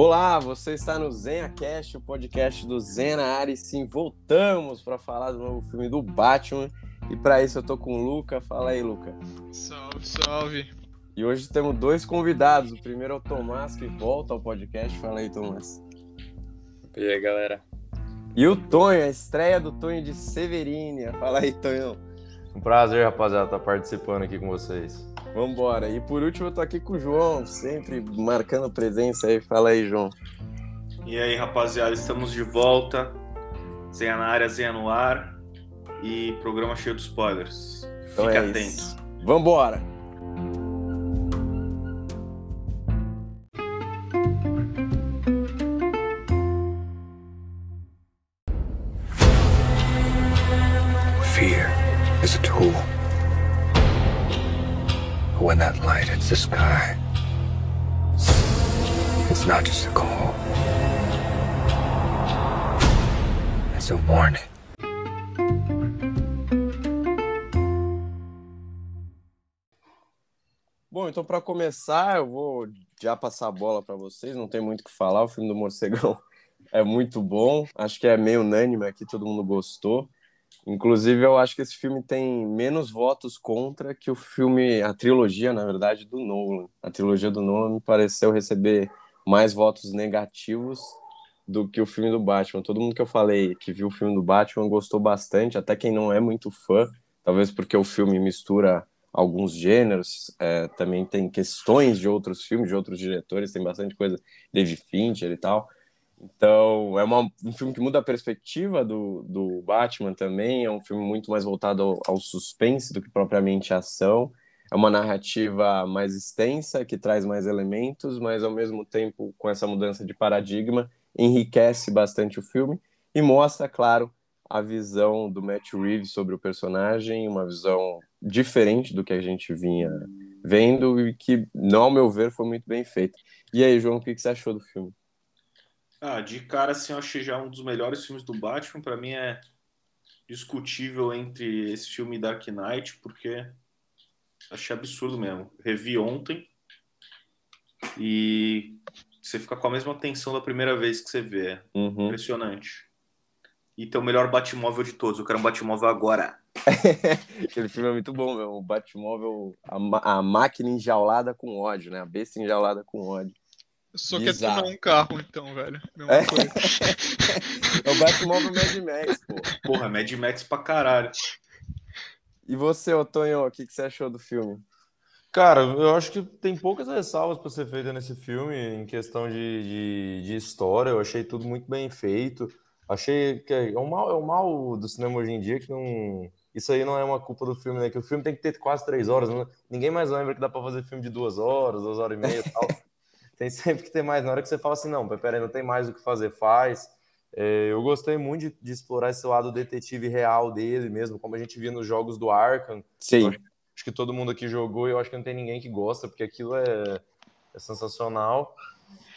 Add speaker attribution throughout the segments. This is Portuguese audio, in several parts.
Speaker 1: Olá, você está no ZenhaCast, o podcast do Zena Ari. Sim, voltamos para falar do novo filme do Batman. E para isso eu tô com o Luca. Fala aí, Luca.
Speaker 2: Salve, salve.
Speaker 1: E hoje temos dois convidados. O primeiro é o Tomás, que volta ao podcast. Fala aí, Tomás.
Speaker 3: E aí, galera?
Speaker 1: E o Tonho, a estreia do Tonho de Severínia. Fala aí, Tonhão.
Speaker 4: Um prazer, rapaziada, estar participando aqui com vocês.
Speaker 1: Vambora. E por último, eu tô aqui com o João, sempre marcando presença aí. Fala aí, João.
Speaker 5: E aí, rapaziada, estamos de volta. Zenha na área, Zenha no ar. E programa cheio de spoilers.
Speaker 1: Então
Speaker 5: Fique
Speaker 1: é
Speaker 5: atento.
Speaker 1: isso. Vambora. Então para começar, eu vou já passar a bola para vocês. Não tem muito o que falar. O filme do Morcegão é muito bom. Acho que é meio unânime aqui, todo mundo gostou. Inclusive, eu acho que esse filme tem menos votos contra que o filme, a trilogia, na verdade, do Nolan. A trilogia do Nolan me pareceu receber mais votos negativos do que o filme do Batman. Todo mundo que eu falei que viu o filme do Batman gostou bastante, até quem não é muito fã, talvez porque o filme mistura alguns gêneros, é, também tem questões de outros filmes, de outros diretores, tem bastante coisa, David Fincher e tal. Então, é uma, um filme que muda a perspectiva do, do Batman também, é um filme muito mais voltado ao, ao suspense do que propriamente a ação. É uma narrativa mais extensa, que traz mais elementos, mas ao mesmo tempo, com essa mudança de paradigma, enriquece bastante o filme e mostra, claro, a visão do Matt Reeves sobre o personagem, uma visão diferente do que a gente vinha vendo e que, não ao meu ver, foi muito bem feita. E aí, João, o que que você achou do filme?
Speaker 5: Ah, de cara, assim, eu achei já um dos melhores filmes do Batman. Pra mim é discutível entre esse filme e Dark Knight, porque achei absurdo mesmo. Revi ontem e você fica com a mesma tensão da primeira vez que você vê.
Speaker 1: Uhum.
Speaker 5: Impressionante. E tem o melhor Batmóvel de todos. Eu quero um Batmóvel agora.
Speaker 1: Aquele filme é muito bom, meu. O Batmóvel, a, a máquina enjaulada com ódio, né? A besta enjaulada com ódio.
Speaker 2: Só quer
Speaker 1: Bizarro.
Speaker 2: tornar um carro, então, velho.
Speaker 1: É.
Speaker 2: coisa.
Speaker 1: É o Batmóvel Mad Max, pô.
Speaker 5: Porra, Mad Max pra caralho.
Speaker 1: E você, Otonho, o que, que você achou do filme?
Speaker 4: Cara, eu acho que tem poucas ressalvas para ser feita nesse filme em questão de, de, de história. Eu achei tudo muito bem feito. Achei que é o mal, é o mal do cinema hoje em dia que não. Isso aí não é uma culpa do filme, né? Que o filme tem que ter quase três horas. não- Ninguém mais lembra que dá para fazer filme de duas horas, duas horas e meia e tal. Tem sempre que ter mais. Na hora que você fala assim, não, peraí, não tem mais o que fazer, faz. É, eu gostei muito de, de explorar esse lado detetive real dele mesmo, como a gente via nos jogos do Arkham.
Speaker 1: Sim.
Speaker 4: Acho que todo mundo aqui jogou e eu acho que não tem ninguém que gosta, porque aquilo é, é sensacional.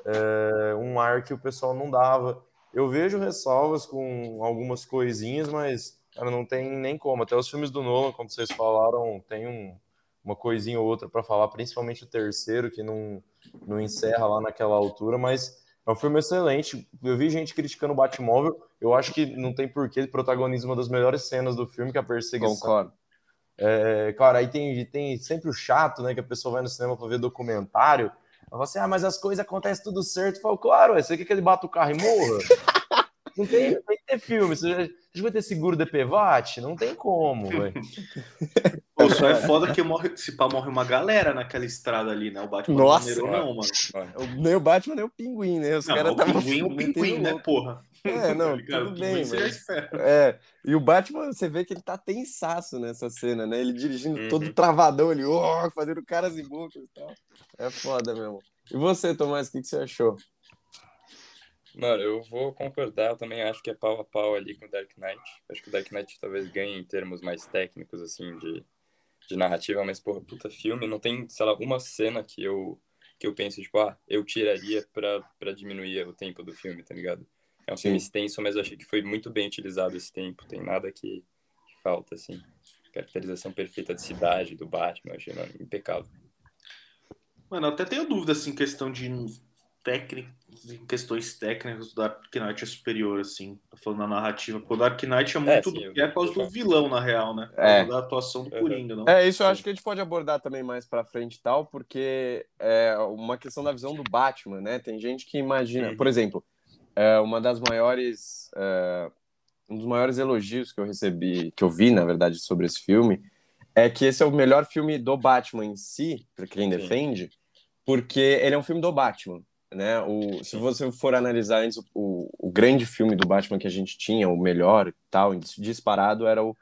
Speaker 4: É um ar que o pessoal não dava. Eu vejo ressalvas com algumas coisinhas, mas cara, não tem nem como. Até os filmes do Nolan, como vocês falaram, tem um, uma coisinha ou outra para falar, principalmente o terceiro, que não, não encerra lá naquela altura, mas é um filme excelente. Eu vi gente criticando o Batmóvel, eu acho que não tem porquê, ele protagoniza uma das melhores cenas do filme, que é a perseguição.
Speaker 1: Concordo.
Speaker 4: É, cara, aí tem, tem sempre o chato, né? Que a pessoa vai no cinema pra ver documentário. Ela fala assim: ah, mas as coisas acontecem tudo certo. Eu falo, claro, ué, você quer que ele bata o carro e morra? Não tem, tem que ter filme. Você, já- você vai ter seguro de PVAT? Não tem como, velho.
Speaker 5: Pô, só é foda que morre, se pá, morre uma galera naquela estrada ali, né? O Batman
Speaker 1: Nossa.
Speaker 5: não numerou, não, mano.
Speaker 1: O- Nem o Batman, nem o Pinguim, né? Os
Speaker 5: Não,
Speaker 1: caras
Speaker 5: o
Speaker 1: estavam
Speaker 5: pinguim, o pinguim, né, porra?
Speaker 1: É, não,
Speaker 5: Tá ligado?
Speaker 1: tudo
Speaker 5: O
Speaker 1: bem, mas... É, e o Batman, você vê que ele tá tensaço nessa cena, né? Ele dirigindo
Speaker 3: Uhum.
Speaker 1: todo travadão ali, ó, fazendo caras e bocas e tal. É foda mesmo. E você, Tomás, o que, que você achou?
Speaker 3: Mano, eu vou concordar, eu também acho que é pau a pau ali com o Dark Knight. Acho que o Dark Knight talvez ganhe em termos mais técnicos, assim, de, de narrativa, mas, porra, puta filme, não tem, sei lá, uma cena que eu, que eu penso, tipo, ah, eu tiraria pra, pra diminuir o tempo do filme, tá ligado? É um filme
Speaker 1: Sim.
Speaker 3: extenso, mas eu achei que foi muito bem utilizado esse tempo, tem nada que, que falta, assim. Caracterização perfeita de cidade, do Batman, eu achei mano, impecável.
Speaker 5: Mano, eu até tenho dúvida, assim, questão de técnicos, em questões técnicas, o Dark Knight é superior, assim. Falando na narrativa. Porque o Dark Knight é muito
Speaker 3: sim,
Speaker 5: do que é por causa do vilão, na real, né?
Speaker 1: É.
Speaker 5: da atuação do
Speaker 3: Uhum.
Speaker 5: Coringa, não?
Speaker 1: É, isso eu acho que a gente pode abordar também mais pra frente e tal, porque é uma questão da visão do Batman, né? Tem gente que imagina,
Speaker 3: Uhum.
Speaker 1: por exemplo, é, uma das maiores, é, um dos maiores elogios que eu recebi, que eu vi, na verdade, sobre esse filme, é que esse é o melhor filme do Batman em si, pra quem
Speaker 3: Sim.
Speaker 1: defende, porque ele é um filme do Batman. Né? O, se você for analisar antes o, o, o grande filme do Batman que a gente tinha, o melhor e tal, disparado, era o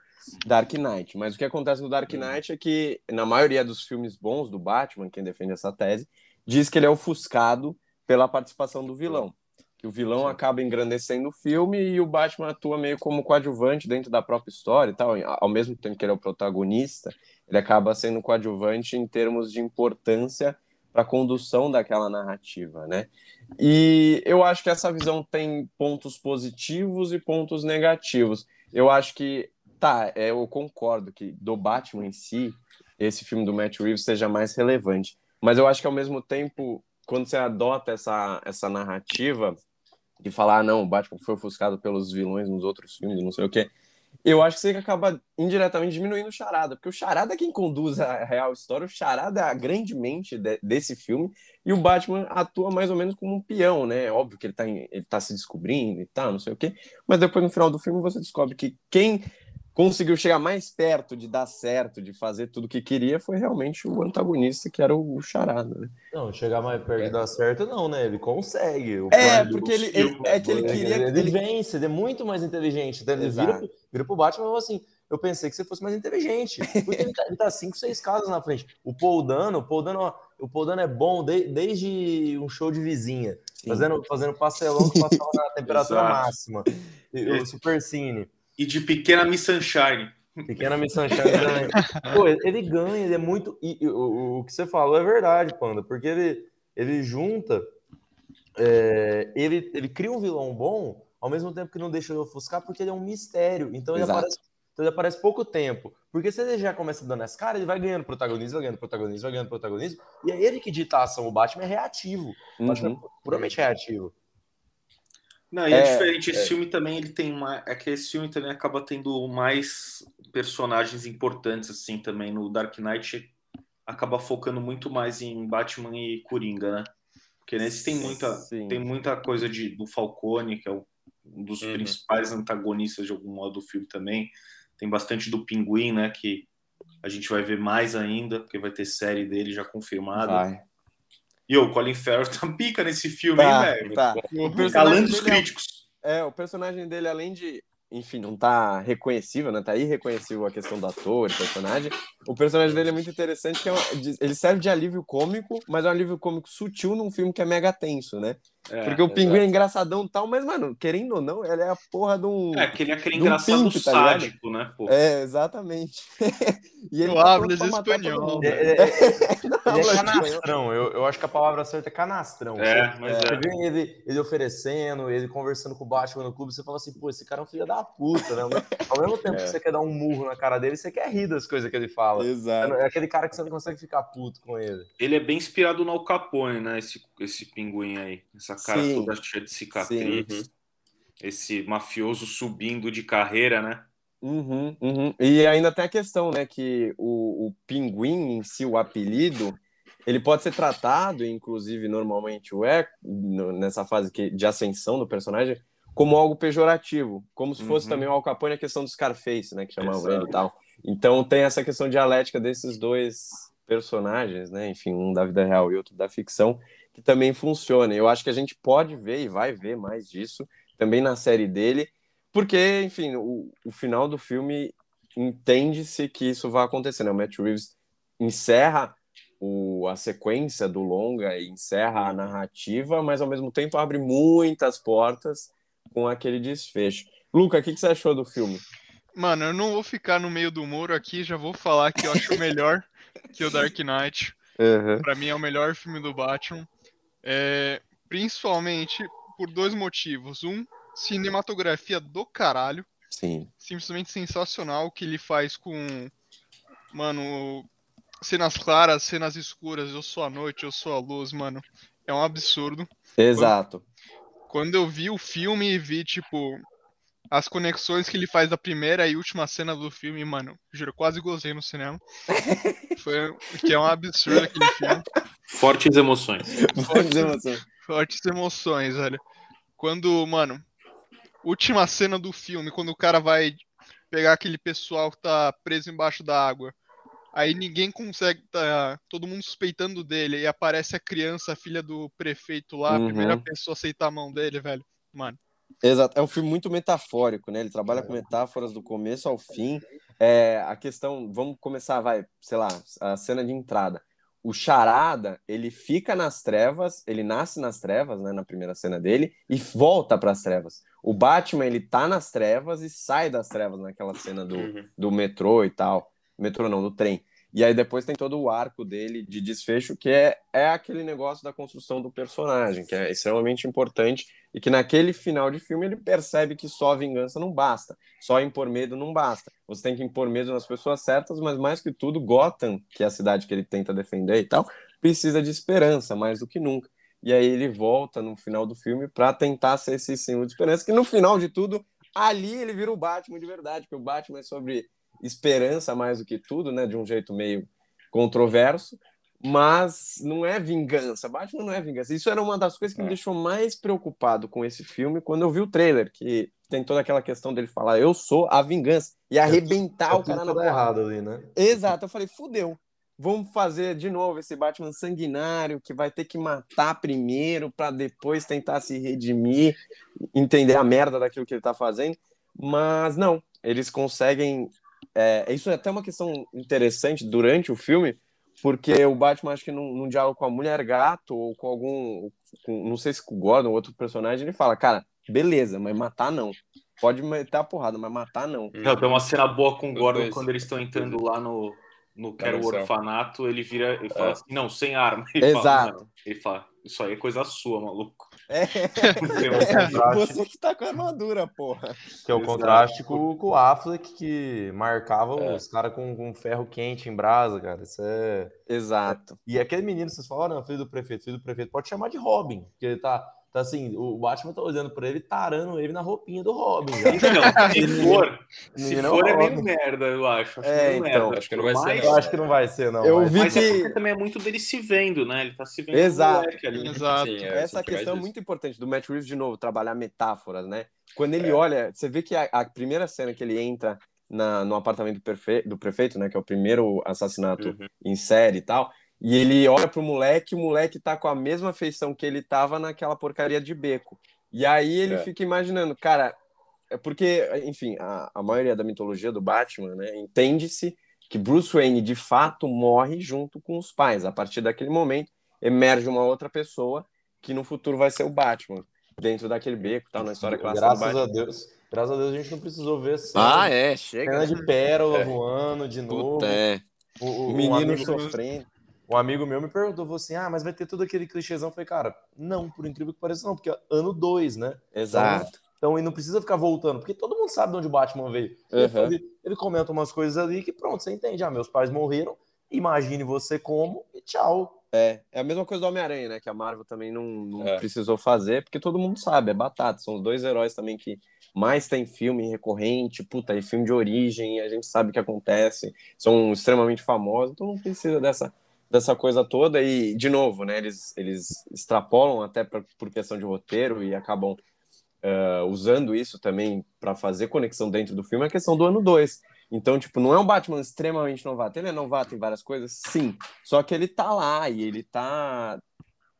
Speaker 1: Dark Knight. Mas o que acontece no Dark Knight é que, na maioria dos filmes bons do Batman, quem defende essa tese, diz que ele é ofuscado pela participação do vilão. Que o vilão acaba engrandecendo o filme e o Batman atua meio como coadjuvante dentro da própria história e tal. Ao mesmo tempo que ele é o protagonista, ele acaba sendo coadjuvante em termos de importância para a condução daquela narrativa, né? E eu acho que essa visão tem pontos positivos e pontos negativos. Eu acho que, tá, é, eu concordo que do Batman em si, esse filme do Matt Reeves seja mais relevante. Mas eu acho que ao mesmo tempo, quando você adota essa, essa narrativa de falar, ah, não, o Batman foi ofuscado pelos vilões nos outros filmes, não sei o quê, eu acho que você acaba indiretamente diminuindo o Charada, porque o Charada é quem conduz a real história, o Charada é a grande mente de, desse filme, e o Batman atua mais ou menos como um peão, né? Óbvio que ele tá, ele tá se descobrindo e tal, não sei o quê, mas depois no final do filme você descobre que quem conseguiu chegar mais perto de dar certo, de fazer tudo o que queria, foi realmente o antagonista, que era o Charada, né?
Speaker 4: Não, chegar mais perto de dar certo, não, né? Ele consegue.
Speaker 1: É, porque ele,
Speaker 4: filme,
Speaker 1: ele- é que ele
Speaker 4: é,
Speaker 1: queria...
Speaker 4: Ele,
Speaker 1: Ele,
Speaker 4: vence, ele é muito mais inteligente. Então, ele vira,
Speaker 1: Exato.
Speaker 4: vira pro Batman e fala assim: eu pensei que você fosse mais inteligente. Porque ele tá, ele tá cinco, seis casas na frente. O Paul Dano, o Paul Dano, ó, o Paul Dano é bom de- desde um show de vizinha, fazendo, fazendo pastelão que passava na temperatura máxima. O Super Cine.
Speaker 5: E de pequena Miss Sunshine.
Speaker 4: Pequena Miss Sunshine também. Pô, ele ganha, ele é muito. E, e o, o- que você falou é verdade, Panda, porque ele, ele junta. é, ele, ele cria um vilão bom, ao mesmo tempo que não deixa ele ofuscar, porque ele é um mistério. Então ele, aparece, então ele aparece pouco tempo. Porque se ele já começa dando essa cara, ele vai ganhando protagonismo, vai ganhando protagonismo, vai ganhando protagonismo. E é ele que dita a ação. O Batman é reativo. O Batman
Speaker 1: Uhum.
Speaker 4: é puramente reativo.
Speaker 5: Não, e é,
Speaker 1: É,
Speaker 5: diferente. Esse filme também ele tem uma. É que esse filme também acaba tendo mais personagens importantes, assim, também. No Dark Knight acaba focando muito mais em Batman e Coringa, né? Porque nesse tem muita,
Speaker 1: Sim.
Speaker 5: tem muita coisa de, do Falcone, que é um dos
Speaker 3: Uhum.
Speaker 5: principais antagonistas de algum modo do filme também. Tem bastante do Pinguim, né? Que a gente vai ver mais ainda, porque vai ter série dele já confirmada.
Speaker 1: Vai.
Speaker 5: E o Colin Farrell tá pica nesse filme,
Speaker 1: Tá,
Speaker 5: hein, velho?
Speaker 1: tá. Personagem
Speaker 5: Calando os
Speaker 1: é-
Speaker 5: críticos.
Speaker 1: É, o personagem dele, além de, enfim, não tá reconhecível, né? Tá irreconhecível a questão do ator, personagem. O personagem dele é muito interessante, que é uma- ele serve de alívio cômico, mas é um alívio cômico sutil num filme que é mega tenso, né?
Speaker 5: É.
Speaker 1: Porque o pinguim é engraçadão e tal, mas, mano, querendo ou não, ele é a porra de um.
Speaker 5: É, aquele, aquele
Speaker 1: de um
Speaker 5: engraçado
Speaker 1: pimp, tá
Speaker 5: sádico, né, pô?
Speaker 1: É, exatamente. e
Speaker 2: Eu
Speaker 1: tá todo
Speaker 2: espanhol.
Speaker 4: Ele, ele- ele
Speaker 1: Não,
Speaker 4: é
Speaker 1: mas-
Speaker 4: canastrão. Eu, eu acho que a palavra certa é canastrão.
Speaker 5: É,
Speaker 4: Você-
Speaker 5: mas
Speaker 4: Você
Speaker 5: é.
Speaker 4: vê ele, ele oferecendo, ele conversando com o Batman no clube, você fala assim, pô, esse cara é um filho da puta, né? Ao mesmo tempo que você quer dar um murro na cara dele, você quer rir das coisas que ele fala.
Speaker 1: Exato.
Speaker 4: É aquele cara que você não consegue ficar puto com ele.
Speaker 5: Ele é bem inspirado no Al Capone, né? Esse, esse pinguim aí. Essa cara
Speaker 1: Sim.
Speaker 5: toda cheia de cicatriz.
Speaker 3: Sim.
Speaker 5: Esse mafioso subindo de carreira, né?
Speaker 1: Uhum, uhum. E ainda tem a questão, né, que o, o pinguim em si, o apelido, ele pode ser tratado, inclusive normalmente o é, nessa fase que, de ascensão do personagem, como algo pejorativo, como se fosse
Speaker 5: Uhum.
Speaker 1: também o Al Capone a questão do Scarface, né, que chamavam
Speaker 5: Exato.
Speaker 1: ele e tal. Então tem essa questão dialética desses dois personagens, né, enfim, um da vida real e outro da ficção, que também funciona. Eu acho que a gente pode ver e vai ver mais disso também na série dele, porque, enfim, o, o final do filme entende-se que isso vai acontecer, né? O Matt Reeves encerra o, a sequência do longa e encerra a narrativa, mas ao mesmo tempo abre muitas portas com aquele desfecho. Luca, o que, que você achou do filme?
Speaker 2: Mano, eu não vou ficar no meio do muro aqui, já vou falar que eu acho melhor que o Dark Knight. Pra mim é o melhor filme do Batman. É, principalmente por dois motivos. Um, cinematografia do caralho.
Speaker 1: Sim.
Speaker 2: Simplesmente sensacional o que ele faz com. Mano, cenas claras, cenas escuras, eu sou a noite, eu sou a luz, mano. é um absurdo.
Speaker 1: Exato.
Speaker 2: Quando, quando eu vi o filme e vi, tipo, as conexões que ele faz da primeira e última cena do filme, mano, juro, quase gozei no cinema. Foi, que é um absurdo aquele filme.
Speaker 5: Fortes emoções.
Speaker 1: Fortes emoções.
Speaker 2: Fortes emoções, velho. Quando, mano, última cena do filme, quando o cara vai pegar aquele pessoal que tá preso embaixo da água. Aí ninguém consegue, tá todo mundo suspeitando dele, e aparece a criança, a filha do prefeito lá,
Speaker 1: Uhum.
Speaker 2: a primeira pessoa a aceitar a mão dele, velho. Mano,
Speaker 1: Exato, é um filme muito metafórico, né? Ele trabalha com metáforas do começo ao fim. É, a questão, vamos começar, vai, sei lá, a cena de entrada. O Charada, ele fica nas trevas, ele nasce nas trevas, né, na primeira cena dele, e volta para as trevas. O Batman, ele tá nas trevas e sai das trevas naquela cena do,
Speaker 3: Uhum.
Speaker 1: do metrô e tal. Metrô não, do trem. E aí depois tem todo o arco dele de desfecho, que é, é aquele negócio da construção do personagem, que é extremamente importante e que naquele final de filme ele percebe que só vingança não basta, só impor medo não basta. Você tem que impor medo nas pessoas certas, mas mais que tudo, Gotham, que é a cidade que ele tenta defender e tal, precisa de esperança mais do que nunca. E aí ele volta no final do filme para tentar ser esse símbolo de esperança, que no final de tudo, ali ele vira o Batman de verdade, porque o Batman é sobre esperança mais do que tudo, né, de um jeito meio controverso, mas não é vingança. Batman não é vingança. Isso era uma das coisas que me
Speaker 3: É.
Speaker 1: deixou mais preocupado com esse filme quando eu vi o trailer, que tem toda aquela questão dele falar eu sou a vingança e arrebentar
Speaker 4: É
Speaker 1: o cara na
Speaker 4: dá
Speaker 1: porrada.
Speaker 4: errado ali, né?
Speaker 1: Exato, eu falei, fudeu. Vamos fazer de novo esse Batman sanguinário que vai ter que matar primeiro para depois tentar se redimir, entender a merda daquilo que ele tá fazendo. Mas não, eles conseguem. É, isso é até uma questão interessante durante o filme, porque o Batman, acho que num, num diálogo com a mulher gato ou com algum. com- não sei se com o Gordon, outro personagem, ele fala: Cara, beleza, mas matar não. Pode meter a porrada, mas matar não.
Speaker 5: Não, tem uma cena boa com o Gordon quando eles estão entrando lá no, no Quero. Orfanato, ele vira e fala
Speaker 3: É.
Speaker 5: assim, não, sem arma. Ele
Speaker 1: Exato.
Speaker 5: Fala, não. Ele fala, isso aí é coisa sua, maluco.
Speaker 1: É,
Speaker 4: contraste.
Speaker 1: você que tá com a armadura, porra.
Speaker 4: Que é o
Speaker 5: Exato.
Speaker 4: contraste com, com o Affleck, que marcava
Speaker 3: É.
Speaker 4: os caras com, com ferro quente em brasa, cara. Isso é.
Speaker 1: Exato.
Speaker 4: E aquele menino, vocês falaram, não, filho do prefeito, filho do prefeito, pode chamar de Robin, porque ele tá, tá assim, o Batman tá olhando pra ele, tarando ele na roupinha do Robin. já.
Speaker 5: Então, se for, se for é meio merda, eu acho. acho
Speaker 1: É,
Speaker 5: meio
Speaker 1: então.
Speaker 5: merda.
Speaker 3: Acho que não vai ser,
Speaker 5: Mas-
Speaker 4: Eu acho que não vai ser, não.
Speaker 1: Eu
Speaker 4: mas-
Speaker 1: vi
Speaker 5: Mas é
Speaker 1: que-
Speaker 5: porque também é muito dele se vendo, né? Ele tá se vendo
Speaker 1: Exato.
Speaker 5: moleque ali.
Speaker 2: exato.
Speaker 3: Sim, é, eu
Speaker 1: Essa questão é muito importante do Matt Reeves, de novo, trabalhar metáforas, né? Quando ele olha, você vê que a, a primeira cena que ele entra na, no apartamento do, perfe- do prefeito, né? Que é o primeiro assassinato
Speaker 3: Uhum.
Speaker 1: em série e tal. E ele olha pro moleque, o moleque tá com a mesma feição que ele tava naquela porcaria de beco. E aí ele
Speaker 3: É.
Speaker 1: fica imaginando, cara, é porque, enfim, a, a maioria da mitologia do Batman, né? Entende-se que Bruce Wayne de fato morre junto com os pais. A partir daquele momento, emerge uma outra pessoa que no futuro vai ser o Batman, dentro daquele beco, tal, na história clássica do
Speaker 4: Graças a Deus. Graças a Deus a gente não precisou ver cena,
Speaker 1: Ah, é, chega.
Speaker 4: cena de pérola
Speaker 3: É.
Speaker 4: voando de novo.
Speaker 1: Puta, é.
Speaker 4: O, o-
Speaker 1: O
Speaker 4: um
Speaker 1: menino
Speaker 4: amigo-
Speaker 1: sofrendo.
Speaker 4: Um amigo meu me perguntou, assim, ah, mas vai ter todo aquele clichêzão. Eu falei, cara, não, por incrível que pareça não, porque é ano 2, né?
Speaker 1: Exato.
Speaker 4: Então ele não precisa ficar voltando, porque todo mundo sabe de onde o Batman veio. Ele,
Speaker 1: Uhum.
Speaker 4: ele- ele comenta umas coisas ali que pronto, você entende. Ah, meus pais morreram, imagine você como e tchau.
Speaker 1: É, é a mesma coisa do Homem-Aranha, né? Que a Marvel também não, não
Speaker 3: É.
Speaker 1: precisou fazer, porque todo mundo sabe, é batata. São os dois heróis também que mais tem filme recorrente, puta, e filme de origem, a gente sabe o que acontece, são extremamente famosos, então não precisa dessa, dessa coisa toda. E, de novo, né? Eles, eles extrapolam até pra, por questão de roteiro e acabam ah, usando isso também para fazer conexão dentro do filme, a questão do ano 2. Então, tipo, não é um Batman extremamente novato. Ele é novato em várias coisas, sim. Só que ele tá lá e ele tá,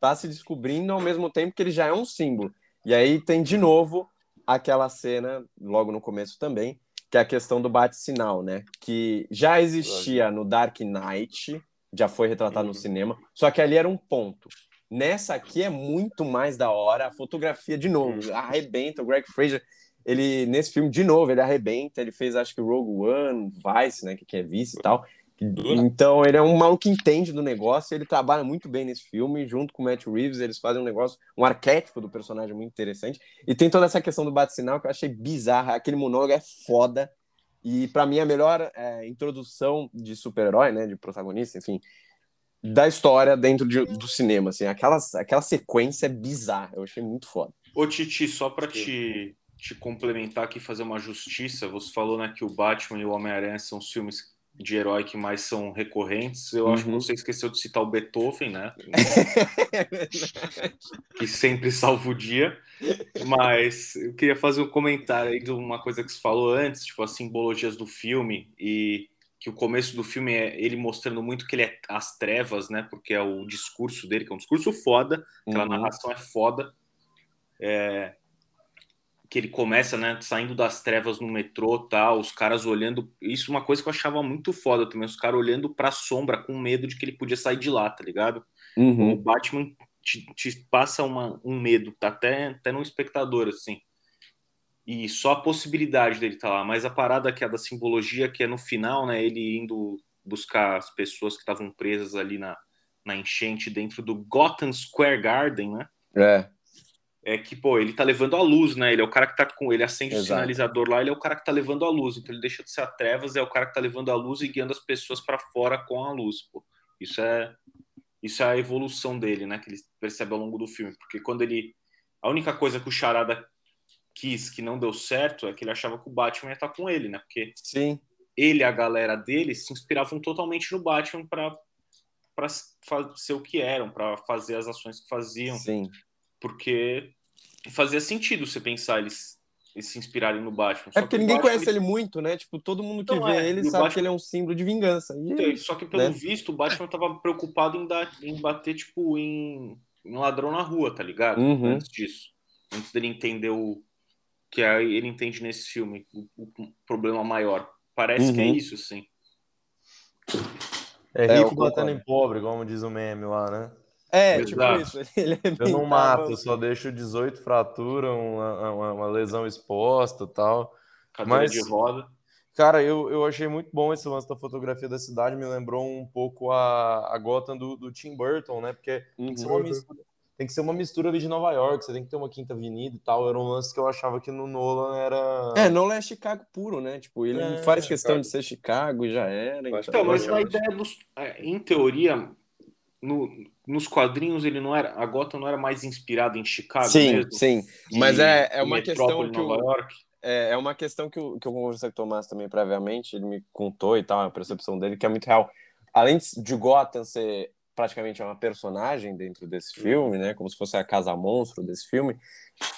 Speaker 1: tá se descobrindo ao mesmo tempo que ele já é um símbolo. E aí tem de novo aquela cena, logo no começo também, que é a questão do bate-sinal, né? Que já existia no Dark Knight, já foi retratado no cinema, só que ali era um ponto. Nessa aqui é muito mais da hora, a fotografia de novo, arrebenta, o Greg Fraser, ele nesse filme de novo, ele arrebenta, ele fez acho que Rogue One, Vice, né, que que é vice e tal. Então ele é um maluco que entende do negócio, ele trabalha muito bem nesse filme, junto com o Matt Reeves, eles fazem um negócio, um arquétipo do personagem muito interessante. E tem toda essa questão do bate-sinal que eu achei bizarra, aquele monólogo é foda. E pra mim a melhor é, introdução de super-herói, né, de protagonista, enfim, da história dentro de, do cinema, assim. Aquela, aquela sequência é bizarra, eu achei muito foda.
Speaker 5: Ô, Titi, só pra te, te complementar aqui, fazer uma justiça, você falou né, que o Batman e o Homem-Aranha são os filmes de herói que mais são recorrentes. Eu uhum. acho que uhum. você esqueceu de citar o Beethoven, né? que sempre salva o dia. Mas eu queria fazer um comentário aí de uma coisa que você falou antes, tipo as simbologias do filme e que o começo do filme é ele mostrando muito que ele é as trevas, né? Porque é o discurso dele, que é um discurso foda, aquela uhum. narração é foda. É, que ele começa, né, saindo das trevas no metrô, tal, os caras olhando, isso é uma coisa que eu achava muito foda também, os caras olhando pra sombra com medo de que ele podia sair de lá, tá ligado? Uhum. O Batman te, te, passa uma, um medo, tá até, até no espectador, assim. E só a possibilidade dele estar tá lá, mas a parada que é da simbologia, que é no final, né, ele indo buscar as pessoas que estavam presas ali na, na enchente dentro do Gotham Square Garden, né?
Speaker 1: É
Speaker 5: é que, pô, ele tá levando a luz, né? Ele é o cara que tá com ele, acende Exato. o sinalizador lá, ele é o cara que tá levando a luz. Então ele deixa de ser a trevas, é o cara que tá levando a luz e guiando as pessoas para fora com a luz, pô. Isso é isso é a evolução dele, né, que ele percebe ao longo do filme, porque quando ele a única coisa que o Charada quis que não deu certo é que ele achava que o Batman ia estar tá com ele, né? Porque
Speaker 1: Sim.
Speaker 5: ele e a galera dele se inspiravam totalmente no Batman para para ser o que eram, para fazer as ações que faziam.
Speaker 1: Sim
Speaker 5: porque fazia sentido você pensar eles, eles se inspirarem no Batman.
Speaker 1: É porque ninguém Batman, conhece ele... ele... muito, né? Tipo, todo mundo que vê é, ele sabe Batman... que ele é um símbolo de vingança. E...
Speaker 5: Então, só que, pelo né? visto, o Batman tava preocupado em, dar, em bater, tipo, em, em ladrão na rua, tá ligado?
Speaker 1: Uhum.
Speaker 5: Antes disso. Antes dele entender o que ele entende nesse filme, o, o problema maior. Parece uhum. que é uhum. isso, sim.
Speaker 4: É, é rico é, batendo em pobre, como diz o meme lá, né?
Speaker 1: É, tipo Exato. tipo isso. Ele
Speaker 4: eu não mato, eu só deixo 18 fraturas, uma, uma, uma, lesão exposta tal.
Speaker 5: Cadeira Mas, de roda.
Speaker 4: Cara, eu, eu achei muito bom esse lance da fotografia da cidade, me lembrou um pouco a, a Gotham do, do Tim Burton, né? Porque uhum. tem, que ser uma uhum. mistura, tem que ser uma mistura ali de Nova York, você tem que ter uma quinta avenida e tal. Era um lance que eu achava que no Nolan era.
Speaker 1: É, Nolan é Chicago puro, né? Tipo, ele é, faz questão Chicago. de ser Chicago e já era.
Speaker 5: Então, então mas a ideia dos. É, em teoria, no, nos quadrinhos ele não era a Gotham não era mais inspirada em Chicago
Speaker 1: sim
Speaker 5: mesmo,
Speaker 1: sim. Mas é, é uma questão que Nova o, York. É, é uma questão que, eu, que eu conversei com o Tomás também previamente ele me contou e tal a percepção dele que é muito real. Além de Gotham ser praticamente uma personagem dentro desse filme, né? Como se fosse a casa monstro desse filme.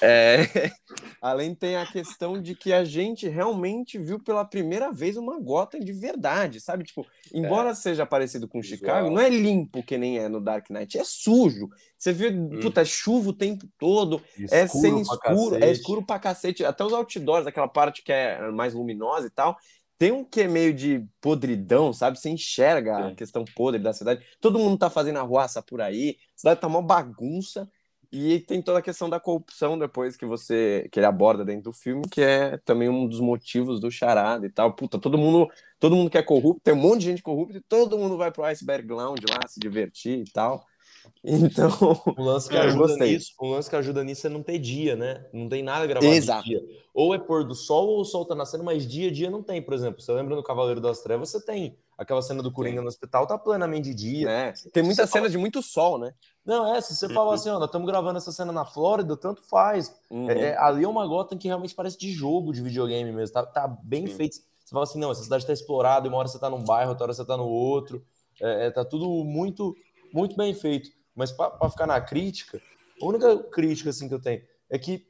Speaker 1: É... Além tem a questão de que a gente realmente viu pela primeira vez uma Gotham de verdade, sabe? Tipo, embora é. seja parecido com Visual. Chicago, não é limpo que nem é no Dark Knight, é sujo. Você vê, hum. puta, é chuva o tempo todo, é escuro é sem escuro, é escuro pra cacete. Até os outdoors, aquela parte que é mais luminosa e tal, tem um que é meio de podridão, sabe? Você enxerga a questão podre da cidade. Todo mundo tá fazendo arruaça por aí, a cidade tá uma bagunça. E tem toda a questão da corrupção depois que você que ele aborda dentro do filme, que é também um dos motivos do charada e tal. Puta, todo mundo, todo mundo que é corrupto, tem um monte de gente corrupta e todo mundo vai pro Iceberg Lounge lá se divertir e tal. Então,
Speaker 4: o lance que ajuda nisso, o lance que ajuda nisso é não ter dia, né? Não tem nada gravado
Speaker 1: Exato.
Speaker 4: dia. Ou é pôr do sol ou o sol tá nascendo, mas dia a dia não tem, por exemplo. Você lembra no Cavaleiro das Trevas, você tem aquela cena do Coringa tem. no hospital, tá plenamente de dia.
Speaker 1: É, tem muita cena fala... de muito sol, né?
Speaker 4: Não, é, se você uhum. fala assim, ó, nós estamos gravando essa cena na Flórida, tanto faz. Uhum. É, é, ali é uma gota que realmente parece de jogo de videogame mesmo, tá, tá bem Sim. feito. Você fala assim, não, essa cidade tá explorada, uma hora você tá num bairro, outra hora você tá no outro. É, é tá tudo muito, muito bem feito. Mas para ficar na crítica, a única crítica assim que eu tenho é que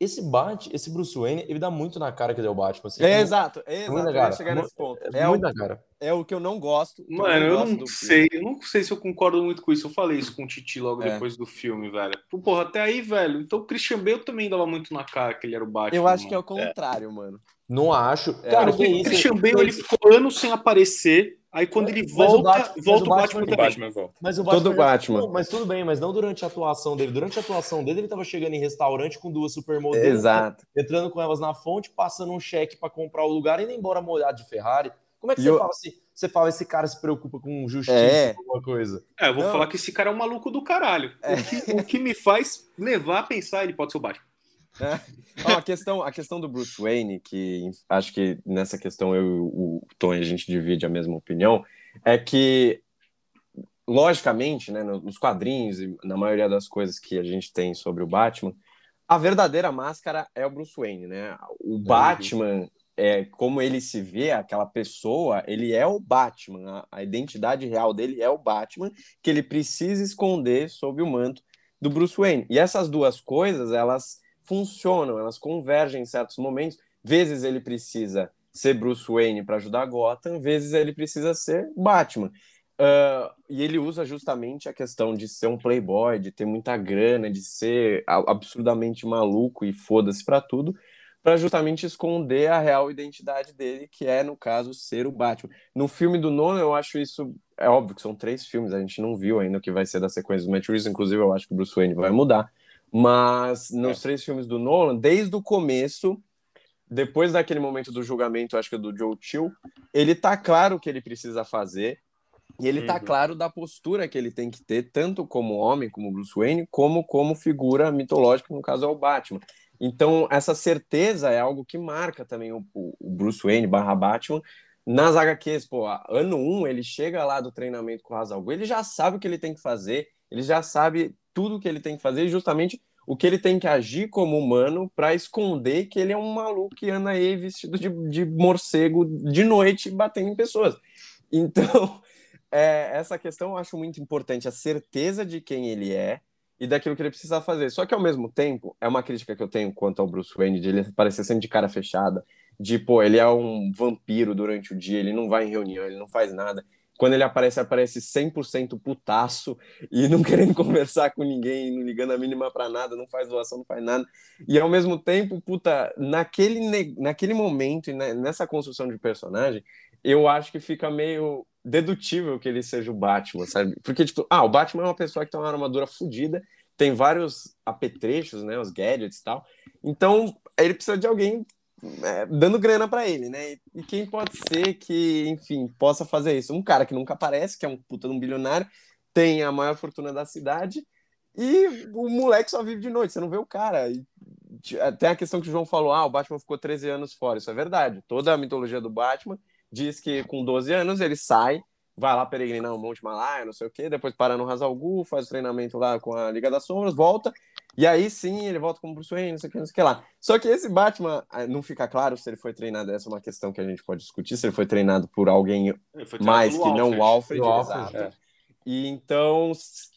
Speaker 4: esse Bat, esse Bruce Wayne, ele dá muito na cara que ele é o Batman. Assim,
Speaker 1: é, exato, é exato. Muito cara. chegar nesse ponto.
Speaker 4: É, é muito na cara.
Speaker 1: É o que eu não gosto.
Speaker 5: Mano, eu não, eu não sei, eu não sei se eu concordo muito com isso. Eu falei isso com o Titi logo é. depois do filme, velho. Porra, até aí, velho. Então o Christian Bale também dava muito na cara que ele era o Batman.
Speaker 1: Eu acho
Speaker 5: mano.
Speaker 1: que é o contrário, mano.
Speaker 4: Não acho.
Speaker 5: Cara, o é Christian Bale ele ficou anos sem aparecer. Aí quando ele volta, Batman, volta o Batman,
Speaker 3: o Batman, volta.
Speaker 4: Mas o Batman,
Speaker 1: Todo Batman.
Speaker 4: Não, mas tudo bem, mas não durante a atuação dele. Durante a atuação dele, ele tava chegando em restaurante com duas supermodels.
Speaker 1: Exato.
Speaker 4: Entrando com elas na fonte, passando um cheque para comprar o lugar e indo embora molhado de Ferrari. Como é que e você eu... fala assim? Você fala, esse cara se preocupa com justiça, é. alguma coisa.
Speaker 5: É, eu vou não. falar que esse cara é um maluco do caralho. É. O, que, o que me faz levar a pensar, ele pode ser o Batman.
Speaker 1: Oh, a, questão, a questão do Bruce Wayne, que acho que nessa questão eu e o Tom a gente divide a mesma opinião, é que logicamente, né, nos quadrinhos e na maioria das coisas que a gente tem sobre o Batman, a verdadeira máscara é o Bruce Wayne, né? O é Batman, é, como ele se vê, aquela pessoa, ele é o Batman. A, a, identidade real dele é o Batman, que ele precisa esconder sob o manto do Bruce Wayne. E essas duas coisas, elas funcionam, elas convergem em certos momentos. Vezes ele precisa ser Bruce Wayne para ajudar Gotham, vezes ele precisa ser Batman. Uh, e ele usa justamente a questão de ser um playboy, de ter muita grana, de ser absurdamente maluco e foda-se para tudo, para justamente esconder a real identidade dele, que é, no caso, ser o Batman. No filme do Nolan, eu acho isso. É óbvio que são três filmes, a gente não viu ainda o que vai ser da sequência do Matt Reeves, inclusive eu acho que o Bruce Wayne vai mudar. Mas nos é. três filmes do Nolan, desde o começo, depois daquele momento do julgamento, acho que é do Joe Chill, ele tá claro o que ele precisa fazer. E ele tá uhum. claro da postura que ele tem que ter, tanto como homem, como Bruce Wayne, como como figura mitológica, no caso é o Batman. Então, essa certeza é algo que marca também o, o Bruce Wayne barra Batman nas HQs. Pô, ano 1, um, ele chega lá do treinamento com o Hazal ele já sabe o que ele tem que fazer, ele já sabe tudo o que ele tem que fazer justamente o que ele tem que agir como humano para esconder que ele é um maluco que anda aí vestido de, de morcego de noite batendo em pessoas. Então, é, essa questão eu acho muito importante, a certeza de quem ele é e daquilo que ele precisa fazer. Só que ao mesmo tempo, é uma crítica que eu tenho quanto ao Bruce Wayne, de ele parecer sempre de cara fechada, de, pô, ele é um vampiro durante o dia, ele não vai em reunião, ele não faz nada. Quando ele aparece, aparece 100% putaço e não querendo conversar com ninguém, não ligando a mínima para nada, não faz doação, não faz nada. E ao mesmo tempo, puta, naquele, naquele momento e nessa construção de personagem, eu acho que fica meio dedutível que ele seja o Batman, sabe? Porque, tipo, ah, o Batman é uma pessoa que tem uma armadura fodida, tem vários apetrechos, né? Os gadgets e tal. Então, ele precisa de alguém é, dando grana para ele, né? E quem pode ser que, enfim, possa fazer isso? Um cara que nunca aparece, que é um puta de um bilionário, tem a maior fortuna da cidade e o moleque só vive de noite, você não vê o cara. E, tem a questão que o João falou: ah, o Batman ficou 13 anos fora. Isso é verdade. Toda a mitologia do Batman diz que com 12 anos ele sai, vai lá peregrinar o Monte Malaya, não sei o quê, depois para no Hazalgu, faz o treinamento lá com a Liga das Sombras, volta, e aí sim ele volta como Bruce Wayne, não sei o que, não sei o que lá. Só que esse Batman, ah, não fica claro se ele foi treinado, essa é uma questão que a gente pode discutir, se ele foi treinado por alguém mais que não o Alfred, Alfred é. E então,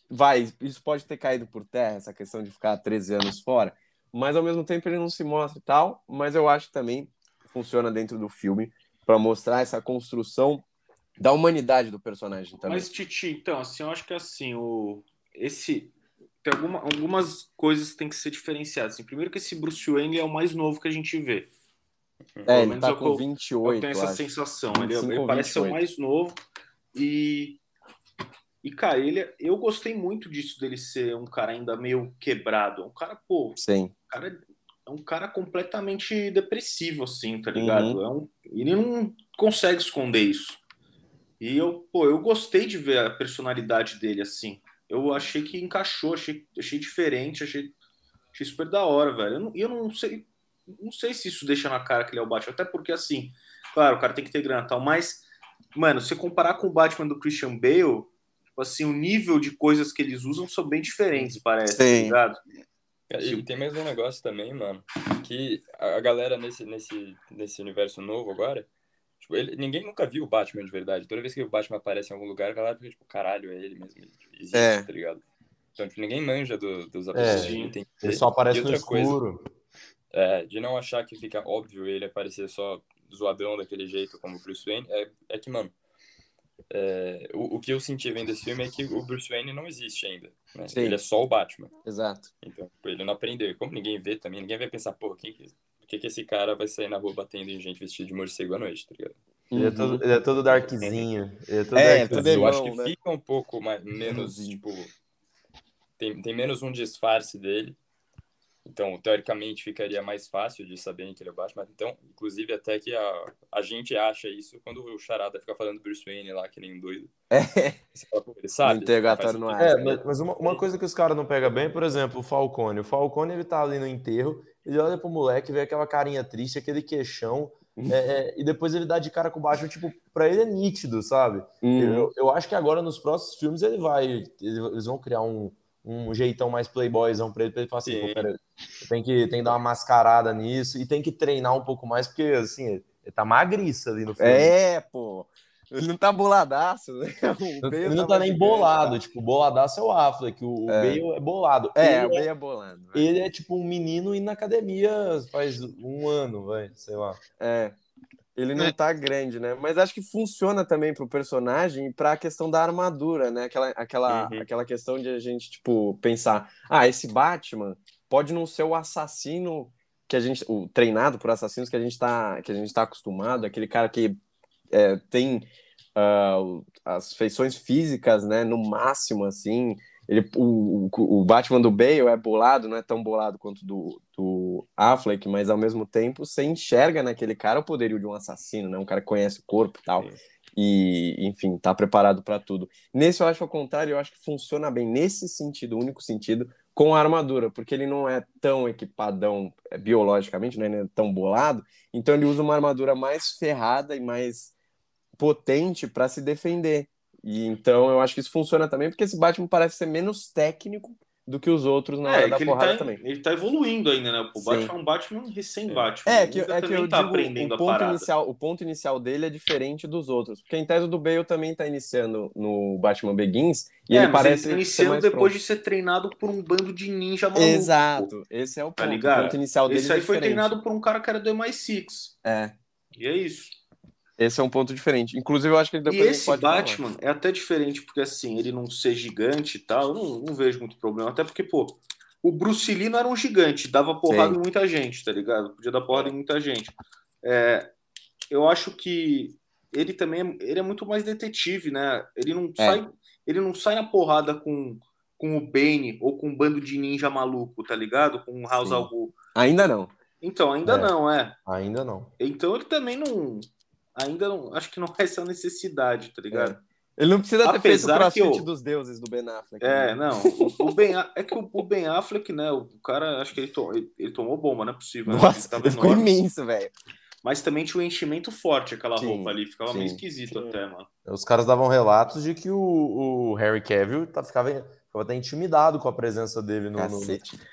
Speaker 1: vai, isso pode ter caído por terra, essa questão de ficar 13 anos fora, mas ao mesmo tempo ele não se mostra e tal, mas eu acho que também funciona dentro do filme, para mostrar essa construção da humanidade do personagem também.
Speaker 5: Mas Titi, então, assim, eu acho que assim, o esse tem alguma, algumas coisas que tem que ser diferenciadas. Assim, primeiro que esse Bruce Wayne é o mais novo que a gente vê.
Speaker 1: É, ele tá com 28,
Speaker 5: eu tenho essa
Speaker 1: acho.
Speaker 5: sensação. 25, ele, ele parece ser o mais novo e e, cara, ele, eu gostei muito disso dele ser um cara ainda meio quebrado. Um cara, pô.
Speaker 1: Sim.
Speaker 5: Um cara é um cara completamente depressivo, assim, tá ligado? Uhum. É um, ele não consegue esconder isso. E eu, pô, eu gostei de ver a personalidade dele assim. Eu achei que encaixou, achei, achei diferente, achei, achei super da hora, velho. Eu não, eu não sei, não sei se isso deixa na cara que ele é o Batman, até porque assim, claro, o cara tem que ter grana e tal, mas, mano, se comparar com o Batman do Christian Bale, tipo assim, o nível de coisas que eles usam são bem diferentes, parece, tá Sim. tá ligado?
Speaker 3: E tem mais um negócio também, mano, que a galera nesse, nesse, nesse universo novo agora, tipo, ele, ninguém nunca viu o Batman de verdade. Toda vez que o Batman aparece em algum lugar, a galera fica tipo, caralho, é ele mesmo, ele existe, é. tá ligado? Então, tipo, ninguém manja do, dos
Speaker 4: aparições. É, ele só aparece no escuro.
Speaker 3: Coisa, é, de não achar que fica óbvio ele aparecer só zoadão daquele jeito como o Bruce Wayne, é, é que, mano, é, o, o, que eu senti vendo esse filme é que o Bruce Wayne não existe ainda. Né? Ele é só o Batman.
Speaker 1: Exato.
Speaker 3: Então, tipo, ele não aprendeu. Como ninguém vê também, ninguém vai pensar, pô, quem que, que, que esse cara vai sair na rua batendo em gente vestida de morcego à noite, tá ligado?
Speaker 4: Ele é todo, ele é todo darkzinho. Ele é todo
Speaker 3: é, darkzinho. eu acho que né? fica um pouco mais, menos, tipo. Tem, tem menos um disfarce dele. Então, teoricamente, ficaria mais fácil de saberem que ele é o Batman. Então, inclusive, até que a, a gente acha isso quando o Charada fica falando Bruce Wayne lá, que nem um doido.
Speaker 1: É. Fala,
Speaker 3: ele sabe.
Speaker 1: O interrogatório não
Speaker 4: é. é mas, mas uma, uma, coisa que os caras não pegam bem, por exemplo, o Falcone. O Falcone, ele tá ali no enterro, ele olha pro moleque, vê aquela carinha triste, aquele queixão. É, é, e depois ele dá de cara com o Batman, tipo, pra ele é nítido, sabe? Uhum. Eu, eu acho que agora nos próximos filmes ele vai. Eles vão criar um, um jeitão mais playboyzão pra ele, pra ele falar assim, pera, tem que, tem que dar uma mascarada nisso e tem que treinar um pouco mais, porque assim, ele tá magriça ali no
Speaker 1: filme. É, pô. Ele não tá boladaço, né?
Speaker 4: ele não tá, tá nem bolado, tipo, boladaço é o Affleck, o, é. Bale é bolado.
Speaker 1: É, ele o Bale é, é bolado.
Speaker 4: Vai. Ele é tipo um menino indo na academia faz um ano, vai, sei lá.
Speaker 1: É. Ele não é. tá grande, né? Mas acho que funciona também pro personagem e pra questão da armadura, né? Aquela, aquela, uhum. aquela questão de a gente, tipo, pensar, ah, esse Batman pode não ser o assassino que a gente, o treinado por assassinos que a gente tá, que a gente tá acostumado, aquele cara que é, tem uh, as feições físicas, né, no máximo, assim. Ele, o, o, Batman do Bale é bolado, não é tão bolado quanto do, do Affleck, mas ao mesmo tempo você enxerga naquele cara o poderio de um assassino, né? Um cara que conhece o corpo e tal. E, enfim, tá preparado para tudo. Nesse eu acho ao contrário, eu acho que funciona bem nesse sentido, único sentido, com a armadura, porque ele não é tão equipadão é, biologicamente, né? Ele é tão bolado, então ele usa uma armadura mais ferrada e mais potente para se defender. E então eu acho que isso funciona também, porque esse Batman parece ser menos técnico do que os outros na é, hora é da porrada
Speaker 5: tá,
Speaker 1: também.
Speaker 5: Ele tá evoluindo ainda, né? O Batman é um Batman recém-Batman.
Speaker 1: É, que, é que eu tá digo, aprendendo o ponto, inicial, o ponto inicial dele é diferente dos outros. Porque em tese do Bale também tá iniciando no Batman Begins. E é, ele parece ele
Speaker 5: tá iniciando depois pronto. de ser treinado por um bando de ninja maluco.
Speaker 1: Exato, esse é o tá ponto. Tá ligado? O ponto inicial dele
Speaker 5: Esse aí é foi treinado por um cara que era do MI6.
Speaker 1: É.
Speaker 5: E é isso.
Speaker 1: Esse é um ponto diferente. Inclusive, eu acho que ele
Speaker 5: depois E esse Batman falar. é até diferente, porque assim, ele não ser gigante e tal, eu não, não, vejo muito problema. Até porque, pô, o Bruce Lee não era um gigante, dava porrada Sim. em muita gente, tá ligado? Podia dar porrada em muita gente. É, eu acho que ele também é, ele é muito mais detetive, né? Ele não é. sai, ele não sai na porrada com, com o Bane ou com um bando de ninja maluco, tá ligado? Com o House al
Speaker 1: Ainda não.
Speaker 5: Então, ainda é. não, é.
Speaker 4: Ainda não.
Speaker 5: Então ele também não ainda não, acho que não é essa necessidade, tá ligado? É.
Speaker 1: Ele não precisa ter Apesar feito o crossfit eu... dos deuses do Ben Affleck.
Speaker 5: É, né? não. O, Ben, é que o, Ben Affleck, né? O cara, acho que ele, to, ele, ele tomou bomba, não é possível.
Speaker 1: Né? Nossa, né? ficou imenso, velho.
Speaker 5: Mas também tinha um enchimento forte aquela sim, roupa ali. Ficava sim, meio esquisito sim. até, mano.
Speaker 4: Os caras davam relatos de que o, o Harry Cavill tá, ficava, ficava até intimidado com a presença dele no, no,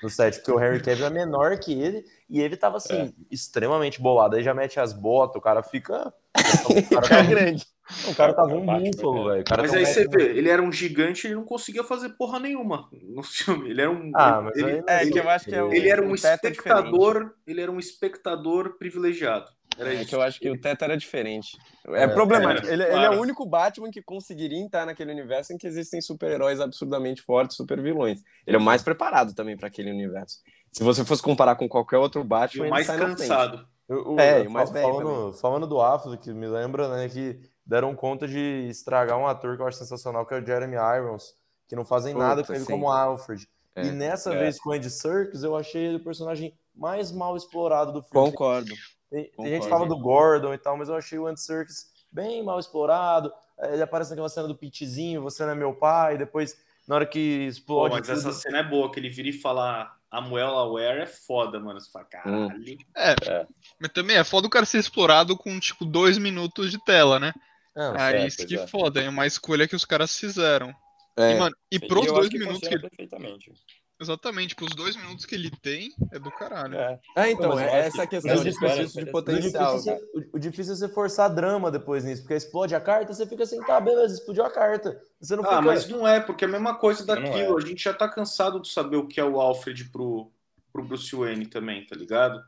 Speaker 4: no, set, porque o Harry Cavill é menor que ele e ele tava assim, é. extremamente bolado. Aí já mete as botas, o cara fica
Speaker 1: o cara tá grande.
Speaker 4: O cara tava um búfalo, velho.
Speaker 5: Mas aí você vê, ele era um gigante e ele não conseguia fazer porra nenhuma no filme. Ele era um.
Speaker 1: Ah, mas
Speaker 5: ele,
Speaker 1: é ele, que eu acho que é
Speaker 5: ele era um espectador. ele era um espectador privilegiado. Era
Speaker 1: é isso. que eu acho que o Teto era diferente. É, é problemático. É, ele, claro. ele, é o único Batman que conseguiria entrar naquele universo em que existem super-heróis absurdamente fortes, super-vilões. Ele é o mais preparado também para aquele universo. Se você fosse comparar com qualquer outro Batman,
Speaker 5: e o mais cansado.
Speaker 4: O, é, o mais falando, falando do Affleck, que me lembra, né, que deram conta de estragar um ator que eu acho sensacional, que é o Jeremy Irons, que não fazem Puta, nada com ele sim. como Alfred. É, e nessa é. vez com o Andy Serkis, eu achei ele o personagem mais mal explorado do filme.
Speaker 1: Concordo.
Speaker 4: Tem, Concordo. tem gente que fala do Gordon e tal, mas eu achei o Andy Serkis bem mal explorado. Ele aparece naquela cena do Pitizinho, você não é meu pai, depois, na hora que explode. Pô,
Speaker 5: mas tudo... essa cena é boa, que ele vira e fala a Muel Aware é foda, mano. Você fala, caralho.
Speaker 2: É, é, mas também é foda o cara ser explorado com, tipo, dois minutos de tela, né? Não, ah, certo, isso que é. foda, é uma escolha que os caras fizeram. É. E, mano, e pros dois minutos que.
Speaker 3: Perfeitamente.
Speaker 2: Exatamente, pros dois minutos que ele tem, é do caralho.
Speaker 1: É, é então, é essa questão de desperdício de potencial.
Speaker 4: O difícil, é, o difícil é você forçar drama depois nisso, porque explode a carta, você fica assim, tá, beleza, explodiu a carta. Você não
Speaker 5: ah, fica... mas não é, porque é a mesma coisa daquilo. É. A gente já tá cansado de saber o que é o Alfred pro, pro Bruce Wayne também, tá ligado?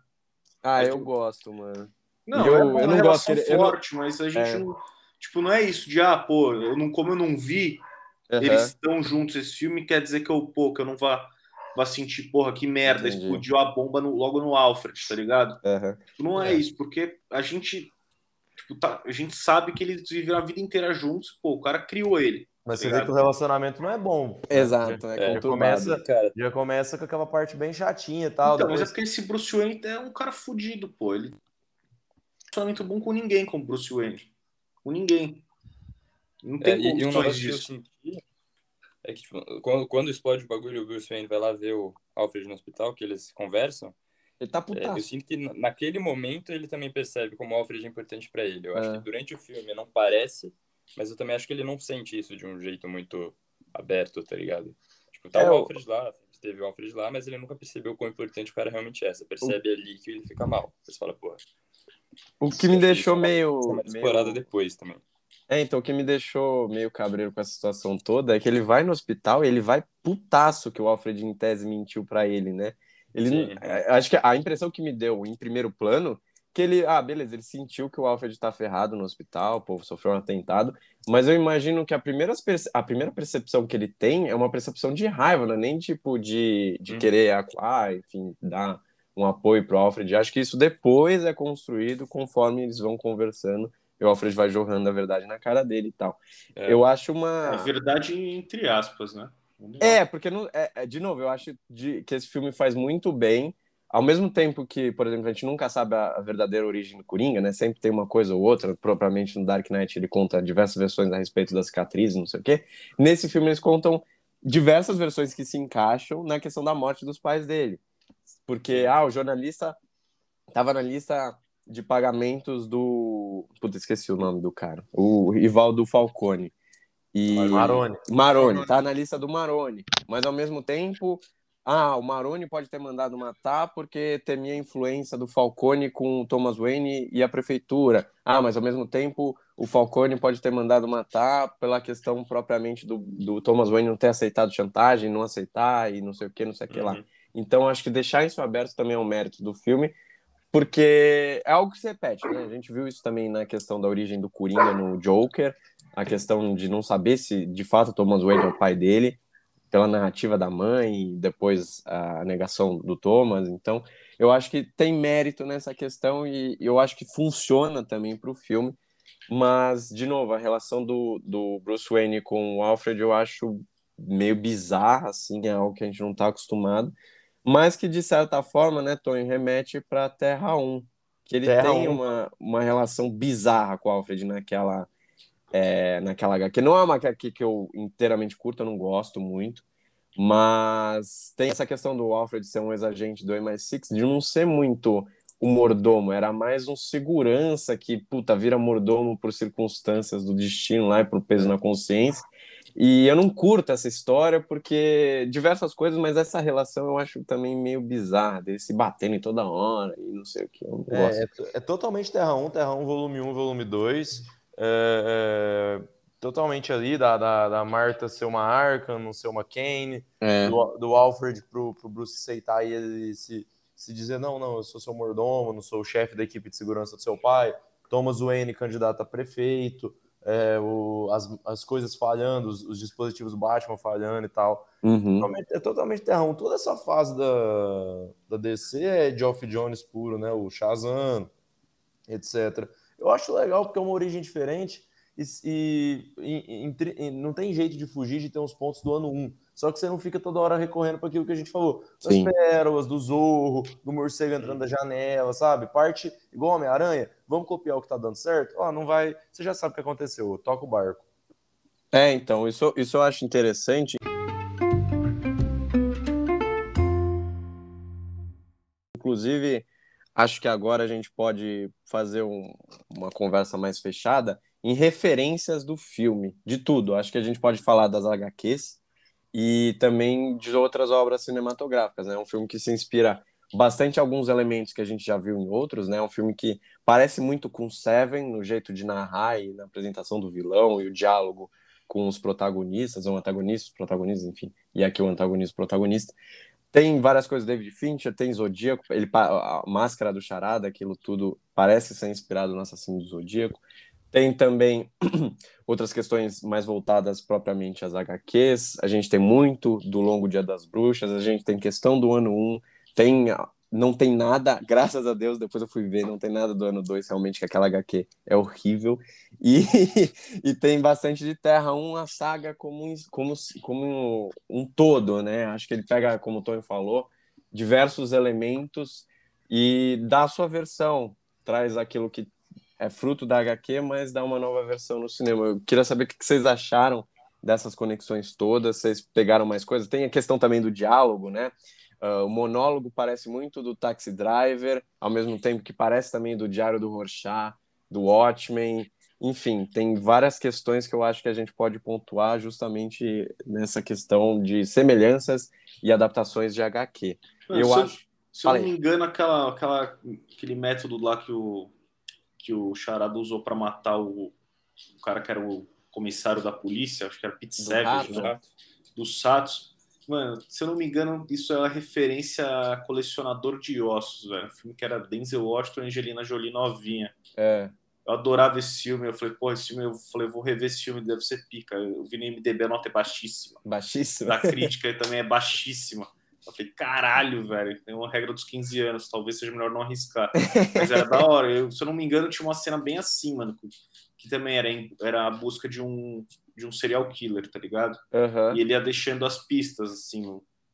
Speaker 1: Ah, eu gosto, mano.
Speaker 5: Não, eu, é eu não gosto forte, não... mas a gente é. não. Tipo, não é isso de, ah, pô, eu não, como eu não vi, uhum. eles estão juntos esse filme, quer dizer que eu, pô, que eu não vá vai sentir, porra, que merda, Entendi. explodiu a bomba no, logo no Alfred, tá ligado?
Speaker 1: Uhum.
Speaker 5: Não é, é, isso, porque a gente, tipo, tá, a gente sabe que eles viveram a vida inteira juntos, pô, o cara criou ele.
Speaker 4: Mas tá você vê que o relacionamento não é bom.
Speaker 1: Exato, é,
Speaker 4: já, começa, cara. já começa com aquela parte bem chatinha e tal.
Speaker 5: Então, depois... mas é porque esse Bruce Wayne é um cara fudido, pô. Ele não é relacionamento bom com ninguém como Bruce Wayne. Com ninguém. Não tem é, condições disso
Speaker 3: é que, tipo, quando, quando explode o bagulho, o Bruce Wayne vai lá ver o Alfred no hospital, que eles conversam,
Speaker 1: Ele tá putaço.
Speaker 3: É, eu sinto que naquele momento ele também percebe como o Alfred é importante para ele. Eu acho é. que durante o filme não parece, mas eu também acho que ele não sente isso de um jeito muito aberto, tá ligado? Tipo, tá é, o Alfred lá, teve o Alfred lá, mas ele nunca percebeu quão importante o cara realmente é. Você percebe o... ali que ele fica mal. Você fala, pô.
Speaker 1: O que me deixou meio.
Speaker 3: Explorada meio... depois também.
Speaker 1: É, então o que me deixou meio cabreiro com essa situação toda é que ele vai no hospital e ele vai putaço que o Alfred em tese mentiu para ele, né? Ele Sim. É, acho que a impressão que me deu em primeiro plano que ele, ah, beleza, ele sentiu que o Alfred tá ferrado no hospital, o povo sofreu um atentado, mas eu imagino que a primeira, a primeira percepção que ele tem é uma percepção de raiva, não é nem tipo de, de hum. querer acuar, enfim, dar um apoio pro Alfred. Acho que isso depois é construído conforme eles vão conversando e o Alfred vai jorrando a verdade na cara dele e tal. É, eu acho uma.
Speaker 5: É verdade entre aspas, né?
Speaker 1: É, porque, não, é, é, de novo, eu acho de, que esse filme faz muito bem, ao mesmo tempo que, por exemplo, a gente nunca sabe a, a, verdadeira origem do Coringa, né? Sempre tem uma coisa ou outra, propriamente no Dark Knight ele conta diversas versões a respeito das cicatrizes, não sei o quê. Nesse filme eles contam diversas versões que se encaixam na questão da morte dos pais dele. Porque, ah, o jornalista estava na lista de pagamentos do. Puta, esqueci o nome do cara. O Rivaldo Falcone. E...
Speaker 4: Maroni.
Speaker 1: Maroni, tá na lista do Maroni. Mas ao mesmo tempo, ah, o Maroni pode ter mandado matar porque temia a influência do Falcone com o Thomas Wayne e a prefeitura. Ah, mas ao mesmo tempo o Falcone pode ter mandado matar pela questão propriamente do, do Thomas Wayne não ter aceitado chantagem, não aceitar e não sei o que, não sei o que uhum. lá. Então acho que deixar isso aberto também é um mérito do filme porque é algo que se repete, né? A gente viu isso também na questão da origem do Coringa no Joker, a questão de não saber se de fato Thomas Wayne é o pai dele, pela narrativa da mãe e depois a negação do Thomas. Então, eu acho que tem mérito nessa questão e eu acho que funciona também para o filme. Mas, de novo, a relação do, do Bruce Wayne com o Alfred eu acho meio bizarra, assim, é algo que a gente não está acostumado mas que de certa forma, né, Tony, remete para Terra 1, que ele Terra tem 1. uma, uma relação bizarra com o Alfred naquela é, naquela HQ. Não é uma HQ que eu inteiramente curto, eu não gosto muito, mas tem essa questão do Alfred ser um ex-agente do MI6, de não ser muito o mordomo, era mais um segurança que, puta, vira mordomo por circunstâncias do destino lá e por peso na consciência, e eu não curto essa história porque diversas coisas, mas essa relação eu acho também meio bizarra, dele se batendo em toda hora e não sei o que.
Speaker 4: É, é, é, totalmente Terra 1, Terra 1, volume 1, volume 2. É, é, totalmente ali da, da, da, Marta ser uma Arkham, não ser uma Kane, é. do, do, Alfred pro, pro Bruce aceitar e ele se, se dizer: não, não, eu sou seu mordomo, não sou o chefe da equipe de segurança do seu pai. Thomas Wayne, candidato a prefeito é, o, as, as coisas falhando, os, os, dispositivos Batman falhando e tal.
Speaker 1: Uhum.
Speaker 4: Totalmente, é totalmente terrão. Toda essa fase da, da DC é Geoff Jones puro, né? O Shazam, etc. Eu acho legal porque é uma origem diferente e, e, e, e não tem jeito de fugir de ter uns pontos do ano 1. Só que você não fica toda hora recorrendo para aquilo que a gente falou. Das Sim. pérolas, do zorro, do morcego entrando da janela, sabe? Parte igual Homem-Aranha. Vamos copiar o que tá dando certo? Ó, não vai. Você já sabe o que aconteceu. Toca o barco.
Speaker 1: É, então, isso, isso eu acho interessante. Inclusive, acho que agora a gente pode fazer um, uma conversa mais fechada em referências do filme, de tudo. Acho que a gente pode falar das HQs, e também de outras obras cinematográficas. Né? É um filme que se inspira bastante em alguns elementos que a gente já viu em outros. Né? É um filme que parece muito com Seven no jeito de narrar e na apresentação do vilão e o diálogo com os protagonistas, ou antagonistas, protagonistas, enfim, e aqui o antagonista protagonista. Tem várias coisas do David Fincher, tem Zodíaco, ele, a máscara do Charada, aquilo tudo parece ser inspirado no assassino do Zodíaco. Tem também outras questões mais voltadas propriamente às HQs. A gente tem muito do Longo Dia das Bruxas, a gente tem questão do ano 1, tem não tem nada, graças a Deus, depois eu fui ver, não tem nada do ano 2, realmente, que aquela HQ é horrível. E, e tem bastante de Terra 1, a saga como, como, como um, um todo, né? Acho que ele pega, como o Tony falou, diversos elementos e dá a sua versão, traz aquilo que é fruto da HQ, mas dá uma nova versão no cinema. Eu queria saber o que vocês acharam dessas conexões todas, vocês pegaram mais coisas? Tem a questão também do diálogo, né? Uh, o monólogo parece muito do Taxi Driver, ao mesmo tempo que parece também do Diário do Rorschach, do Watchmen. Enfim, tem várias questões que eu acho que a gente pode pontuar justamente nessa questão de semelhanças e adaptações de HQ. eu
Speaker 5: se
Speaker 1: acho.
Speaker 5: se eu não me engano, aquela, aquela, aquele método lá que o, que o Charada usou para matar o, o cara que era o comissário da polícia, acho que era Pete Savage, né? Dos Satos Mano, se eu não me engano, isso é uma referência a colecionador de ossos, velho. Um filme que era Denzel Washington e Angelina Jolie novinha.
Speaker 1: É.
Speaker 5: Eu adorava esse filme. Eu falei, pô, esse filme, eu falei, vou rever esse filme, deve ser pica. Eu vi no MDB, a nota é baixíssima.
Speaker 1: Baixíssima?
Speaker 5: Da crítica também é baixíssima. Eu falei, caralho, velho, tem uma regra dos 15 anos, talvez seja melhor não arriscar. Mas era da hora. Eu, se eu não me engano, tinha uma cena bem assim, mano, que também era, era a busca de um, de um serial killer, tá ligado?
Speaker 1: Uhum.
Speaker 5: E ele ia deixando as pistas, assim,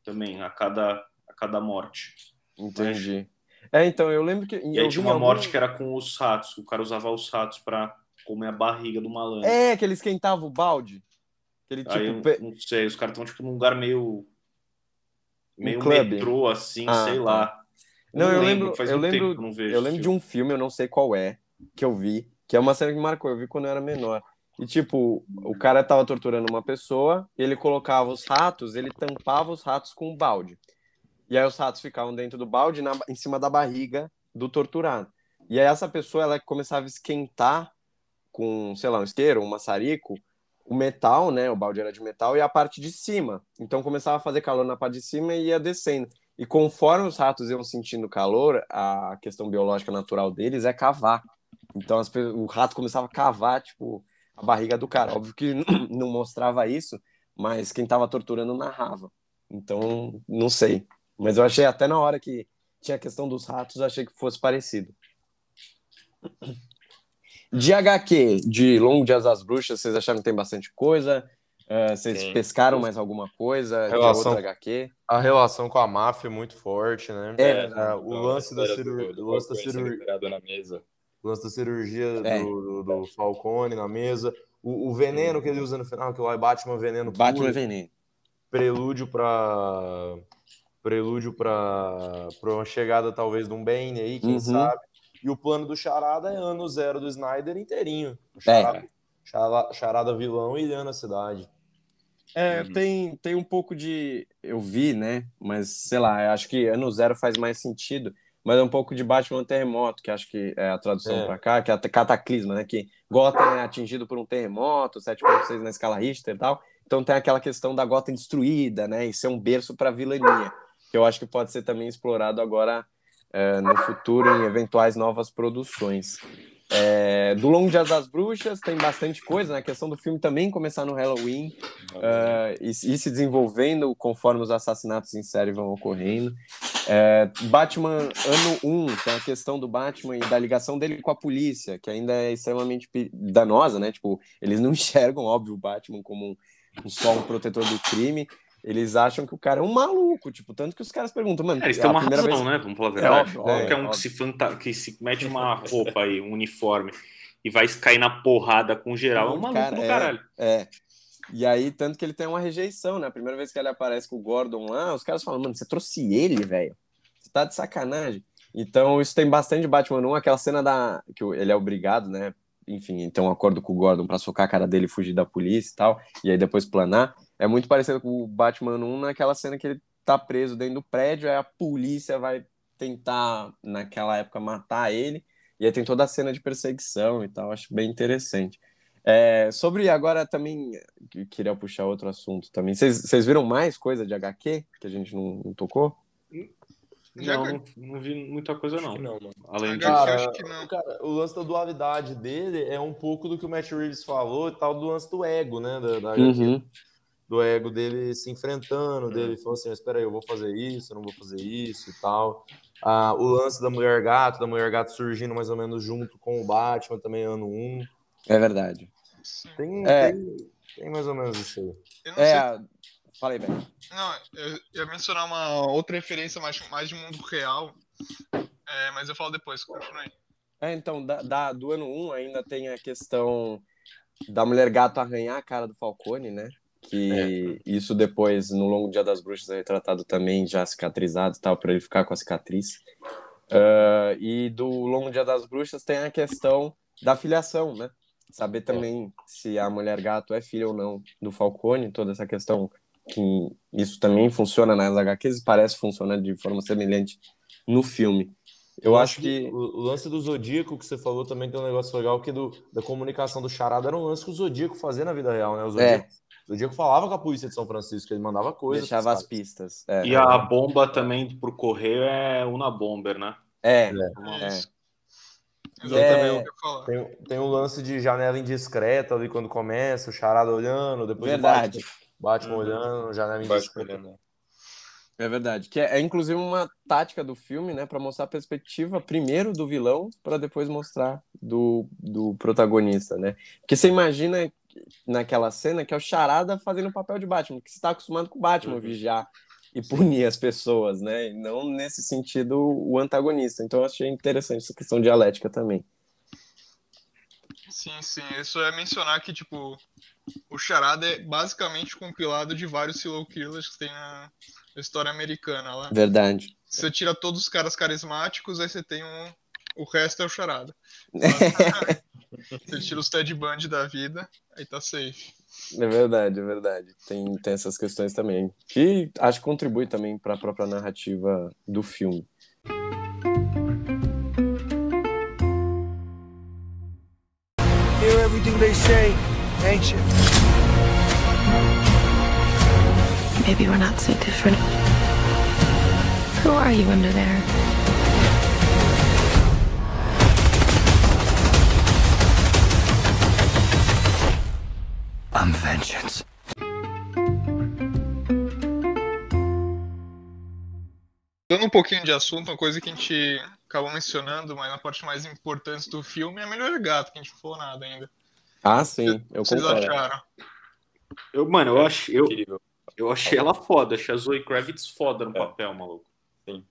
Speaker 5: também, a cada, a cada morte.
Speaker 1: Entendi. É, então, eu lembro que.
Speaker 5: E aí tinha uma algum... morte que era com os ratos, o cara usava os ratos pra comer a barriga do malandro.
Speaker 1: É, que ele esquentava o balde. Ele, tipo,
Speaker 5: aí, não sei, os caras estão tipo num lugar meio. Meio um metrô, assim, ah, sei tá. lá.
Speaker 1: Não, não eu lembro. eu lembro, eu lembro de um filme, eu não sei qual é, que eu vi, que é uma cena que marcou, eu vi quando eu era menor. E, tipo, o cara tava torturando uma pessoa, ele colocava os ratos, ele tampava os ratos com um balde. E aí os ratos ficavam dentro do balde, na, em cima da barriga do torturado. E aí essa pessoa, ela começava a esquentar com, sei lá, um isqueiro, um maçarico, o metal, né? O balde era de metal e a parte de cima. Então começava a fazer calor na parte de cima e ia descendo. E conforme os ratos iam sentindo calor, a questão biológica natural deles é cavar. Então as, o rato começava a cavar, tipo, a barriga do cara. Óbvio que não mostrava isso, mas quem estava torturando narrava. Então, não sei. Mas eu achei até na hora que tinha a questão dos ratos, achei que fosse parecido. De HQ, de Longo Dias das Bruxas, vocês acharam que tem bastante coisa? Uh, vocês Sim. pescaram mais alguma coisa
Speaker 4: relação,
Speaker 1: de outra HQ?
Speaker 4: A relação com a máfia é muito forte, né?
Speaker 1: É,
Speaker 4: é o lance da cirurgia. O lance da cirurgia.
Speaker 3: na mesa
Speaker 4: o lance da cirurgia é. do, do, do, Falcone na mesa, o, o, veneno que ele usa no final, que lá é Batman Veneno.
Speaker 1: Batman puro, Veneno.
Speaker 4: Prelúdio para prelúdio para uma chegada talvez de um Bane aí, quem uhum. sabe. E o plano do Charada é ano zero do Snyder inteirinho. Charada, é. charada, charada vilão e ilhando a cidade.
Speaker 1: É, uhum. tem, tem um pouco de. Eu vi, né? Mas sei lá, eu acho que ano zero faz mais sentido mas é um pouco de Batman Terremoto, que acho que é a tradução é. para cá, que é cataclisma, né? Que Gotham é atingido por um terremoto, 7.6 na escala Richter e tal. Então tem aquela questão da Gotham destruída, né? E ser um berço para vilania, que eu acho que pode ser também explorado agora é, no futuro em eventuais novas produções. É, do Longo Dia das Bruxas tem bastante coisa, né? A questão do filme também começar no Halloween uh, e, e, se desenvolvendo conforme os assassinatos em série vão ocorrendo. É, Batman ano 1, tem a questão do Batman e da ligação dele com a polícia, que ainda é extremamente danosa, né? Tipo, eles não enxergam, óbvio, o Batman como um, só um protetor do crime. Eles acham que o cara é um maluco, tipo, tanto que os caras perguntam, mano.
Speaker 5: É, eles têm uma razão, vez... né? Vamos falar a verdade. É, óbvio, Qualquer é, um que se, fanta... que se mete uma roupa aí, um uniforme, e vai cair na porrada com geral, é um maluco cara, do caralho.
Speaker 1: É, é. E aí, tanto que ele tem uma rejeição, né? A primeira vez que ele aparece com o Gordon lá, os caras falam, mano, você trouxe ele, velho? Você tá de sacanagem. Então, isso tem bastante Batman 1, aquela cena da. que ele é obrigado, né? Enfim, tem um acordo com o Gordon para socar a cara dele e fugir da polícia e tal, e aí depois planar. É muito parecido com o Batman 1 naquela cena que ele tá preso dentro do prédio, aí a polícia vai tentar, naquela época, matar ele, e aí tem toda a cena de perseguição e tal, acho bem interessante. É, sobre agora também, queria puxar outro assunto também. Vocês viram mais coisa de HQ que a gente não, não tocou?
Speaker 5: Não, não, não, vi muita coisa não.
Speaker 3: não mano.
Speaker 5: Além de
Speaker 4: cara, cara, o lance da dualidade dele é um pouco do que o Matt Reeves falou e tal do lance do ego, né? Da, da
Speaker 1: uhum
Speaker 4: do ego dele se enfrentando, dele falou assim, espera aí, eu vou fazer isso, eu não vou fazer isso e tal. Ah, o lance da Mulher Gato, da Mulher Gato surgindo mais ou menos junto com o Batman, também ano 1.
Speaker 1: É verdade.
Speaker 4: Tem, é. tem, tem, mais ou menos isso aí.
Speaker 1: É, falei, bem.
Speaker 2: Não, eu ia mencionar uma outra referência mais, mais de mundo real, é, mas eu falo depois, continue aí.
Speaker 1: É, então, da, da, do ano 1 ainda tem a questão da Mulher Gato arranhar a cara do Falcone, né? Que é. isso depois, no longo Dia das Bruxas, é retratado também já cicatrizado e tal, para ele ficar com a cicatriz. Uh, e do Longo Dia das Bruxas tem a questão da filiação, né? Saber também é. se a mulher gato é filha ou não do Falcone, toda essa questão que isso também funciona nas HQs e parece funcionar de forma semelhante no filme. Eu acho que.
Speaker 4: O, lance do Zodíaco que você falou também tem um negócio legal que do, da comunicação do Charada era um lance que o Zodíaco fazia na vida real, né? O Zodíaco, é. O Zodíaco falava com a polícia de São Francisco, ele mandava coisas.
Speaker 1: Deixava as pistas.
Speaker 5: É. E a bomba também pro correio é uma bomber, né?
Speaker 1: É. é.
Speaker 2: é. Exatamente é,
Speaker 4: o que eu Tem, tem um lance de janela indiscreta ali quando começa, o charada olhando, depois
Speaker 1: Verdade.
Speaker 4: bate Batman hum. olhando, janela indiscreta.
Speaker 1: É verdade. Que é, é, inclusive uma tática do filme, né? para mostrar a perspectiva primeiro do vilão, para depois mostrar do, do protagonista, né? Porque você imagina naquela cena que é o Charada fazendo o papel de Batman, que você está acostumado com o Batman uhum. vigiar e punir as pessoas, né? E não nesse sentido o antagonista. Então eu achei interessante essa questão dialética também.
Speaker 2: Sim, sim. Isso é mencionar que, tipo, o Charada é basicamente compilado de vários serial killers que tem na história americana lá.
Speaker 1: Verdade.
Speaker 2: Você tira todos os caras carismáticos, aí você tem um. O resto é o Charada. você tira os Ted Bundy da vida, aí tá safe.
Speaker 1: É verdade, é verdade. Tem, tem essas questões também. Que acho que contribui também para a própria narrativa do filme. Hear everything they say, ain't you? Maybe we're not so different. Who are you under there?
Speaker 2: I'm vengeance. Dando um pouquinho de assunto, uma coisa que a gente acabou mencionando, mas na parte mais importante do filme é a melhor gato, que a gente não falou nada ainda.
Speaker 1: Ah, sim, eu
Speaker 2: Vocês concordo. acharam?
Speaker 5: Eu, mano, eu, ach, eu, eu achei ela foda, achei a Zoe Kravitz foda no é. papel, maluco. Sim.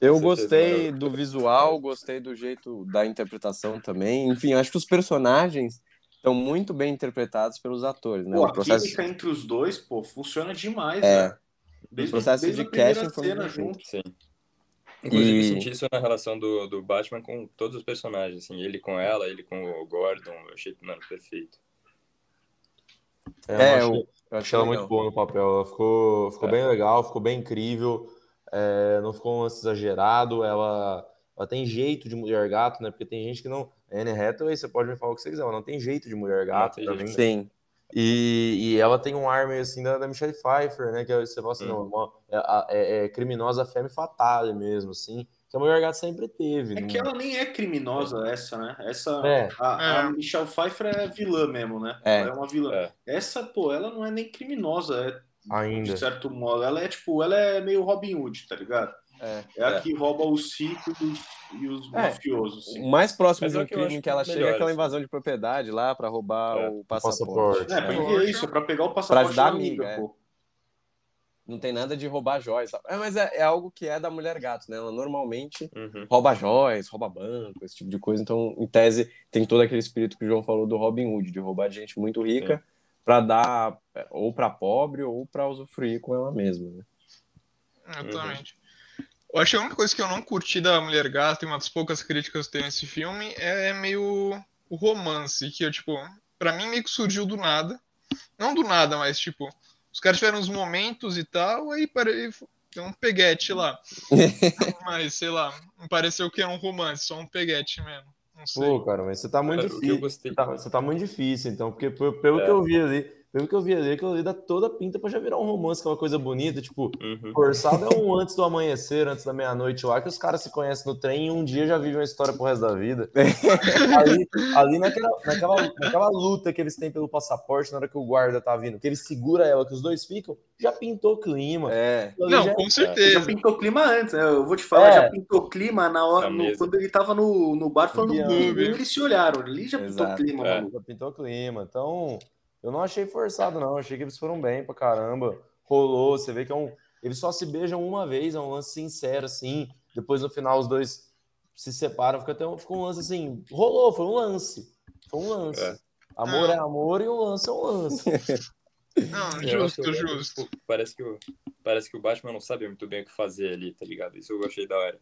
Speaker 1: Eu gostei do visual, gostei do jeito da interpretação também. Enfim, acho que os personagens estão muito bem interpretados pelos atores, né?
Speaker 5: Pô, o processo... química entre os dois, pô, funciona demais,
Speaker 1: é. né? Desde, o processo desde de casting foi muito
Speaker 3: junto. Sim. Inclusive, e... eu senti isso na relação do, do Batman com todos os personagens, assim, ele com ela, ele com o Gordon, eu achei, mano, perfeito.
Speaker 4: É, eu, achei, eu achei ela muito boa no papel, ela ficou, ficou é. bem legal, ficou bem incrível, é, não ficou um exagerado, ela, ela tem jeito de mulher gato, né, porque tem gente que não, Anne Hathaway, você pode me falar o que você quiser, ela não tem jeito de mulher gata pra mim.
Speaker 1: Sim.
Speaker 4: E, e ela tem um ar meio assim da, da Michelle Pfeiffer, né? Que é, você fala assim, hum. não, é, é, é, criminosa femme fatale mesmo, assim. Que a mulher gata sempre teve.
Speaker 5: É que ela nem é criminosa, essa, né? Essa, é. A, a é. Michelle Pfeiffer é vilã mesmo, né? É. Ela é uma vilã. É. Essa, pô, ela não é nem criminosa, é,
Speaker 4: Ainda.
Speaker 5: de certo modo. Ela é tipo, ela é meio Robin Hood, tá ligado? É, é a é. que rouba os ciclos e os é. mafiosos.
Speaker 1: O mais próximo de um crime que ela chega é aquela invasão de propriedade lá para roubar é. o passaporte.
Speaker 5: O passaporte. É, porque é isso, é para pegar o passaporte
Speaker 1: pra ajudar a amiga, amiga pô. Não tem nada de roubar joias. É, mas é, é, algo que é da mulher gato, né? Ela normalmente uhum. rouba joias, rouba banco, esse tipo de coisa. Então, em tese, tem todo aquele espírito que o João falou do Robin Hood, de roubar de gente muito rica para dar ou para pobre ou para usufruir com ela mesma, né?
Speaker 2: Exatamente. Eu acho que a única coisa que eu não curti da Mulher Gata e uma das poucas críticas que tem nesse filme é meio o romance, que eu, tipo, pra mim meio que surgiu do nada. Não do nada, mas, tipo, os caras tiveram uns momentos e tal, aí parei, tem um peguete lá. mas, sei lá, não pareceu que era um romance, só um peguete mesmo. Não sei.
Speaker 4: Pô, cara, mas você tá muito difícil. Você tá, você tá, muito difícil, então, porque pelo é. que eu vi ali, pelo que eu vi ali, aquilo ali dá toda a pinta pra já virar um romance, que é uma coisa bonita, tipo, uhum. forçado é um antes do amanhecer, antes da meia-noite lá, que os caras se conhecem no trem e um dia já vivem uma história pro resto da vida. ali, ali naquela, naquela, naquela luta que eles têm pelo passaporte, na hora que o guarda tá vindo, que ele segura ela, que os dois ficam, já pintou clima.
Speaker 1: É.
Speaker 2: Não, já, com certeza.
Speaker 5: Já pintou clima antes, né? Eu vou te falar, é. já pintou clima na hora, no, quando ele tava no, no bar falando do eles se olharam, ali já Exato. pintou clima, é.
Speaker 4: Já pintou clima, então... Eu não achei forçado, não. Achei que eles foram bem pra caramba. Rolou, você vê que é um. Eles só se beijam uma vez, é um lance sincero, assim. Depois no final os dois se separam, fica até um, fica um lance assim. Rolou, foi um lance. Foi um lance. É. Amor é amor e o lance é um lance.
Speaker 2: Não, justo, justo.
Speaker 3: Tipo, parece, que o, parece que o Batman não sabe muito bem o que fazer ali, tá ligado? Isso eu achei da hora.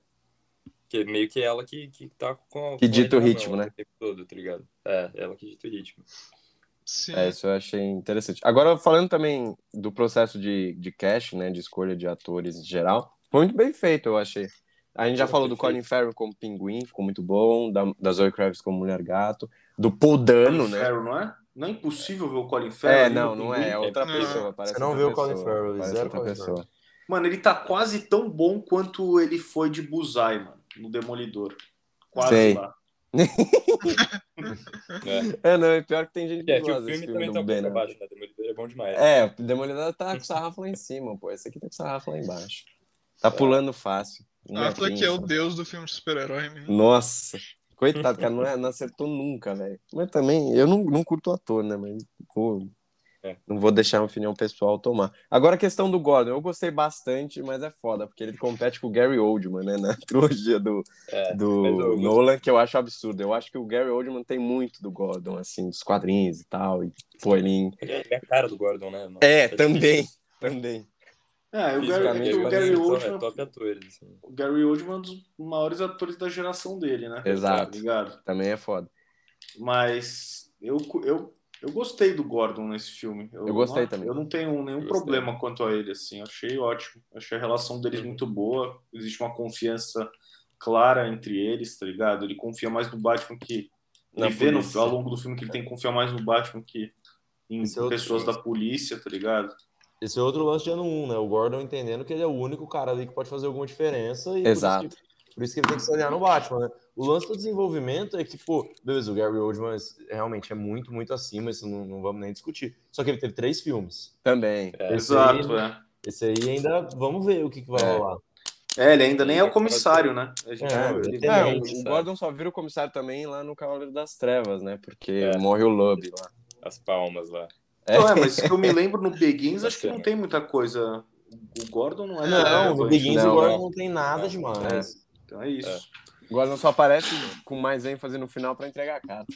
Speaker 3: Que meio que é ela que, que tá com.
Speaker 1: Que dita o ritmo, né?
Speaker 3: O tempo todo, tá ligado? É, ela que dita o ritmo.
Speaker 2: Sim.
Speaker 1: É, isso eu achei interessante. Agora, falando também do processo de, de cast, né, de escolha de atores em geral, foi muito bem feito, eu achei. A gente já falou do Colin Farrell como Pinguim, ficou muito bom, da, da Zoe Kravitz como Mulher Gato, do Paul Dano, né?
Speaker 5: Farrell, não é? Não é impossível ver o Colin Farrell.
Speaker 1: É, não, não é, é outra
Speaker 2: Não.
Speaker 1: pessoa. Parece
Speaker 4: Você não vê o Colin Farrell,
Speaker 1: parece
Speaker 4: zero
Speaker 1: outra
Speaker 4: Colin
Speaker 1: pessoa.
Speaker 5: Mano, ele tá quase tão bom quanto ele foi de Bullseye, mano, no Demolidor. Quase
Speaker 1: Sei.
Speaker 5: lá.
Speaker 3: É,
Speaker 1: É, não, é pior que tem gente que
Speaker 3: é que
Speaker 1: gosta
Speaker 3: o
Speaker 1: desse
Speaker 3: filme também
Speaker 1: do
Speaker 3: tá
Speaker 1: Affleck.
Speaker 3: abaixo, né? Demolidor é bom demais.
Speaker 1: É, o Demolidor tá com o sarrafo lá em cima, pô. Esse aqui tá com o sarrafo lá embaixo. Tá pulando fácil. Um
Speaker 2: Affleck
Speaker 1: metrinho
Speaker 2: é o deus do filme de super-herói.
Speaker 1: Nossa. Coitado, cara, não, é- não acertou nunca, velho. Mas também, eu não, não curto o ator, né? Mas, pô,
Speaker 3: É.
Speaker 1: não vou deixar a opinião pessoal tomar. Agora a questão do Gordon, eu gostei bastante, mas é foda, porque ele compete com o Gary Oldman, né? Na trilogia do,
Speaker 3: É,
Speaker 1: do Nolan, que eu acho absurdo. Eu acho que o Gary Oldman tem muito do Gordon, assim, dos quadrinhos e tal. E, pô, ele...
Speaker 3: Ele é ele é a cara do Gordon, né? mano?
Speaker 1: É,
Speaker 3: difícil.
Speaker 1: também, também.
Speaker 5: É, o Gary, o Gary Oldman.
Speaker 3: É top atores, assim.
Speaker 5: O Gary Oldman é um dos maiores atores da geração dele, né?
Speaker 1: Exato.
Speaker 5: Tá ligado?
Speaker 1: Também é foda.
Speaker 5: Mas eu, eu, eu gostei do Gordon nesse filme.
Speaker 1: Eu gostei
Speaker 5: não-
Speaker 1: também.
Speaker 5: Eu não tenho nenhum
Speaker 3: Eu gostei.
Speaker 5: problema quanto a ele, assim. Achei ótimo. Achei a relação deles
Speaker 3: Uhum.
Speaker 5: muito boa. Existe uma confiança clara entre eles, tá ligado? Ele confia mais no Batman que.
Speaker 1: Na
Speaker 5: Ele vê no, ao longo do filme que ele tem que confiar mais no Batman que em
Speaker 4: Esse é
Speaker 5: pessoas da polícia, tá ligado?
Speaker 4: Esse é outro lance de ano 1, né? O Gordon entendendo que ele é o único cara ali que pode fazer alguma diferença. E
Speaker 1: Exato.
Speaker 4: Por isso, que, por isso que ele tem que se aliar no Batman, né? O lance do desenvolvimento é que, pô, beleza, o Gary Oldman realmente é muito, muito acima, isso não, não vamos nem discutir. Só que ele teve três filmes.
Speaker 1: Também.
Speaker 3: É,
Speaker 4: Esse
Speaker 5: Exato,
Speaker 4: aí,
Speaker 5: é.
Speaker 4: Esse aí ainda, vamos ver o que, que vai
Speaker 1: É.
Speaker 4: rolar.
Speaker 5: É, ele ainda nem é o comissário, né? A gente
Speaker 4: É, ele
Speaker 1: É, o? Gordon só vira o comissário também lá no Cavaleiro das Trevas, né? Porque
Speaker 3: É.
Speaker 1: morre o Lobby lá.
Speaker 3: As palmas lá.
Speaker 1: É.
Speaker 5: Não, é, mas que eu me lembro no Begins, acho que não tem muita coisa. O Gordon não é.
Speaker 4: Não, no Begins
Speaker 1: Não,
Speaker 4: o Gordon
Speaker 1: não.
Speaker 4: não tem nada demais.
Speaker 5: Então é isso.
Speaker 1: O Gordon só aparece com mais ênfase no final pra entregar a carta.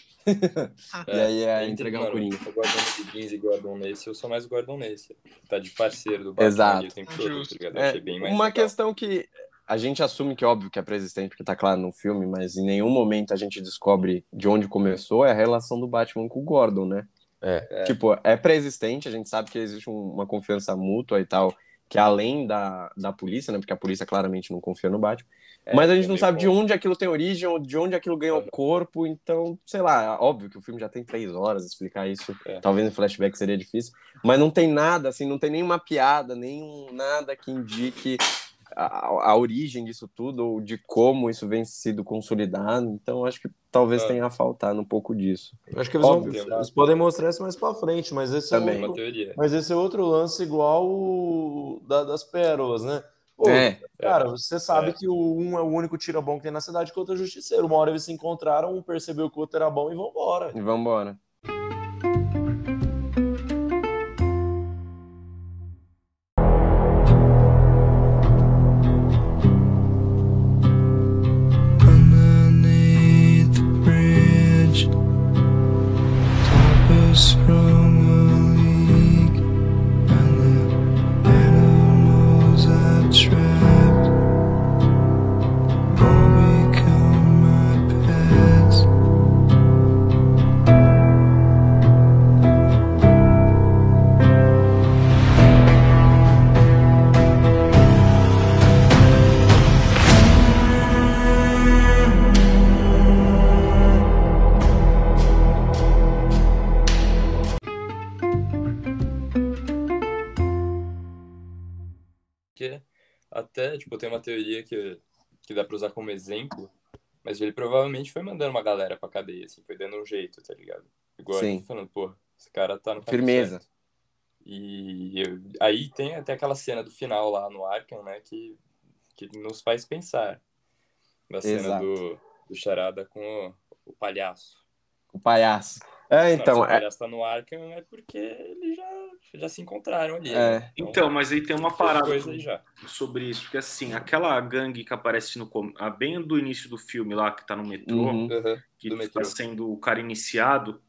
Speaker 1: e aí é
Speaker 3: Entre,
Speaker 1: entregar o
Speaker 3: mano,
Speaker 1: Coringa.
Speaker 3: O Gordon no Begins e Gordon nesse, eu sou mais o Gordon nesse. Tá de parceiro do Batman
Speaker 1: Exato.
Speaker 3: o tempo todo, tá? Eu
Speaker 1: É,
Speaker 3: bem mais
Speaker 1: uma
Speaker 3: legal.
Speaker 1: questão que a gente assume que é óbvio que é preexistente, porque tá claro no filme, mas em nenhum momento a gente descobre de onde começou é a relação do Batman com o Gordon, né?
Speaker 4: É.
Speaker 1: Tipo, é pré-existente, a gente sabe que existe um- uma confiança mútua e tal, que é além da, da polícia, né? Porque a polícia claramente não confia no Batman.
Speaker 3: É,
Speaker 1: Mas a gente
Speaker 3: é
Speaker 1: não sabe de onde aquilo tem origem, ou de onde aquilo ganhou
Speaker 3: Uhum.
Speaker 1: corpo, então, sei lá, óbvio que o filme já tem três horas, explicar isso,
Speaker 3: É.
Speaker 1: talvez no flashback seria difícil, mas não tem nada, assim, não tem nenhuma piada, nenhum nada que indique a, a origem disso tudo, ou de como isso vem sido consolidado, então acho que talvez
Speaker 3: É.
Speaker 1: tenha faltado um pouco disso.
Speaker 4: Acho que eles,
Speaker 1: Óbvio.
Speaker 4: vão, eles podem mostrar isso mais pra frente, mas esse é
Speaker 1: Também.
Speaker 3: Uma
Speaker 4: outro,
Speaker 3: teoria.
Speaker 4: mas esse é outro lance igual o da- das pérolas, né? Pô,
Speaker 1: é,
Speaker 4: Cara, você sabe
Speaker 3: É.
Speaker 4: que o um é o único tira bom que tem na cidade, que o outro é justiceiro. Uma hora eles se encontraram, um percebeu que o outro era bom e vambora.
Speaker 1: e vambora.
Speaker 3: Porque até, tipo, tem uma teoria que, que dá pra usar como exemplo, mas ele provavelmente foi mandando uma galera pra cadeia, assim, foi dando um jeito, tá ligado? Igual
Speaker 1: Sim.
Speaker 3: falando, pô, esse cara tá no
Speaker 1: Firmeza.
Speaker 3: certo. E eu- aí tem até aquela cena do final lá no Arkham, né, que, que nos faz pensar. Da cena
Speaker 1: Exato.
Speaker 3: do, do Charada com o, o palhaço.
Speaker 1: O palhaço. É,
Speaker 3: Não,
Speaker 1: então,
Speaker 3: se o
Speaker 1: é,
Speaker 3: palhaço tá no Arkham é porque eles já, já se encontraram ali.
Speaker 1: É.
Speaker 3: né?
Speaker 5: Então, mas aí tem uma parada
Speaker 3: coisa aí já.
Speaker 5: sobre isso, porque assim, aquela gangue que aparece no ah, bem do início do filme lá, que tá no metrô,
Speaker 1: Uhum.
Speaker 5: Que está sendo o cara iniciado,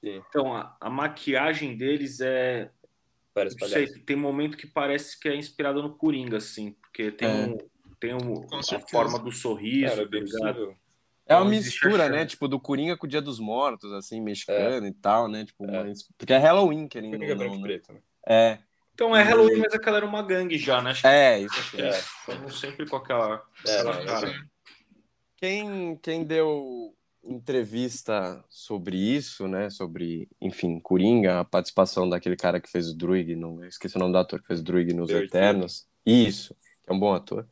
Speaker 3: Sim,
Speaker 5: Então, a, a maquiagem deles é.
Speaker 3: parece
Speaker 5: Não sei, tem momento que parece que é inspirada no Coringa, assim, porque tem,
Speaker 1: É.
Speaker 5: um, tem um, a forma do sorriso,
Speaker 3: Cara, é
Speaker 1: É uma mistura, né? Tipo, do Coringa com o Dia dos Mortos, assim, mexicano e tal, né? Tipo,
Speaker 3: É.
Speaker 1: mas... Porque é Halloween, querendo
Speaker 3: Coringa
Speaker 1: ou
Speaker 3: branco
Speaker 1: não,
Speaker 3: e
Speaker 1: né?
Speaker 3: preto, né?
Speaker 1: É,
Speaker 5: Então é Halloween, mas aquela era uma gangue já, né? Acho que
Speaker 1: é, isso aqui.
Speaker 3: É.
Speaker 5: estamos sempre com aquela,
Speaker 3: É,
Speaker 5: aquela cara.
Speaker 2: Sim.
Speaker 1: Quem, quem deu entrevista sobre isso, né? Sobre, enfim, Coringa, a participação daquele cara que fez o Druig, não, eu esqueci o nome do ator que fez o Druig nos Eternos. Isso, que é um bom ator.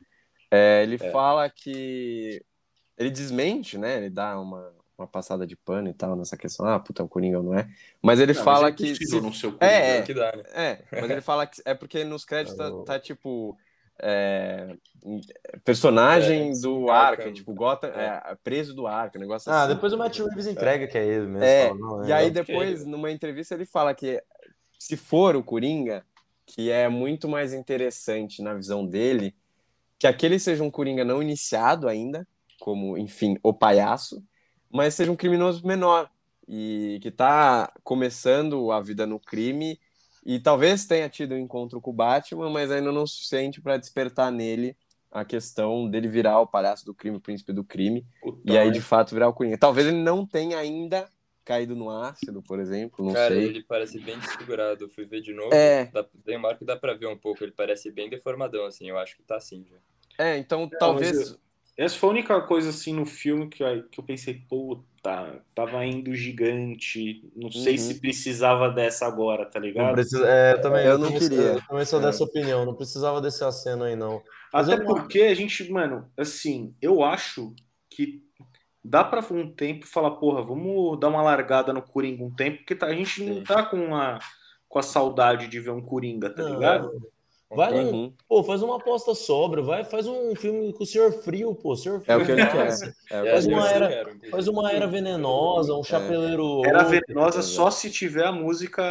Speaker 1: É, ele
Speaker 3: É.
Speaker 1: fala que. Ele desmente, né? Ele dá uma, uma passada de pano e tal nessa questão. Ah, puta, o Coringa não é. Mas ele
Speaker 5: Não,
Speaker 1: fala
Speaker 5: mas é
Speaker 1: que. se-
Speaker 5: não ser o
Speaker 1: É,
Speaker 5: Coringa.
Speaker 1: é.
Speaker 3: Que dá, né?
Speaker 1: É, mas ele fala que é porque nos créditos tá, tá, tipo é, personagem
Speaker 3: É,
Speaker 1: do
Speaker 3: sim,
Speaker 1: Arkham, tipo Gotham, é, preso do Arkham, negócio
Speaker 4: Ah,
Speaker 1: assim.
Speaker 4: depois o Matt Reeves entrega que é ele mesmo.
Speaker 1: É,
Speaker 4: fala, não,
Speaker 1: e aí depois, numa entrevista, ele fala que se for o Coringa, que é muito mais interessante na visão dele, que aquele seja um Coringa não iniciado ainda, como, enfim, o palhaço, mas seja um criminoso menor e que tá começando a vida no crime e talvez tenha tido um encontro com o Batman, mas ainda não o suficiente para despertar nele a questão dele virar o palhaço do crime, o príncipe do crime,
Speaker 5: Puta,
Speaker 1: e aí de fato virar o Coringa. Talvez ele não tenha ainda caído no ácido, por exemplo, não
Speaker 3: Cara,
Speaker 1: sei.
Speaker 3: ele parece bem desfigurado. Eu fui ver de novo.
Speaker 1: É.
Speaker 3: Dá, tem uma hora que dá pra ver um pouco. Ele parece bem deformadão, assim. Eu acho que tá assim já.
Speaker 1: É, então talvez.
Speaker 5: mas Essa foi a única coisa assim no filme que, eu- que eu pensei, puta, tava indo gigante. Não sei
Speaker 1: Uhum.
Speaker 5: se precisava dessa agora, tá
Speaker 4: Não
Speaker 5: ligado?
Speaker 4: precisa, é, eu também,
Speaker 1: Eu não
Speaker 4: também-
Speaker 1: queria.
Speaker 4: Eu também sou dessa opinião, não precisava desse aceno aí, não. Mas
Speaker 5: Até
Speaker 4: eu não-
Speaker 5: porque a gente, mano, assim, eu acho que dá pra um tempo falar, porra, vamos dar uma largada no Coringa um tempo, porque tá- a gente não tá com a, com a saudade de ver um Coringa, tá
Speaker 4: Não,
Speaker 5: ligado?
Speaker 4: Vai num,
Speaker 1: Uhum.
Speaker 4: pô, faz uma aposta sobra, vai, faz um filme com o Senhor Frio, pô, Senhor Frio.
Speaker 1: É o que ele quer. É
Speaker 4: Faz uma era-
Speaker 3: quero.
Speaker 4: Faz uma era venenosa, um chapeleiro.
Speaker 5: Era venenosa
Speaker 4: tá
Speaker 5: só se tiver a música.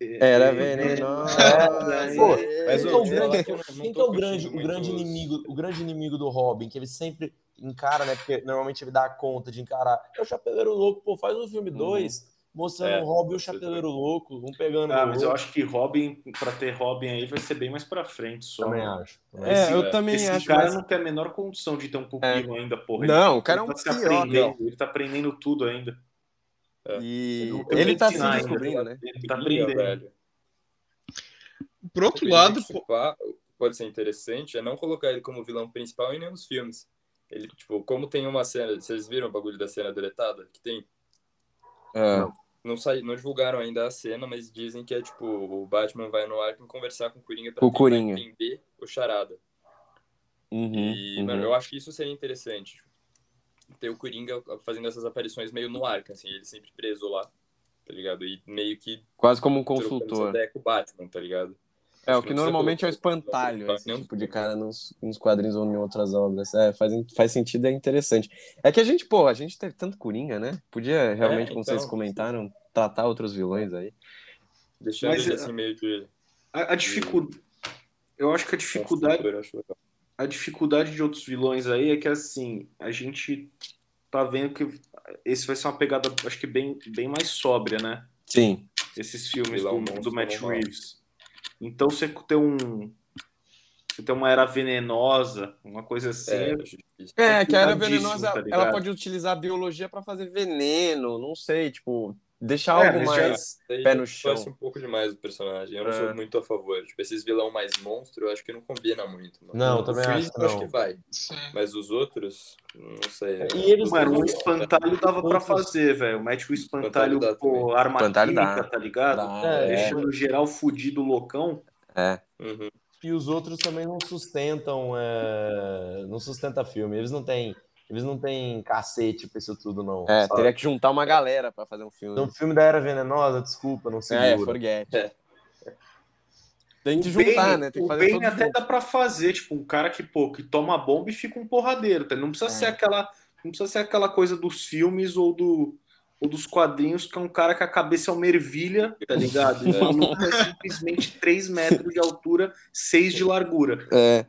Speaker 5: eh,
Speaker 1: Era
Speaker 5: eh,
Speaker 1: venenosa.
Speaker 4: É, pô,
Speaker 3: Mas
Speaker 4: é o grande, quem que é o grande, o inimigo, o grande inimigo do Robin, que ele sempre encara, né? Porque normalmente ele dá conta de encarar. É o Chapeleiro Louco, pô, faz um filme 2 mostrando
Speaker 3: É,
Speaker 4: o Robin e o Chapeleiro Louco, um pegando
Speaker 5: Ah,
Speaker 4: o
Speaker 5: mas eu acho que Robin, pra ter Robin aí, vai ser bem mais pra frente só.
Speaker 4: Também acho. também
Speaker 1: É,
Speaker 5: Esse-
Speaker 1: eu também
Speaker 5: Esse
Speaker 1: acho.
Speaker 5: cara
Speaker 1: mas-
Speaker 5: não tem a menor condição de ter um pupilo ainda, porra.
Speaker 1: Não,
Speaker 5: Ele-
Speaker 1: o cara é
Speaker 5: ele
Speaker 1: um
Speaker 5: tá se
Speaker 1: pior,
Speaker 5: Ele tá aprendendo tudo ainda.
Speaker 1: E
Speaker 5: Não tem
Speaker 1: ele
Speaker 5: que
Speaker 1: tá se descobrindo, né?
Speaker 5: Ele tá aprendendo.
Speaker 3: velho.
Speaker 2: Por outro
Speaker 3: Ele
Speaker 2: lado,
Speaker 3: pode ser interessante é não colocar ele como vilão principal em nenhum dos filmes. Ele, tipo, como tem uma cena, vocês viram o bagulho da cena deletada? Que tem.
Speaker 1: É.
Speaker 3: Não, sai, não divulgaram ainda a cena, mas dizem que é tipo, o Batman vai no Arkham conversar com o Coringa pra
Speaker 1: o Coringa.
Speaker 3: entender o charada.
Speaker 1: Uhum,
Speaker 3: E,
Speaker 1: uhum.
Speaker 3: mano, eu acho que isso seria interessante. tipo, Ter o Coringa fazendo essas aparições meio no Arkham, assim, ele sempre preso lá, tá ligado? E meio que
Speaker 1: Quase como um consultor.
Speaker 3: ideia com o Batman, tá ligado?
Speaker 1: É,
Speaker 3: Acho
Speaker 1: o
Speaker 3: que
Speaker 1: normalmente é o espantalho, esse tipo de cara nos, nos quadrinhos ou em outras obras. É, faz, faz sentido, é interessante. É que a gente, pô, a gente teve tanto Coringa, né? Podia realmente,
Speaker 3: É,
Speaker 1: como
Speaker 3: então,
Speaker 1: vocês comentaram, tratar outros vilões aí.
Speaker 3: Deixando
Speaker 5: Mas,
Speaker 3: ele
Speaker 5: é-
Speaker 3: assim meio de
Speaker 5: A, a dificuldade. Eu acho que a dificuldade, a dificuldade de outros vilões aí é que assim, a gente tá vendo que esse vai ser uma pegada, acho que bem, bem mais sóbria, né?
Speaker 1: Sim.
Speaker 5: Esses filmes do, do Matt. Reeves. Então você ter um. Você ter uma era venenosa, uma coisa assim.
Speaker 3: É, difícil.
Speaker 1: É, que a era
Speaker 5: cuidadíssimo,
Speaker 1: venenosa,
Speaker 5: tá
Speaker 1: ela pode utilizar a biologia pra fazer veneno, não sei, tipo, deixar
Speaker 5: É,
Speaker 1: algo
Speaker 5: já-
Speaker 1: mais
Speaker 3: Daí
Speaker 1: pé no chão.
Speaker 3: um pouco demais o personagem. Eu não
Speaker 1: É.
Speaker 3: sou muito a favor. Tipo, esses vilão mais monstro, eu acho que não combina muito. Mano.
Speaker 4: Não,
Speaker 3: O
Speaker 4: também acho que
Speaker 3: eu acho
Speaker 4: não.
Speaker 3: que vai. Mas os outros, não sei.
Speaker 4: E eles
Speaker 5: Mano,
Speaker 4: não-
Speaker 5: o espantalho dava pra fazer, velho. Mete o espantalho,
Speaker 3: Espantalho
Speaker 5: pô, arma
Speaker 1: Espantalho
Speaker 5: química,
Speaker 1: dá.
Speaker 5: tá ligado?
Speaker 4: É,
Speaker 1: é.
Speaker 5: Deixando geral fudido loucão.
Speaker 1: É.
Speaker 3: Uhum.
Speaker 4: E os outros também não sustentam, é, não sustenta filme. Eles não têm, eles não têm cacete pra isso tudo, não.
Speaker 1: É,
Speaker 4: sabe?
Speaker 1: teria que juntar uma galera pra fazer um filme.
Speaker 4: No filme da Era Venenosa, desculpa, não segura.
Speaker 1: É, forget.
Speaker 3: É.
Speaker 1: Tem que
Speaker 5: O
Speaker 1: juntar,
Speaker 5: Bane-
Speaker 1: né? Tem que
Speaker 5: o
Speaker 1: fazer
Speaker 5: Bane
Speaker 1: todos
Speaker 5: até
Speaker 1: juntos.
Speaker 5: dá pra fazer, tipo, um cara que, pô, que toma bomba e fica um porradeiro, tá? Não precisa
Speaker 1: É.
Speaker 5: ser aquela. Não precisa ser aquela coisa dos filmes ou, do, ou dos quadrinhos, que é um cara que a cabeça é uma ervilha, tá ligado? E o maluco é simplesmente 3 metros de altura, 6 de largura.
Speaker 1: É.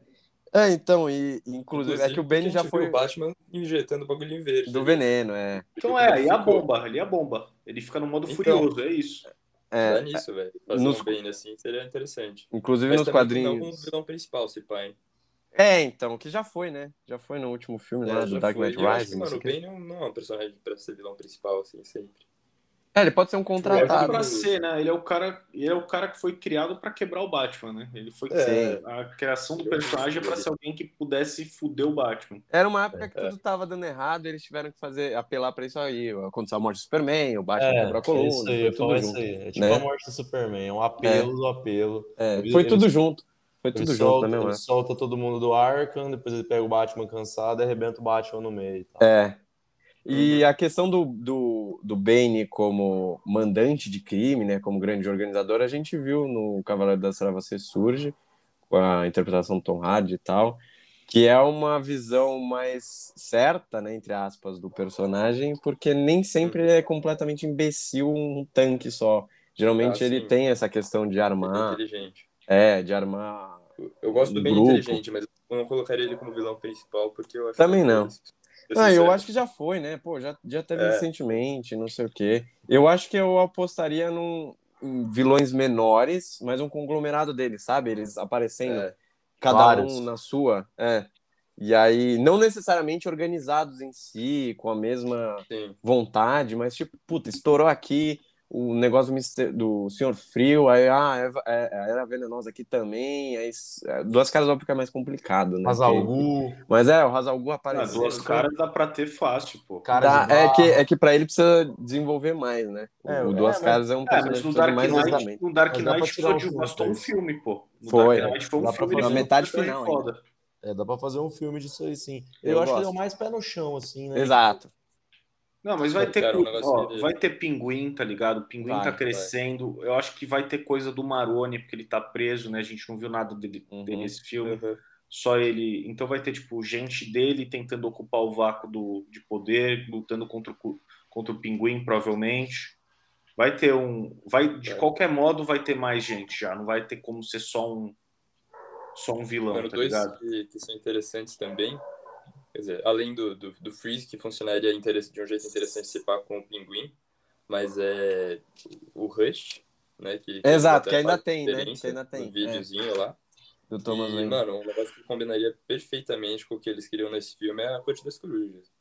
Speaker 1: É, então, e inclusive, é que o Benny já foi
Speaker 3: o Batman injetando bagulho em verde.
Speaker 1: do veneno, é.
Speaker 5: Então é, aí a bomba, ali é a bomba. Ele fica no modo
Speaker 3: Então.
Speaker 5: furioso, é isso.
Speaker 1: É,
Speaker 3: Dá nisso, velho. Fazer
Speaker 1: nos-
Speaker 3: um Bane assim seria interessante.
Speaker 1: inclusive
Speaker 3: Mas
Speaker 1: nos
Speaker 3: também Não como
Speaker 1: quadrinhos.
Speaker 3: vilão principal, se hein?
Speaker 1: É, então, que já foi, né? Já foi no último filme lá
Speaker 3: É,
Speaker 1: do
Speaker 3: já
Speaker 1: Dark
Speaker 3: foi.
Speaker 1: Knight
Speaker 3: E
Speaker 1: Rises.
Speaker 3: mano,
Speaker 1: o
Speaker 3: o. Bane não não é um personagem pra ser vilão principal, assim, sempre.
Speaker 1: É, ele pode ser um
Speaker 5: É
Speaker 1: contratado.
Speaker 5: pra ser, né? Ele é o cara, ele é o cara que foi criado pra quebrar o Batman, né? Ele foi
Speaker 3: É.
Speaker 5: a criação do personagem é pra ser alguém que pudesse fuder o Batman.
Speaker 1: Era uma época que
Speaker 3: É.
Speaker 1: tudo tava dando errado, eles tiveram que fazer, apelar pra isso aí. Aconteceu a morte do Superman, o Batman
Speaker 4: É,
Speaker 1: quebrou a
Speaker 4: é
Speaker 1: coluna,
Speaker 4: isso aí,
Speaker 1: foi tudo junto.
Speaker 4: aí. É tipo
Speaker 1: né?
Speaker 4: a morte do Superman, é um apelo do apelo.
Speaker 1: É,
Speaker 4: Ele-
Speaker 1: foi
Speaker 4: ele-
Speaker 1: tudo junto. Foi
Speaker 4: Ele
Speaker 1: tudo junto,
Speaker 4: solta,
Speaker 1: né,
Speaker 4: ele solta todo mundo do Arkham, depois ele pega o Batman cansado e arrebenta o Batman no meio. e tal.
Speaker 1: É. E
Speaker 3: Uhum.
Speaker 1: a questão do, do, do Bane como mandante de crime, né, como grande organizador, a gente viu no Cavaleiro das Trevas Ressurge, com a interpretação do Tom Hardy e tal, que é uma visão mais certa, né, entre aspas, do personagem, porque nem sempre ele é completamente imbecil um tanque só. Geralmente
Speaker 3: Ah,
Speaker 1: ele tem essa questão de
Speaker 3: é
Speaker 1: armar,
Speaker 3: inteligente.
Speaker 1: é, de armar
Speaker 3: Eu- Eu gosto do
Speaker 1: Um
Speaker 3: bem
Speaker 1: grupo.
Speaker 3: inteligente, mas eu não colocaria ele como vilão principal, porque eu acho
Speaker 1: Também
Speaker 3: que-
Speaker 1: não.
Speaker 3: Eu
Speaker 1: Ah, eu
Speaker 3: sincero.
Speaker 1: acho que já foi, né? Pô, já, já teve
Speaker 3: É.
Speaker 1: recentemente, não sei o quê. Eu acho que eu apostaria num, em vilões menores, mas um conglomerado deles, sabe? Eles aparecendo,
Speaker 3: É.
Speaker 1: cada
Speaker 4: Vários.
Speaker 1: um na sua. É. E aí, não necessariamente organizados em si, com a mesma
Speaker 3: Sim.
Speaker 1: vontade, mas tipo, puta, estourou aqui o negócio do, Senhor Frio, aí ah, Eva- é, a Era Venenosa aqui também, aí é, Duas Caras óbvio que é mais complicado, né?
Speaker 4: Mas
Speaker 1: Que-
Speaker 4: Algu,
Speaker 1: Mas é, o Hazalgu
Speaker 5: Ah,
Speaker 1: apareceu.
Speaker 5: duas caras dá pra ter fácil, pô.
Speaker 4: cara de
Speaker 1: é, que, é que pra ele precisa desenvolver mais, né? O,
Speaker 4: É,
Speaker 1: o
Speaker 4: é,
Speaker 1: Duas
Speaker 4: mas-
Speaker 1: Caras é um
Speaker 5: É,
Speaker 1: personagem que
Speaker 5: Dark
Speaker 1: mais
Speaker 5: Knight,
Speaker 1: desenvolvimento.
Speaker 5: no Dark
Speaker 4: dá
Speaker 5: Knight foi
Speaker 4: um
Speaker 5: de- bastou um filme, pô. No
Speaker 1: Foi,
Speaker 5: Dark Knight foi um
Speaker 4: Dá pra
Speaker 5: filme
Speaker 4: fazer
Speaker 5: de
Speaker 1: a metade final
Speaker 5: foda.
Speaker 4: É, dá pra fazer um filme disso aí, sim. Eu,
Speaker 1: Eu
Speaker 4: acho que ele é
Speaker 1: gosto.
Speaker 4: o mais pé no chão, assim, né?
Speaker 1: Exato.
Speaker 5: Não, mas vai ter,
Speaker 3: um
Speaker 5: ó, vai ter pinguim, tá ligado? O pinguim
Speaker 1: Vai,
Speaker 5: tá
Speaker 1: vai.
Speaker 5: crescendo. Eu acho que vai ter coisa do Maroni, porque ele tá preso, né? A gente não viu nada dele,
Speaker 1: Uhum.
Speaker 5: dele nesse filme.
Speaker 3: Uhum.
Speaker 5: Só ele. Então vai ter, tipo, gente dele tentando ocupar o vácuo do, de poder, lutando contra o, contra o pinguim, provavelmente. Vai ter um. Vai, de
Speaker 3: É.
Speaker 5: qualquer modo, vai ter mais gente já. Não vai ter como ser só um. Só um vilão, tá
Speaker 3: dois
Speaker 5: ligado?
Speaker 3: que, que são interessantes também. Quer dizer, além do, do, do Freeze, que funcionaria de um jeito interessante se pá com o Pinguim, mas é o Rush, né? Que, que
Speaker 1: Exato, que ainda tem, né? Que ainda tem,
Speaker 3: No videozinho lá.
Speaker 1: Do Thomas
Speaker 3: e, mano, um negócio que combinaria perfeitamente com o que eles queriam nesse filme é a Corte das Corujas.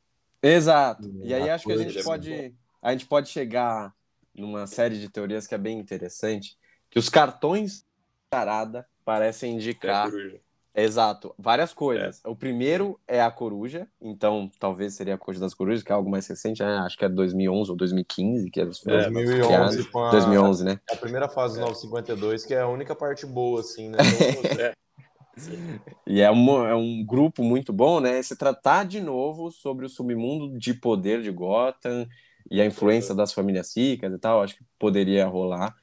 Speaker 1: Exato.
Speaker 4: Hum,
Speaker 1: E aí
Speaker 4: a
Speaker 1: acho que a gente
Speaker 3: é
Speaker 1: pode. A gente pode chegar numa série de teorias que é bem interessante. Que os cartões charada parecem
Speaker 3: é
Speaker 1: indicar.
Speaker 3: coruja.
Speaker 1: Exato, várias coisas. O primeiro é a coruja, então talvez seria a Corte das Corujas, que é algo mais recente, né? acho que é 2011 ou 2015 que foram
Speaker 4: 2011
Speaker 1: criados.
Speaker 4: com a,
Speaker 1: 2011, né?
Speaker 4: a primeira fase do 952, que é a única parte boa, assim, né?
Speaker 1: E é, uma- é um grupo muito bom, né? Se tratar de novo sobre o submundo de poder de Gotham e a influência das famílias ricas e tal, acho que poderia rolar.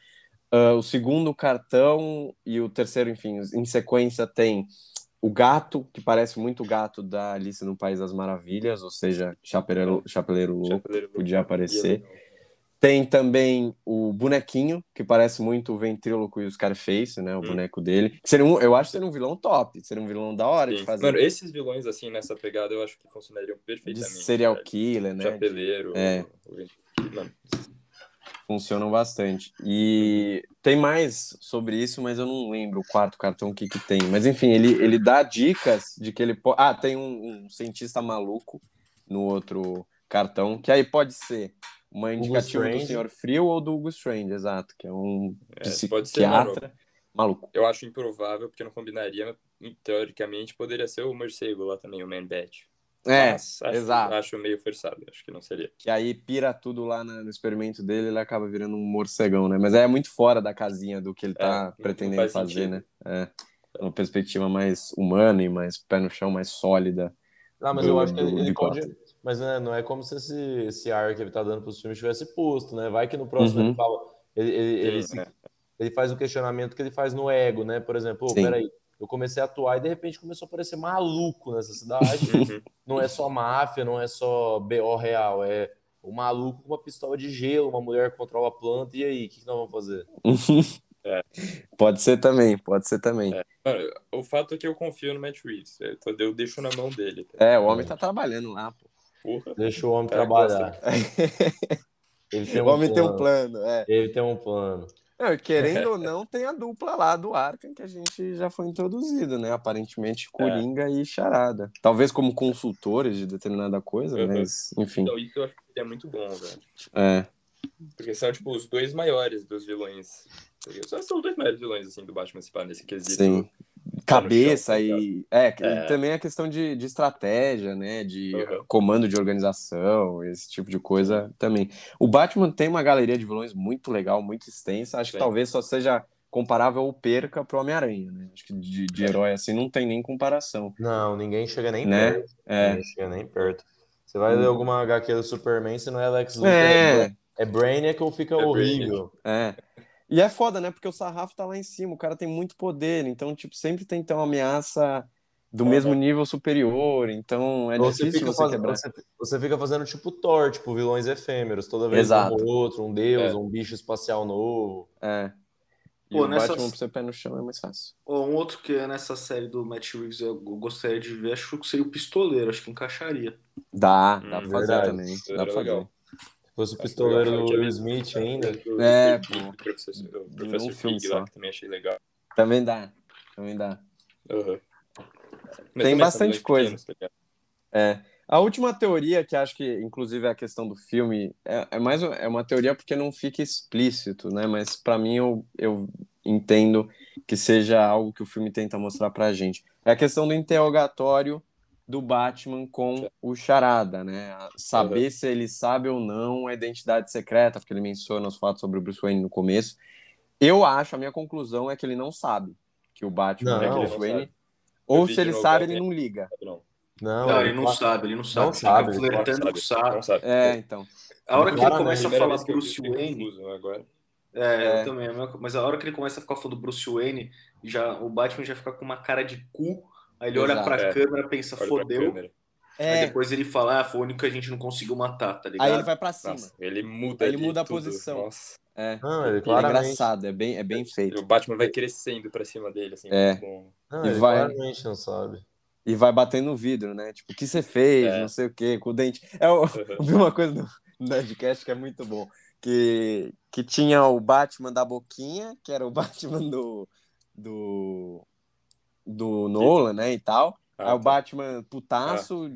Speaker 1: Ah, o segundo cartão e o terceiro, enfim, em sequência tem o gato, que parece muito o gato da Alice no País das Maravilhas, ou seja, Chapeleiro, Chapeleiro Louco,
Speaker 3: Chapeleiro
Speaker 1: podia aparecer.
Speaker 3: É
Speaker 1: Tem também o bonequinho, que parece muito o Ventríloco e o Scarface, né? O
Speaker 3: Hum.
Speaker 1: boneco dele. Seria um, eu acho que seria um vilão top. Seria um vilão da hora de
Speaker 3: Sim.
Speaker 1: fazer.
Speaker 3: Mano, esses vilões, assim, nessa pegada, eu acho que funcionariam
Speaker 1: de
Speaker 3: perfeitamente.
Speaker 1: serial
Speaker 3: velho.
Speaker 1: killer, né?
Speaker 3: Chapeleiro.
Speaker 1: É.
Speaker 3: o- Mano,
Speaker 1: Funcionam bastante. E tem mais sobre isso, mas eu não lembro o quarto cartão o que que tem. Mas enfim, ele, ele dá dicas de que ele pode. Ah, tem um, um cientista maluco no outro cartão, que aí pode ser uma indicativa do. Senhor Frio ou do Hugo Strange, exato, que é um
Speaker 3: É, pode ser,
Speaker 1: psiquiatra maluco.
Speaker 3: eu acho improvável, porque não combinaria, teoricamente, poderia ser o morcego lá também, o Man-Bat.
Speaker 1: É,
Speaker 3: Mas acho,
Speaker 1: exato.
Speaker 3: Acho meio forçado, acho que não seria.
Speaker 1: que aí pira tudo lá no experimento dele, ele acaba virando um morcegão, né? Mas é muito fora da casinha do que ele
Speaker 3: É,
Speaker 1: tá
Speaker 3: não-
Speaker 1: pretendendo
Speaker 3: faz
Speaker 1: fazer,
Speaker 3: sentido.
Speaker 1: né? É uma perspectiva mais humana e mais pé no chão, mais sólida.
Speaker 4: Não, mas
Speaker 1: do-
Speaker 4: eu acho que ele,
Speaker 1: do-
Speaker 4: ele
Speaker 1: de
Speaker 4: pode. Mas né, não é como se esse, esse ar que ele tá dando pros filmes tivesse posto, né? Vai que no próximo
Speaker 1: Uhum.
Speaker 4: ele fala. Ele, ele, ele, se-
Speaker 3: né?
Speaker 4: ele faz o questionamento que ele faz no ego, né? Por exemplo, pô,
Speaker 1: Sim.
Speaker 4: peraí, eu comecei a atuar e de repente começou a aparecer maluco nessa cidade. Não é só máfia, não é só BO real, é o maluco com uma pistola de gelo, uma mulher que controla a planta, e aí, o que, que nós vamos fazer?
Speaker 3: É.
Speaker 1: Pode ser também, pode ser também.
Speaker 3: É. O fato é que eu confio no Matt Reeves. Eu, tô- eu deixo na mão dele.
Speaker 1: É, o homem tá trabalhando lá, pô.
Speaker 3: Porra.
Speaker 4: Deixa o homem
Speaker 3: Cara,
Speaker 4: trabalhar. Ele tem
Speaker 1: o
Speaker 4: um
Speaker 1: homem tem um
Speaker 4: plano.
Speaker 1: plano, é.
Speaker 4: Ele tem um plano.
Speaker 1: Não, e querendo ou não, tem a dupla lá do Arkham que a gente já foi introduzido, né? Aparentemente, Coringa e Charada. Talvez como consultores de determinada coisa,
Speaker 3: Uhum.
Speaker 1: mas, enfim.
Speaker 3: Então, isso eu acho que seria muito bom, velho.
Speaker 1: É.
Speaker 3: Porque são, tipo, os dois maiores dos vilões. Só são os dois maiores vilões, assim, do Batman, se pá, nesse quesito.
Speaker 1: Sim. Cabeça
Speaker 3: tá
Speaker 1: e. É, que-
Speaker 3: É.
Speaker 1: também a questão de, de estratégia, né? De
Speaker 3: Uhum.
Speaker 1: comando de organização, esse tipo de coisa também. O Batman tem uma galeria de vilões muito legal, muito extensa. Acho que
Speaker 3: Sim.
Speaker 1: talvez só seja comparável ou perca pro Homem-Aranha, né? Acho que de, de herói assim não tem nem comparação.
Speaker 4: Não, ninguém chega nem
Speaker 1: Né?
Speaker 4: perto.
Speaker 1: É.
Speaker 4: Ninguém chega nem perto. Você vai ler
Speaker 1: Hum.
Speaker 4: alguma HQ do Superman, se não é Lex Luthor,
Speaker 1: É,
Speaker 4: é Brainiac ou fica
Speaker 3: É
Speaker 4: horrível.
Speaker 1: é. E é foda, né? Porque o sarrafo tá lá em cima, o cara tem muito poder, então, tipo, sempre tem que ter uma ameaça do
Speaker 3: Uhum.
Speaker 1: mesmo nível superior, então é
Speaker 4: Ou
Speaker 1: difícil você
Speaker 4: faz-
Speaker 1: quebrar.
Speaker 4: você, você fica fazendo tipo Thor, tipo vilões efêmeros. Toda vez
Speaker 1: Exato.
Speaker 4: um outro, um deus,
Speaker 3: É.
Speaker 4: um bicho espacial novo.
Speaker 1: É. E
Speaker 5: Pô,
Speaker 1: o
Speaker 5: nessas-
Speaker 1: Batman pra você pé no chão é mais fácil.
Speaker 5: Um outro que é nessa série do Matt Reeves eu gostaria de ver, acho que seria o Pistoleiro, acho que encaixaria.
Speaker 1: Dá,
Speaker 3: Hum,
Speaker 1: dá pra fazer
Speaker 4: verdade.
Speaker 1: também. Dá pra fazer.
Speaker 3: legal.
Speaker 4: Se fosse o pistoleiro do Will
Speaker 3: visto-
Speaker 4: Smith ainda.
Speaker 1: É, pô.
Speaker 3: do Professor,
Speaker 1: um filme só.
Speaker 3: lá, que também achei legal.
Speaker 1: Também dá. Também dá.
Speaker 3: Uhum.
Speaker 1: Tem bastante coisa.
Speaker 3: pequenos, tá?
Speaker 1: É. A última teoria, que acho que, inclusive, é a questão do filme, é, é mais é uma teoria porque não fica explícito, né? Mas pra mim eu, eu entendo que seja algo que o filme tenta mostrar pra gente. É a questão do interrogatório do Batman com o Charada, né? Saber
Speaker 3: Uhum.
Speaker 1: se ele sabe ou não a identidade secreta, porque ele menciona os fatos sobre o Bruce Wayne no começo. Eu acho, a minha conclusão é que ele não sabe que o Batman
Speaker 4: Não,
Speaker 1: é o
Speaker 3: ele
Speaker 1: Bruce Wayne.
Speaker 3: sabe.
Speaker 1: Ou se ele sabe, ele não liga.
Speaker 3: Não,
Speaker 4: Não,
Speaker 5: Não, ele não
Speaker 4: tá-
Speaker 5: sabe, ele não sabe.
Speaker 4: Não
Speaker 5: Ele
Speaker 4: sabe, ele
Speaker 5: flertando com o
Speaker 3: sabe.
Speaker 5: sabe.
Speaker 3: Sabe.
Speaker 1: É, então.
Speaker 5: A hora que ele começa a falar Bruce Wayne,
Speaker 3: confuso agora.
Speaker 5: é,
Speaker 1: É.
Speaker 5: eu também, mas a hora que ele começa a ficar falando do Bruce Wayne, já, o Batman já fica com uma cara de cu, aí ele olha pra
Speaker 3: É.
Speaker 5: câmera, pensa,
Speaker 3: Olha
Speaker 5: fodeu,
Speaker 3: câmera.
Speaker 5: aí
Speaker 1: É,
Speaker 5: depois ele fala, ah, foi o único que a gente não conseguiu matar, tá ligado?
Speaker 1: aí ele vai pra cima.
Speaker 3: Nossa, ele muda
Speaker 1: Ele muda a
Speaker 3: tudo.
Speaker 1: posição.
Speaker 3: Nossa.
Speaker 1: É.
Speaker 4: Não, ele
Speaker 1: Ele é engraçado, é bem, é bem feito.
Speaker 3: O Batman vai crescendo pra cima dele, assim.
Speaker 1: É.
Speaker 4: Não,
Speaker 1: E
Speaker 4: ele
Speaker 1: vai-
Speaker 4: claramente não sabe.
Speaker 1: E vai batendo no vidro, né? Tipo, o que você fez?
Speaker 3: É.
Speaker 1: Não sei o quê, com o dente. É, eu,
Speaker 3: Uhum.
Speaker 1: eu vi uma coisa no no Nerdcast que é muito bom. Que, que tinha o Batman da Boquinha, que era o Batman do. do. Do Nolan, né? E tal.
Speaker 3: Ah,
Speaker 1: Aí o
Speaker 3: tá.
Speaker 1: Batman putaço,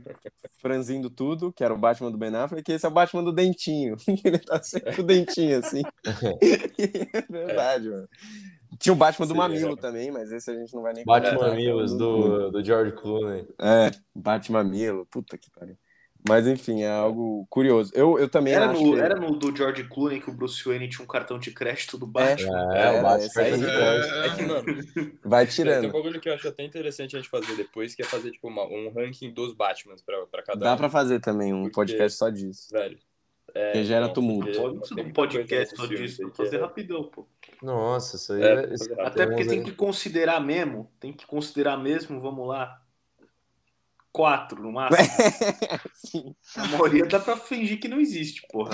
Speaker 1: franzindo tudo, que era o Batman do Ben Affleck, e esse é o Batman do Dentinho. Ele tá sempre com o dentinho, assim. é verdade, mano. Tinha o Batman do
Speaker 3: Sim,
Speaker 1: Mamilo
Speaker 3: é.
Speaker 1: também, mas esse a gente não vai nem
Speaker 4: Batman
Speaker 1: é
Speaker 4: Mills
Speaker 1: um
Speaker 4: do, do George Clooney.
Speaker 1: É, Batman Milo, puta que pariu. Mas enfim, é algo curioso. Eu, eu também
Speaker 5: Era
Speaker 1: acho
Speaker 5: no,
Speaker 1: que...
Speaker 5: era no do George Clooney que o Bruce Wayne tinha um cartão de crédito do Batman.
Speaker 4: É, o Batman cartão de crédito.
Speaker 3: É que, mano,
Speaker 1: vai
Speaker 3: tem um
Speaker 1: tirando.
Speaker 3: bagulho que eu acho até interessante a gente fazer depois, que é fazer, tipo, uma- um ranking dos Batmans pra, pra cada
Speaker 1: Dá
Speaker 3: um.
Speaker 1: pra fazer também um
Speaker 3: Porque-
Speaker 1: podcast só disso.
Speaker 3: Velho. É,
Speaker 1: Que gera
Speaker 3: não,
Speaker 1: tumulto.
Speaker 5: Pode um podcast só disso, vou
Speaker 3: que
Speaker 5: fazer
Speaker 3: é-
Speaker 5: rapidão, pô.
Speaker 4: Nossa, isso aí
Speaker 3: É,
Speaker 4: é.
Speaker 5: Até porque tem
Speaker 4: aí-
Speaker 5: que considerar mesmo, tem que considerar mesmo, vamos lá, quatro no máximo.
Speaker 1: Sim.
Speaker 5: A maioria dá pra fingir que não existe, porra.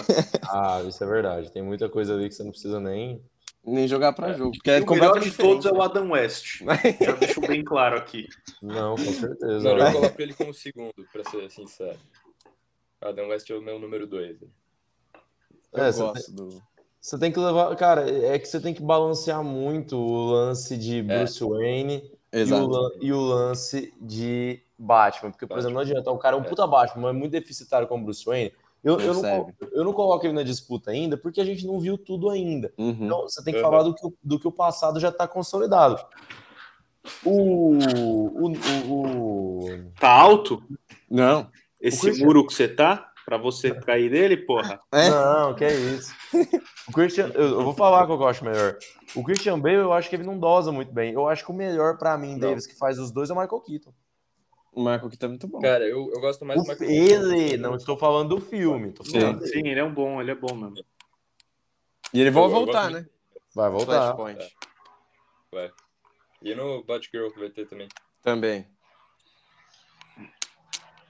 Speaker 4: Ah, isso é verdade. Tem muita coisa ali que você não precisa nem.
Speaker 1: Nem jogar pra jogo. Porque é
Speaker 5: o melhor de todos é o Adam West. Já deixo bem claro aqui.
Speaker 4: Não, com certeza.
Speaker 3: Não,
Speaker 4: né?
Speaker 3: eu coloco ele como segundo, pra ser sincero. Adam West é o meu número dois.
Speaker 1: Eu
Speaker 4: É, você
Speaker 1: gosto do...
Speaker 4: Você tem que levar. Cara, é que você tem que balancear muito o lance de Bruce Wayne e o, e o lance de Batman. Porque, por exemplo, não adianta. O cara é um
Speaker 3: É.
Speaker 4: puta Batman, mas é muito deficitário como Bruce Wayne. Eu, eu, não, eu não coloco ele na disputa ainda, porque a gente não viu tudo ainda.
Speaker 1: Uhum.
Speaker 4: Então, você tem que
Speaker 3: Uhum.
Speaker 4: falar do que, o- do que o passado já está consolidado. O, o, o, o-
Speaker 5: Tá alto
Speaker 1: Não.
Speaker 5: esse muro que você tá? Pra você cair dele, porra?
Speaker 1: É.
Speaker 4: Não, que é isso. O Christian, eu, eu vou falar qual que eu acho melhor. O Christian Bale, eu acho que ele não dosa muito bem. Eu acho que o melhor pra mim, Davis, que faz os dois, é o Michael Keaton.
Speaker 1: O Michael que tá muito bom.
Speaker 3: Cara, eu, eu gosto mais
Speaker 4: O-
Speaker 3: do Michael Keaton.
Speaker 4: ele, não estou falando do filme. Tô
Speaker 1: Sim.
Speaker 4: falando
Speaker 5: Sim, ele é um bom, ele é bom mesmo.
Speaker 1: E ele vai voltar, né?
Speaker 4: Vai voltar.
Speaker 1: Flashpoint.
Speaker 3: E no Batgirl que vai ter também.
Speaker 1: Também.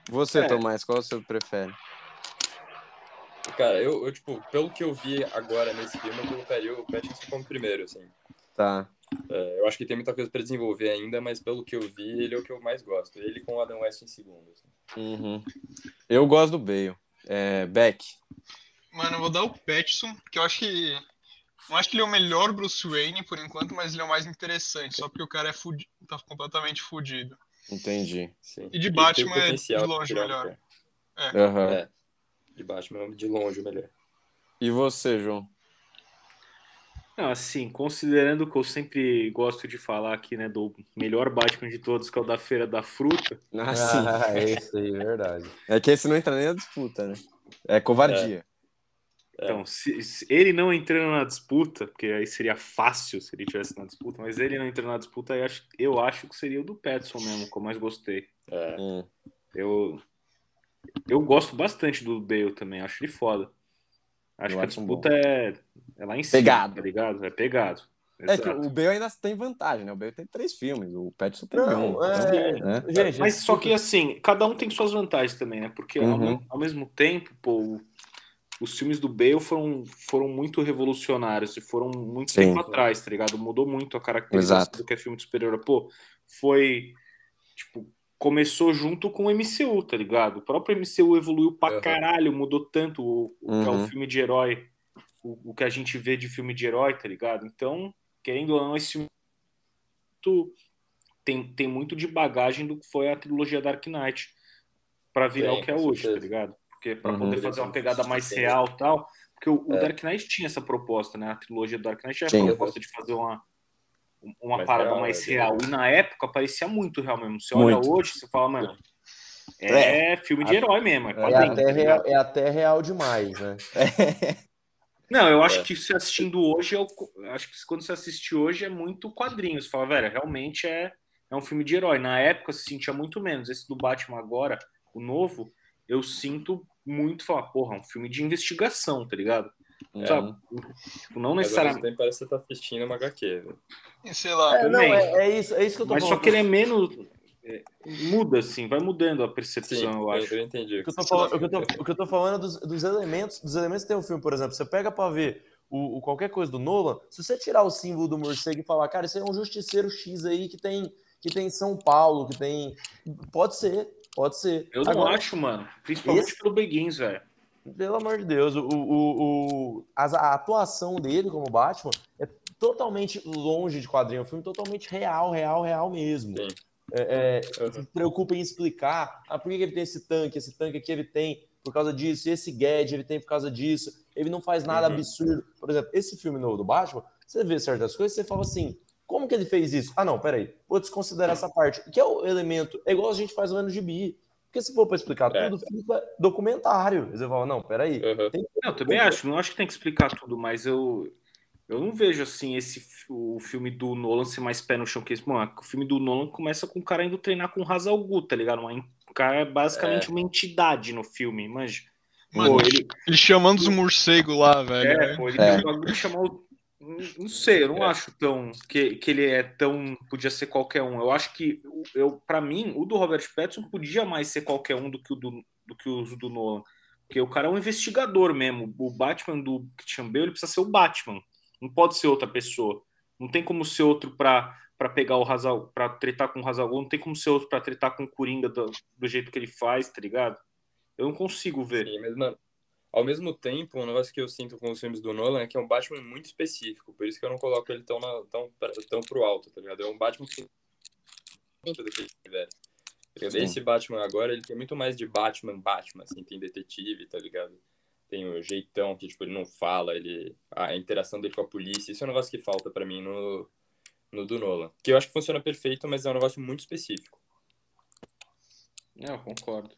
Speaker 1: Você,
Speaker 5: É.
Speaker 1: Tomás, qual você prefere?
Speaker 3: Cara, eu, eu, tipo, pelo que eu vi agora nesse filme, eu colocaria o Pattinson como primeiro, assim.
Speaker 1: Tá.
Speaker 3: É, eu acho que tem muita coisa pra desenvolver ainda, mas pelo que eu vi, ele é o que eu mais gosto. Ele com o Adam West em segundo. assim.
Speaker 1: Uhum. Eu gosto do Bale. É, Beck.
Speaker 2: Mano, eu vou dar o Pattinson, porque eu acho que. Não acho que ele é o melhor Bruce Wayne por enquanto, mas ele é o mais interessante, só porque o cara é fudi... tá completamente fudido.
Speaker 1: Entendi.
Speaker 3: Sim.
Speaker 2: E de
Speaker 3: Ele
Speaker 2: Batman
Speaker 3: tem o
Speaker 2: é de longe melhor.
Speaker 3: cara.
Speaker 1: Aham.
Speaker 3: É. De Batman é de longe o melhor.
Speaker 1: E você, João?
Speaker 5: Não, assim, considerando que eu sempre gosto de falar aqui, né, do melhor Batman de todos, que é o da Feira da Fruta,
Speaker 1: Ah, sim.
Speaker 4: Ah, esse aí, verdade.
Speaker 1: É que esse não entra nem na disputa, né? É covardia.
Speaker 3: É.
Speaker 5: então, se, se ele não entrando na disputa, porque aí seria fácil se ele tivesse na disputa, mas ele não entrando na disputa, eu acho, eu acho que seria o do Petson mesmo, que eu mais gostei.
Speaker 3: É.
Speaker 1: Hum.
Speaker 5: Eu, eu gosto bastante do Bale também, acho ele foda. Acho
Speaker 1: Eu
Speaker 5: que a
Speaker 1: acho
Speaker 5: disputa é, é lá em cima,
Speaker 1: Pegado.
Speaker 5: tá ligado? É pegado.
Speaker 1: É que o Bale ainda tem vantagem, né? O Bale tem três filmes, o Pattinson tem
Speaker 4: Não,
Speaker 1: um.
Speaker 4: é,
Speaker 1: Então, né?
Speaker 4: Gente,
Speaker 5: Mas só que assim, cada um tem suas vantagens também, né? Porque ao,
Speaker 1: Uhum.
Speaker 5: me- ao mesmo tempo, pô, o- os filmes do Bale foram, foram muito revolucionários e foram muito
Speaker 1: Sim.
Speaker 5: tempo atrás, tá ligado? Mudou muito a caracterização
Speaker 1: Exato.
Speaker 5: do que é filme de super-herói. Pô, foi. Tipo, começou junto com o MCU, tá ligado? O próprio MCU evoluiu pra
Speaker 3: Uhum.
Speaker 5: caralho, mudou tanto o, o que é o
Speaker 1: Uhum.
Speaker 5: filme de herói, o, o que a gente vê de filme de herói, tá ligado? Então, querendo ou não, esse filme tem, tem muito de bagagem do que foi a trilogia Dark Knight pra virar o que é hoje, tá
Speaker 3: certeza.
Speaker 5: ligado? Porque pra
Speaker 1: Uhum.
Speaker 5: poder fazer uma pegada mais real e tal. Porque o, o Dark Knight tinha essa proposta, né? A trilogia Dark Knight tinha a proposta de fazer uma, uma
Speaker 3: Mais
Speaker 5: parada
Speaker 3: real,
Speaker 5: mais
Speaker 3: é
Speaker 5: real. E na época parecia muito real mesmo. Você olha
Speaker 1: Muito.
Speaker 5: hoje, você fala, mano, é, filme de herói mesmo. É
Speaker 4: é até,
Speaker 5: tá
Speaker 4: real, é até real demais, né?
Speaker 5: Não, eu acho
Speaker 3: É.
Speaker 5: que se assistindo hoje, eu acho que quando você assiste hoje é muito quadrinho. Você fala, velho, realmente é, é um filme de herói. Na época se sentia muito menos. Esse do Batman agora, o novo, eu sinto muito falar, porra, é um filme de investigação, tá ligado? Sabe? Tipo, Não necessariamente.
Speaker 3: tempo parece que você tá assistindo uma HQ, velho.
Speaker 2: Sei lá,
Speaker 4: É, não, é, é isso, é isso que eu tô
Speaker 5: Mas só
Speaker 4: falando.
Speaker 5: que ele é menos. É, muda, assim, vai mudando a
Speaker 3: Sim,
Speaker 5: percepção, eu
Speaker 3: eu,
Speaker 5: acho.
Speaker 3: eu entendi.
Speaker 4: O que eu tô falando, o que eu tô, o que eu tô falando é dos, dos elementos, dos elementos que tem o filme, por exemplo. Você pega pra ver o, o qualquer coisa do Nolan, se você tirar o símbolo do morcego e falar, cara, isso aí é um justiceiro X aí que tem, que tem em São Paulo, que tem. Pode ser, pode ser.
Speaker 5: Eu não
Speaker 4: Agora,
Speaker 5: acho, mano. Principalmente
Speaker 4: esse-
Speaker 5: pelo Begins, velho.
Speaker 4: Pelo amor de Deus, o, o, o, as- a atuação dele como Batman é totalmente longe de quadrinho, é um filme totalmente real, real, real mesmo.
Speaker 3: Sim.
Speaker 4: É, é,
Speaker 3: Uhum.
Speaker 4: se preocupa em explicar ah, por que ele tem esse tanque, esse tanque aqui ele tem por causa disso, esse gadget ele tem por causa disso, ele não faz nada
Speaker 3: Uhum.
Speaker 4: absurdo. Por exemplo, esse filme novo do Batman, você vê certas coisas, você fala assim, como que ele fez isso? Ah, não, peraí, vou desconsiderar essa parte, que é o elemento, é igual a gente faz no gibi. Porque se for para explicar
Speaker 3: É.
Speaker 4: tudo, fica documentário. Você fala, não, peraí,
Speaker 3: Uhum.
Speaker 4: tem
Speaker 5: Não, eu também acho. Não acho que tem que explicar tudo, mas eu, eu não vejo assim esse o filme do Nolan ser mais pé no chão que esse. Mano, o filme do Nolan começa com o cara indo treinar com o Hazal Gu, tá ligado? Uma, o cara é basicamente
Speaker 3: É.
Speaker 5: uma entidade no filme, manja.
Speaker 2: Mano,
Speaker 5: Pô, ele,
Speaker 2: ele chamando os morcegos lá, velho.
Speaker 5: é, pô, ele
Speaker 1: É.
Speaker 5: tem o. Não sei, eu não
Speaker 3: É.
Speaker 5: acho tão. Que, que ele é tão. Podia ser qualquer um. Eu acho que, o- eu, para mim, o do Robert Pattinson podia mais ser qualquer um do que o do, do, que os do Nolan. Porque o cara é um investigador mesmo. O Batman do Christian Bale ele precisa ser o Batman. Não pode ser outra pessoa. Não tem como ser outro pra, pra pegar o Hazal, pra tretar com o Hazal. Não tem como ser outro pra tretar com o Coringa do, do jeito que ele faz, tá ligado? Eu não consigo ver.
Speaker 3: Sim, mas, mano, ao mesmo tempo, um negócio que eu sinto com os filmes do Nolan é que é um Batman muito específico, por isso que eu não coloco ele tão, na, tão, tão pro alto, tá ligado? É um Batman que. Esse Batman agora, ele tem muito mais de Batman, Batman, assim, tem detetive, tá ligado? Tem o jeitão que, tipo, ele não fala, ele... a interação dele com a polícia, isso é um negócio que falta pra mim no, no do Nolan. Que eu acho que funciona perfeito, mas é um negócio muito específico.
Speaker 5: É, eu concordo.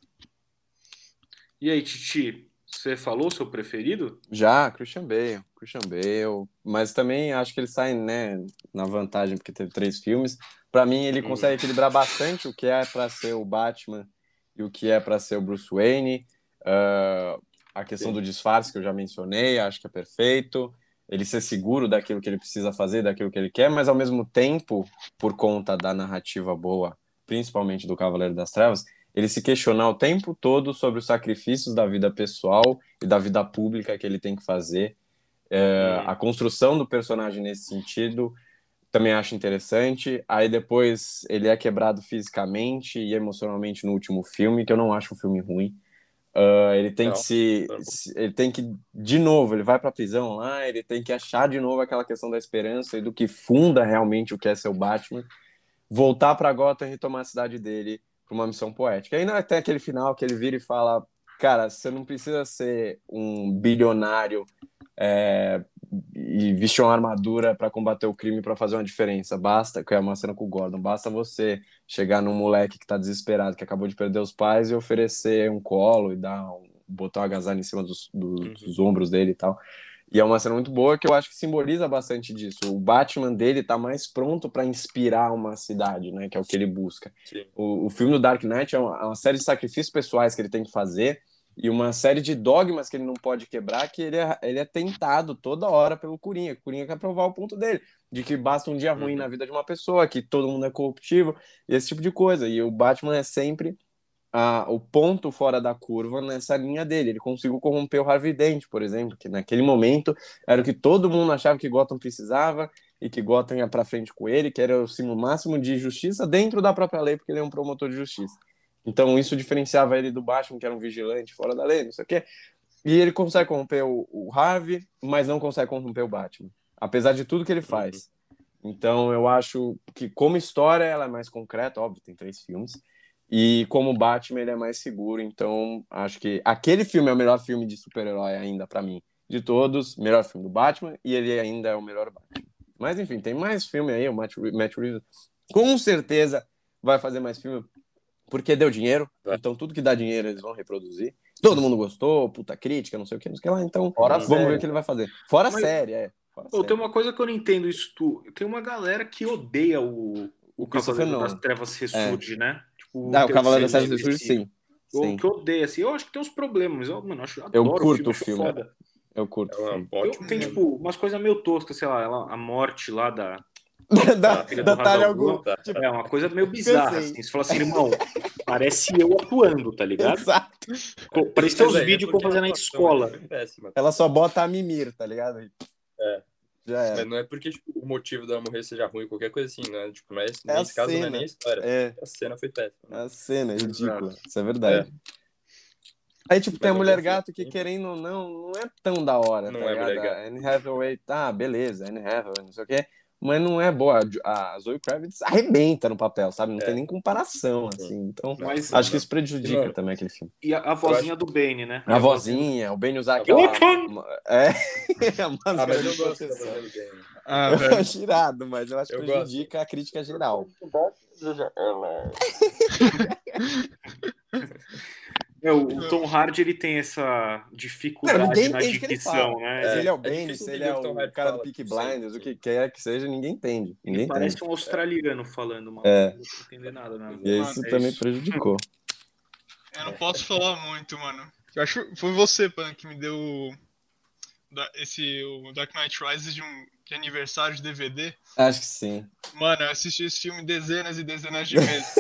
Speaker 5: E aí, Titi, você falou seu preferido?
Speaker 1: Já, Christian Bale, Christian Bale, mas também acho que ele sai, né, na vantagem porque teve três filmes. Pra mim, ele
Speaker 3: Hum.
Speaker 1: consegue equilibrar bastante o que é pra ser o Batman e o que é pra ser o Bruce Wayne. Ah, a questão
Speaker 3: Sim.
Speaker 1: do disfarce que eu já mencionei, acho que é perfeito. Ele ser seguro daquilo que ele precisa fazer, daquilo que ele quer, mas ao mesmo tempo, por conta da narrativa boa, principalmente do Cavaleiro das Trevas, ele se questionar o tempo todo sobre os sacrifícios da vida pessoal e da vida pública que ele tem que fazer. É. A construção do personagem nesse sentido também acho interessante. Aí depois ele é quebrado fisicamente e emocionalmente no último filme, que eu não acho um filme ruim. Uh, ele tem que se,
Speaker 3: bom.
Speaker 1: se- Ele tem que, de novo, ele vai pra prisão lá, ele tem que achar de novo aquela questão da esperança e do que funda realmente o que é ser o Batman. Voltar pra Gotham e retomar a cidade dele pra uma missão poética. E ainda tem aquele final que ele vira e fala: Cara, você não precisa ser um bilionário é, e vestir uma armadura pra combater o crime pra fazer uma diferença. Basta, que é uma cena com o Gordon, basta você chegar num moleque que tá desesperado, que acabou de perder os pais, e oferecer um colo e dar um, botar uma agasalho em cima dos, dos-
Speaker 3: Uhum.
Speaker 1: dos ombros dele e tal. E é uma cena muito boa que eu acho que simboliza bastante disso. O Batman dele tá mais pronto pra inspirar uma cidade, né? Que é o que ele busca. O, o filme do Dark Knight é uma, é uma série de sacrifícios pessoais que ele tem que fazer e uma série de dogmas que ele não pode quebrar, que ele é, ele é tentado toda hora pelo Coringa. O Coringa quer provar o ponto dele, de que basta um dia ruim
Speaker 3: Uhum.
Speaker 1: na vida de uma pessoa, que todo mundo é corruptível, e esse tipo de coisa. E o Batman é sempre ah, o ponto fora da curva nessa linha dele. Ele conseguiu corromper o Harvey Dent, por exemplo, que naquele momento era o que todo mundo achava que Gotham precisava e que Gotham ia pra frente com ele, que era o máximo de justiça dentro da própria lei, porque ele é um promotor de justiça. Então isso diferenciava ele do Batman, que era um vigilante fora da lei, não sei o quê. E ele consegue corromper o, o Harvey, mas não consegue corromper o Batman, apesar de tudo que ele faz. Então eu acho que como história ela é mais concreta, óbvio, tem três filmes. E como Batman ele é mais seguro, então acho que aquele filme é o melhor filme de super-herói ainda pra mim de todos, melhor filme do Batman e ele ainda é o melhor Batman. Mas enfim, tem mais filme aí, o Matt, Matt Reeves com certeza vai fazer mais filme porque deu dinheiro,
Speaker 3: Vai.
Speaker 1: então tudo que dá dinheiro eles vão reproduzir. Todo mundo gostou, puta crítica, não sei o que, não sei o que lá, então
Speaker 4: Fora
Speaker 1: vamos
Speaker 4: série.
Speaker 1: ver o que ele vai fazer. Fora a
Speaker 5: Mas-
Speaker 1: série, é. Fora
Speaker 5: Pô,
Speaker 1: série.
Speaker 5: tem uma coisa que eu não entendo isso tu. Tem uma galera que odeia o, o Cavaleiro das. Trevas ressurge, né? Tipo,
Speaker 1: Ah, o Cavaleiro das Trevas ressurge, sim.
Speaker 5: Ou
Speaker 1: Sim,
Speaker 5: que odeia, assim. Eu acho que tem uns problemas, mas eu, mano, acho,
Speaker 1: Eu
Speaker 5: adoro
Speaker 1: curto o filme, eu curto.
Speaker 3: É
Speaker 1: o filme.
Speaker 5: Eu,
Speaker 3: ótima.
Speaker 5: tem, tipo, umas coisas meio toscas, sei lá, ela- a morte lá da.
Speaker 1: Da da Ghul.
Speaker 5: Ghul,
Speaker 3: Tá.
Speaker 5: É uma coisa meio bizarra, assim. Você fala assim, irmão, parece eu atuando, tá ligado?
Speaker 1: Exato.
Speaker 5: Pô, Parece os
Speaker 3: Mas aí é
Speaker 5: vídeos que eu
Speaker 3: porque
Speaker 5: fazer na escola.
Speaker 1: Ela só bota a mimir, tá ligado?
Speaker 3: É.
Speaker 1: Já é.
Speaker 3: Mas não é porque tipo, o motivo dela morrer seja ruim, qualquer coisa assim, né? Tipo, não é,
Speaker 1: É
Speaker 3: nesse caso não é
Speaker 1: cena.
Speaker 3: nem a história.
Speaker 1: É,
Speaker 3: A cena foi péssima.
Speaker 1: a cena é ridícula.
Speaker 5: Exato.
Speaker 1: Isso é verdade. Aí, tipo, tem a
Speaker 3: Mas
Speaker 1: Mulher Gato que, querendo ou não, não é tão da hora,
Speaker 3: Não
Speaker 1: tá
Speaker 3: é
Speaker 1: ligado?
Speaker 3: Mulher Gato.
Speaker 1: Anne Hathaway, tá, beleza, Anne Hathaway, não sei o quê. Mas não é boa. A Zoe Kravitz arrebenta no papel, sabe? Não
Speaker 3: É.
Speaker 1: tem nem comparação, assim. Então,
Speaker 5: Mas,
Speaker 1: acho que isso prejudica
Speaker 3: Não.
Speaker 1: também aquele filme.
Speaker 5: e a, a vozinha do Bane, né?
Speaker 1: A vozinha, o Ben usar
Speaker 3: A
Speaker 1: aquela... É, a
Speaker 3: Ah,
Speaker 1: máscara
Speaker 3: mas
Speaker 1: de
Speaker 3: eu gosto da Game.
Speaker 2: Ah,
Speaker 1: Eu acho irado, mas eu acho que
Speaker 3: Eu
Speaker 1: prejudica a crítica geral.
Speaker 5: É, o, Tom Hardy ele tem essa dificuldade
Speaker 1: ninguém
Speaker 5: na dicção, né?
Speaker 1: Se
Speaker 3: É,
Speaker 1: ele é o
Speaker 3: é
Speaker 1: Ben, se ele é
Speaker 3: o o
Speaker 1: cara do Peaky
Speaker 3: sim,
Speaker 1: Blinders,
Speaker 3: sim.
Speaker 1: o que quer que seja, ninguém entende. Ninguém
Speaker 5: Ele parece
Speaker 1: entende.
Speaker 5: um australiano falando, mano.
Speaker 1: É.
Speaker 5: Não entender nada, né?
Speaker 1: E isso
Speaker 5: É
Speaker 1: também
Speaker 5: isso.
Speaker 1: prejudicou.
Speaker 2: Eu não posso falar muito, mano. Eu acho que foi você, Pan, que me deu esse o Dark Knight Rises de um de aniversário de DVD.
Speaker 1: Acho que sim.
Speaker 2: Mano, eu assisti esse filme dezenas e dezenas de vezes.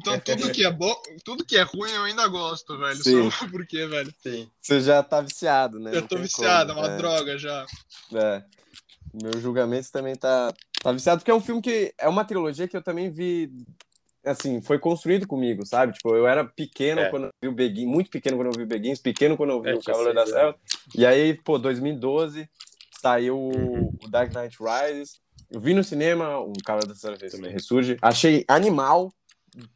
Speaker 2: Então tudo que é bom, tudo que é ruim eu ainda gosto, velho.
Speaker 1: Sim.
Speaker 2: Só porque, velho.
Speaker 3: Sim.
Speaker 1: Você já tá viciado, né?
Speaker 2: Eu tô viciado, é
Speaker 1: como.
Speaker 2: uma droga já.
Speaker 1: É. Meu julgamento também tá, tá viciado, porque é um filme que é uma trilogia que eu também vi. Assim, foi construído comigo, sabe? Tipo, eu era pequeno
Speaker 3: É.
Speaker 1: quando eu vi o Beguins, muito pequeno quando eu vi o Beguins, pequeno quando eu vi
Speaker 3: É,
Speaker 1: o Cavaleiro
Speaker 3: seis anos.
Speaker 1: Trevas. E aí, pô, 2012, saiu o- o Dark Knight Rises. Eu vi no cinema o Cavaleiro Trevas
Speaker 3: Também.
Speaker 1: Ressurge. Achei animal.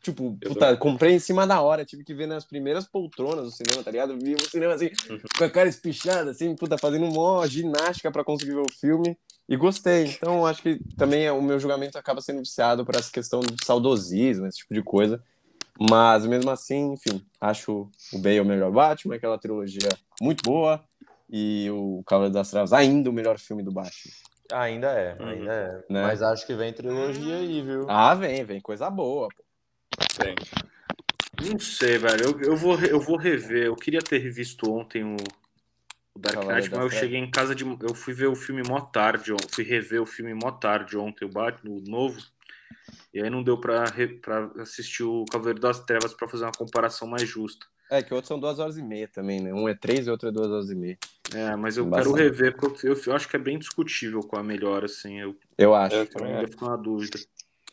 Speaker 1: Tipo,
Speaker 3: Eu
Speaker 1: puta,
Speaker 3: também.
Speaker 1: comprei em cima da hora. Tive que ver nas primeiras poltronas do cinema, tá ligado? Vi o cinema assim, com a cara espichada, assim, puta, fazendo mó ginástica pra conseguir ver o filme. E gostei. Então, acho que também é- o meu julgamento acaba sendo viciado por essa questão de saudosismo, esse tipo de coisa. Mas, mesmo assim, enfim, acho o Bale o melhor Batman, aquela trilogia muito boa. E o Cavaleiro das Trevas ainda o melhor filme do Batman.
Speaker 4: Ainda é,
Speaker 3: Uhum.
Speaker 4: ainda é.
Speaker 1: Né?
Speaker 4: Mas acho que vem trilogia aí, viu?
Speaker 1: Ah, vem, vem coisa boa. pô.
Speaker 5: Não sei, velho. Eu, eu, vou, eu vou rever. Eu queria ter revisto ontem o, o Dark Knight, mas eu
Speaker 1: Trevas.
Speaker 5: cheguei em casa de. Eu fui ver o filme mó tarde. Fui rever o filme mó tarde ontem, o Batman, o novo. E aí não deu pra, re- pra assistir o Cavaleiro das Trevas pra fazer uma comparação mais justa.
Speaker 1: É, que outros são duas horas e meia também, né? Um é três e outro é duas horas e meia.
Speaker 5: É, mas eu
Speaker 1: Embaçado.
Speaker 5: quero rever, porque eu, eu- acho que é bem discutível qual é melhor, assim. Eu,
Speaker 1: Eu acho.
Speaker 3: Eu também
Speaker 5: ainda fico na dúvida.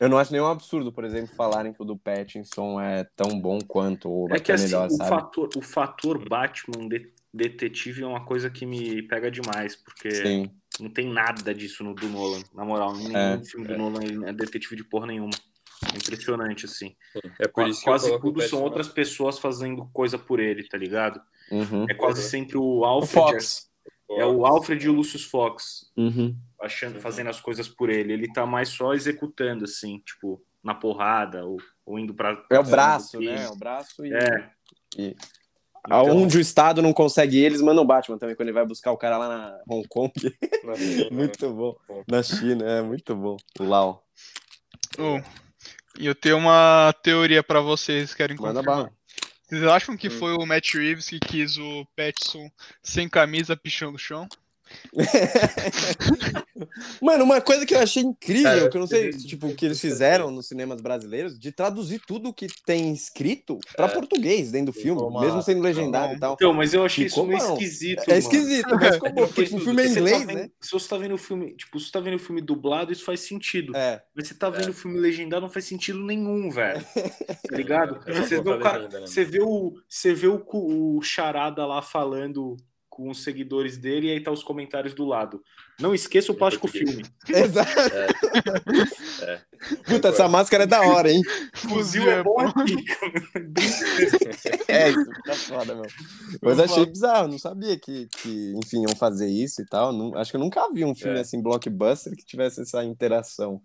Speaker 1: Eu não acho nenhum absurdo, por exemplo, falarem que o do Pattinson é tão bom quanto, ou
Speaker 5: É que assim,
Speaker 1: melhor,
Speaker 5: o
Speaker 1: sabe?
Speaker 5: fator, o fator Batman de- detetive é uma coisa que me pega demais, porque
Speaker 1: Sim.
Speaker 5: não tem nada disso no do Nolan. Na moral, nenhum
Speaker 1: É,
Speaker 5: filme do Nolan é detetive de porra nenhuma. É impressionante, assim.
Speaker 3: É por isso que
Speaker 5: quase
Speaker 3: o
Speaker 5: tudo são outras pessoas fazendo coisa por ele, tá ligado?
Speaker 1: Uhum.
Speaker 5: É quase
Speaker 3: Uhum.
Speaker 5: sempre o
Speaker 1: O
Speaker 5: Alfred.
Speaker 1: Fox.
Speaker 5: É o Alfred e o Lucius Fox
Speaker 1: Uhum.
Speaker 5: Achando, fazendo as coisas por ele. Ele tá mais só executando, assim, tipo, na porrada, ou, ou indo pra.
Speaker 1: É o braço, né? É o braço e.
Speaker 5: É.
Speaker 1: e-
Speaker 5: Então-
Speaker 1: Aonde o Estado não consegue eles, manda o Batman também, quando ele vai buscar o cara lá na Hong Kong.
Speaker 3: Na China, né?
Speaker 1: muito bom. Na China, é muito bom. Lau.
Speaker 2: Oh, e eu tenho uma teoria pra vocês, querem
Speaker 1: Manda
Speaker 2: confirmar.
Speaker 1: bala.
Speaker 2: Vocês acham que
Speaker 3: Hum.
Speaker 2: foi o Matt Reeves que quis o Pattinson sem camisa pichando o chão?
Speaker 1: Mano, uma coisa que eu achei incrível,
Speaker 3: Cara,
Speaker 1: que eu não sei, tipo, o que eles fizeram nos cinemas brasileiros, de traduzir tudo o que tem escrito pra
Speaker 3: É.
Speaker 1: português dentro do filme,
Speaker 4: Ficou
Speaker 1: mesmo sendo legendado e tal.
Speaker 5: Então, mas eu achei
Speaker 1: Ficou
Speaker 5: isso meio esquisito.
Speaker 1: É
Speaker 5: mano.
Speaker 1: esquisito, mas bom, porque tipo, o filme é
Speaker 5: tá
Speaker 1: inglês,
Speaker 5: vendo-
Speaker 1: né?
Speaker 5: Se você tá vendo o filme, tipo, se você tá vendo o filme dublado, isso faz sentido.
Speaker 1: É.
Speaker 5: Mas você tá vendo o filme legendado, não faz sentido nenhum, velho. Tá ligado?
Speaker 3: É só
Speaker 5: Você vê, o
Speaker 3: né?
Speaker 5: você vê o, você vê o, o charada lá falando com os seguidores dele e aí tá os comentários do lado. Não esqueça o
Speaker 3: Em
Speaker 5: plástico filme.
Speaker 1: Exato.
Speaker 3: É.
Speaker 1: Puta, essa máscara é da hora, hein?
Speaker 5: Fuzil é bom aqui.
Speaker 1: É, isso tá foda, meu. Mas achei bizarro, não sabia que, que, enfim, iam fazer isso e tal. Não- acho que eu nunca vi um filme
Speaker 3: É.
Speaker 1: assim, blockbuster, que tivesse essa interação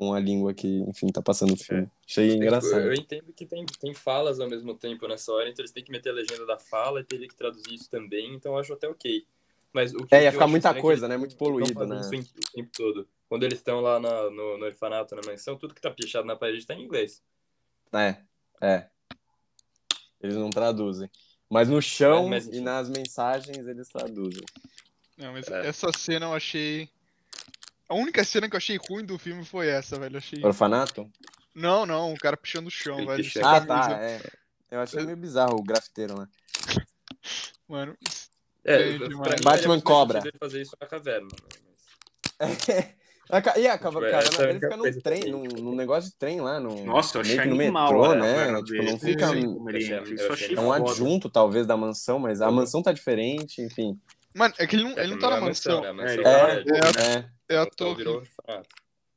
Speaker 1: com a língua que, enfim, tá passando o filme. Achei
Speaker 3: Tipo,
Speaker 1: engraçado.
Speaker 3: eu entendo que tem, tem falas ao mesmo tempo nessa hora, então eles têm que meter a legenda da fala e teria que traduzir isso também, então eu acho até ok. Mas o que
Speaker 1: É, ia
Speaker 3: eu
Speaker 1: ficar muita
Speaker 3: é
Speaker 1: coisa, né? Muito poluído, né?
Speaker 3: isso o tempo todo. Quando eles estão lá na- no, no orfanato, na mansão, tudo que tá pichado na parede tá em inglês.
Speaker 1: É, é. Eles não traduzem. Mas no chão
Speaker 3: Mas- mas,
Speaker 1: e nas mensagens eles traduzem.
Speaker 2: Não, mas
Speaker 3: É.
Speaker 2: essa cena eu achei. A única cena que eu achei ruim do filme foi essa, velho. Eu achei.
Speaker 1: Orfanato?
Speaker 2: Não, não, o cara pichando o chão,
Speaker 3: Ele
Speaker 2: velho. sem
Speaker 1: Ah, tá, é. Eu achei meio bizarro o grafiteiro, né?
Speaker 2: Mano,
Speaker 3: É, faria
Speaker 1: Batman Cobra.
Speaker 3: fazer isso na caverna. né? Mas-
Speaker 1: A ca- E a
Speaker 3: Tipo, é
Speaker 1: caverna dele
Speaker 3: única
Speaker 1: fica num trem, num, num negócio de trem lá. Num,
Speaker 5: Nossa, eu achei
Speaker 1: meio que no metrô,
Speaker 5: a
Speaker 1: né?
Speaker 5: caverna
Speaker 1: Tipo, não fica.
Speaker 3: Achei achei
Speaker 1: É um adjunto, talvez, da mansão, mas a mansão tá diferente, enfim.
Speaker 2: Mano, é que ele não,
Speaker 3: É,
Speaker 2: ele não tá
Speaker 3: é
Speaker 2: na mansão.
Speaker 3: né?
Speaker 5: É,
Speaker 3: é,
Speaker 5: tá-
Speaker 3: é,
Speaker 1: É,
Speaker 2: É a
Speaker 3: então virou
Speaker 2: torre.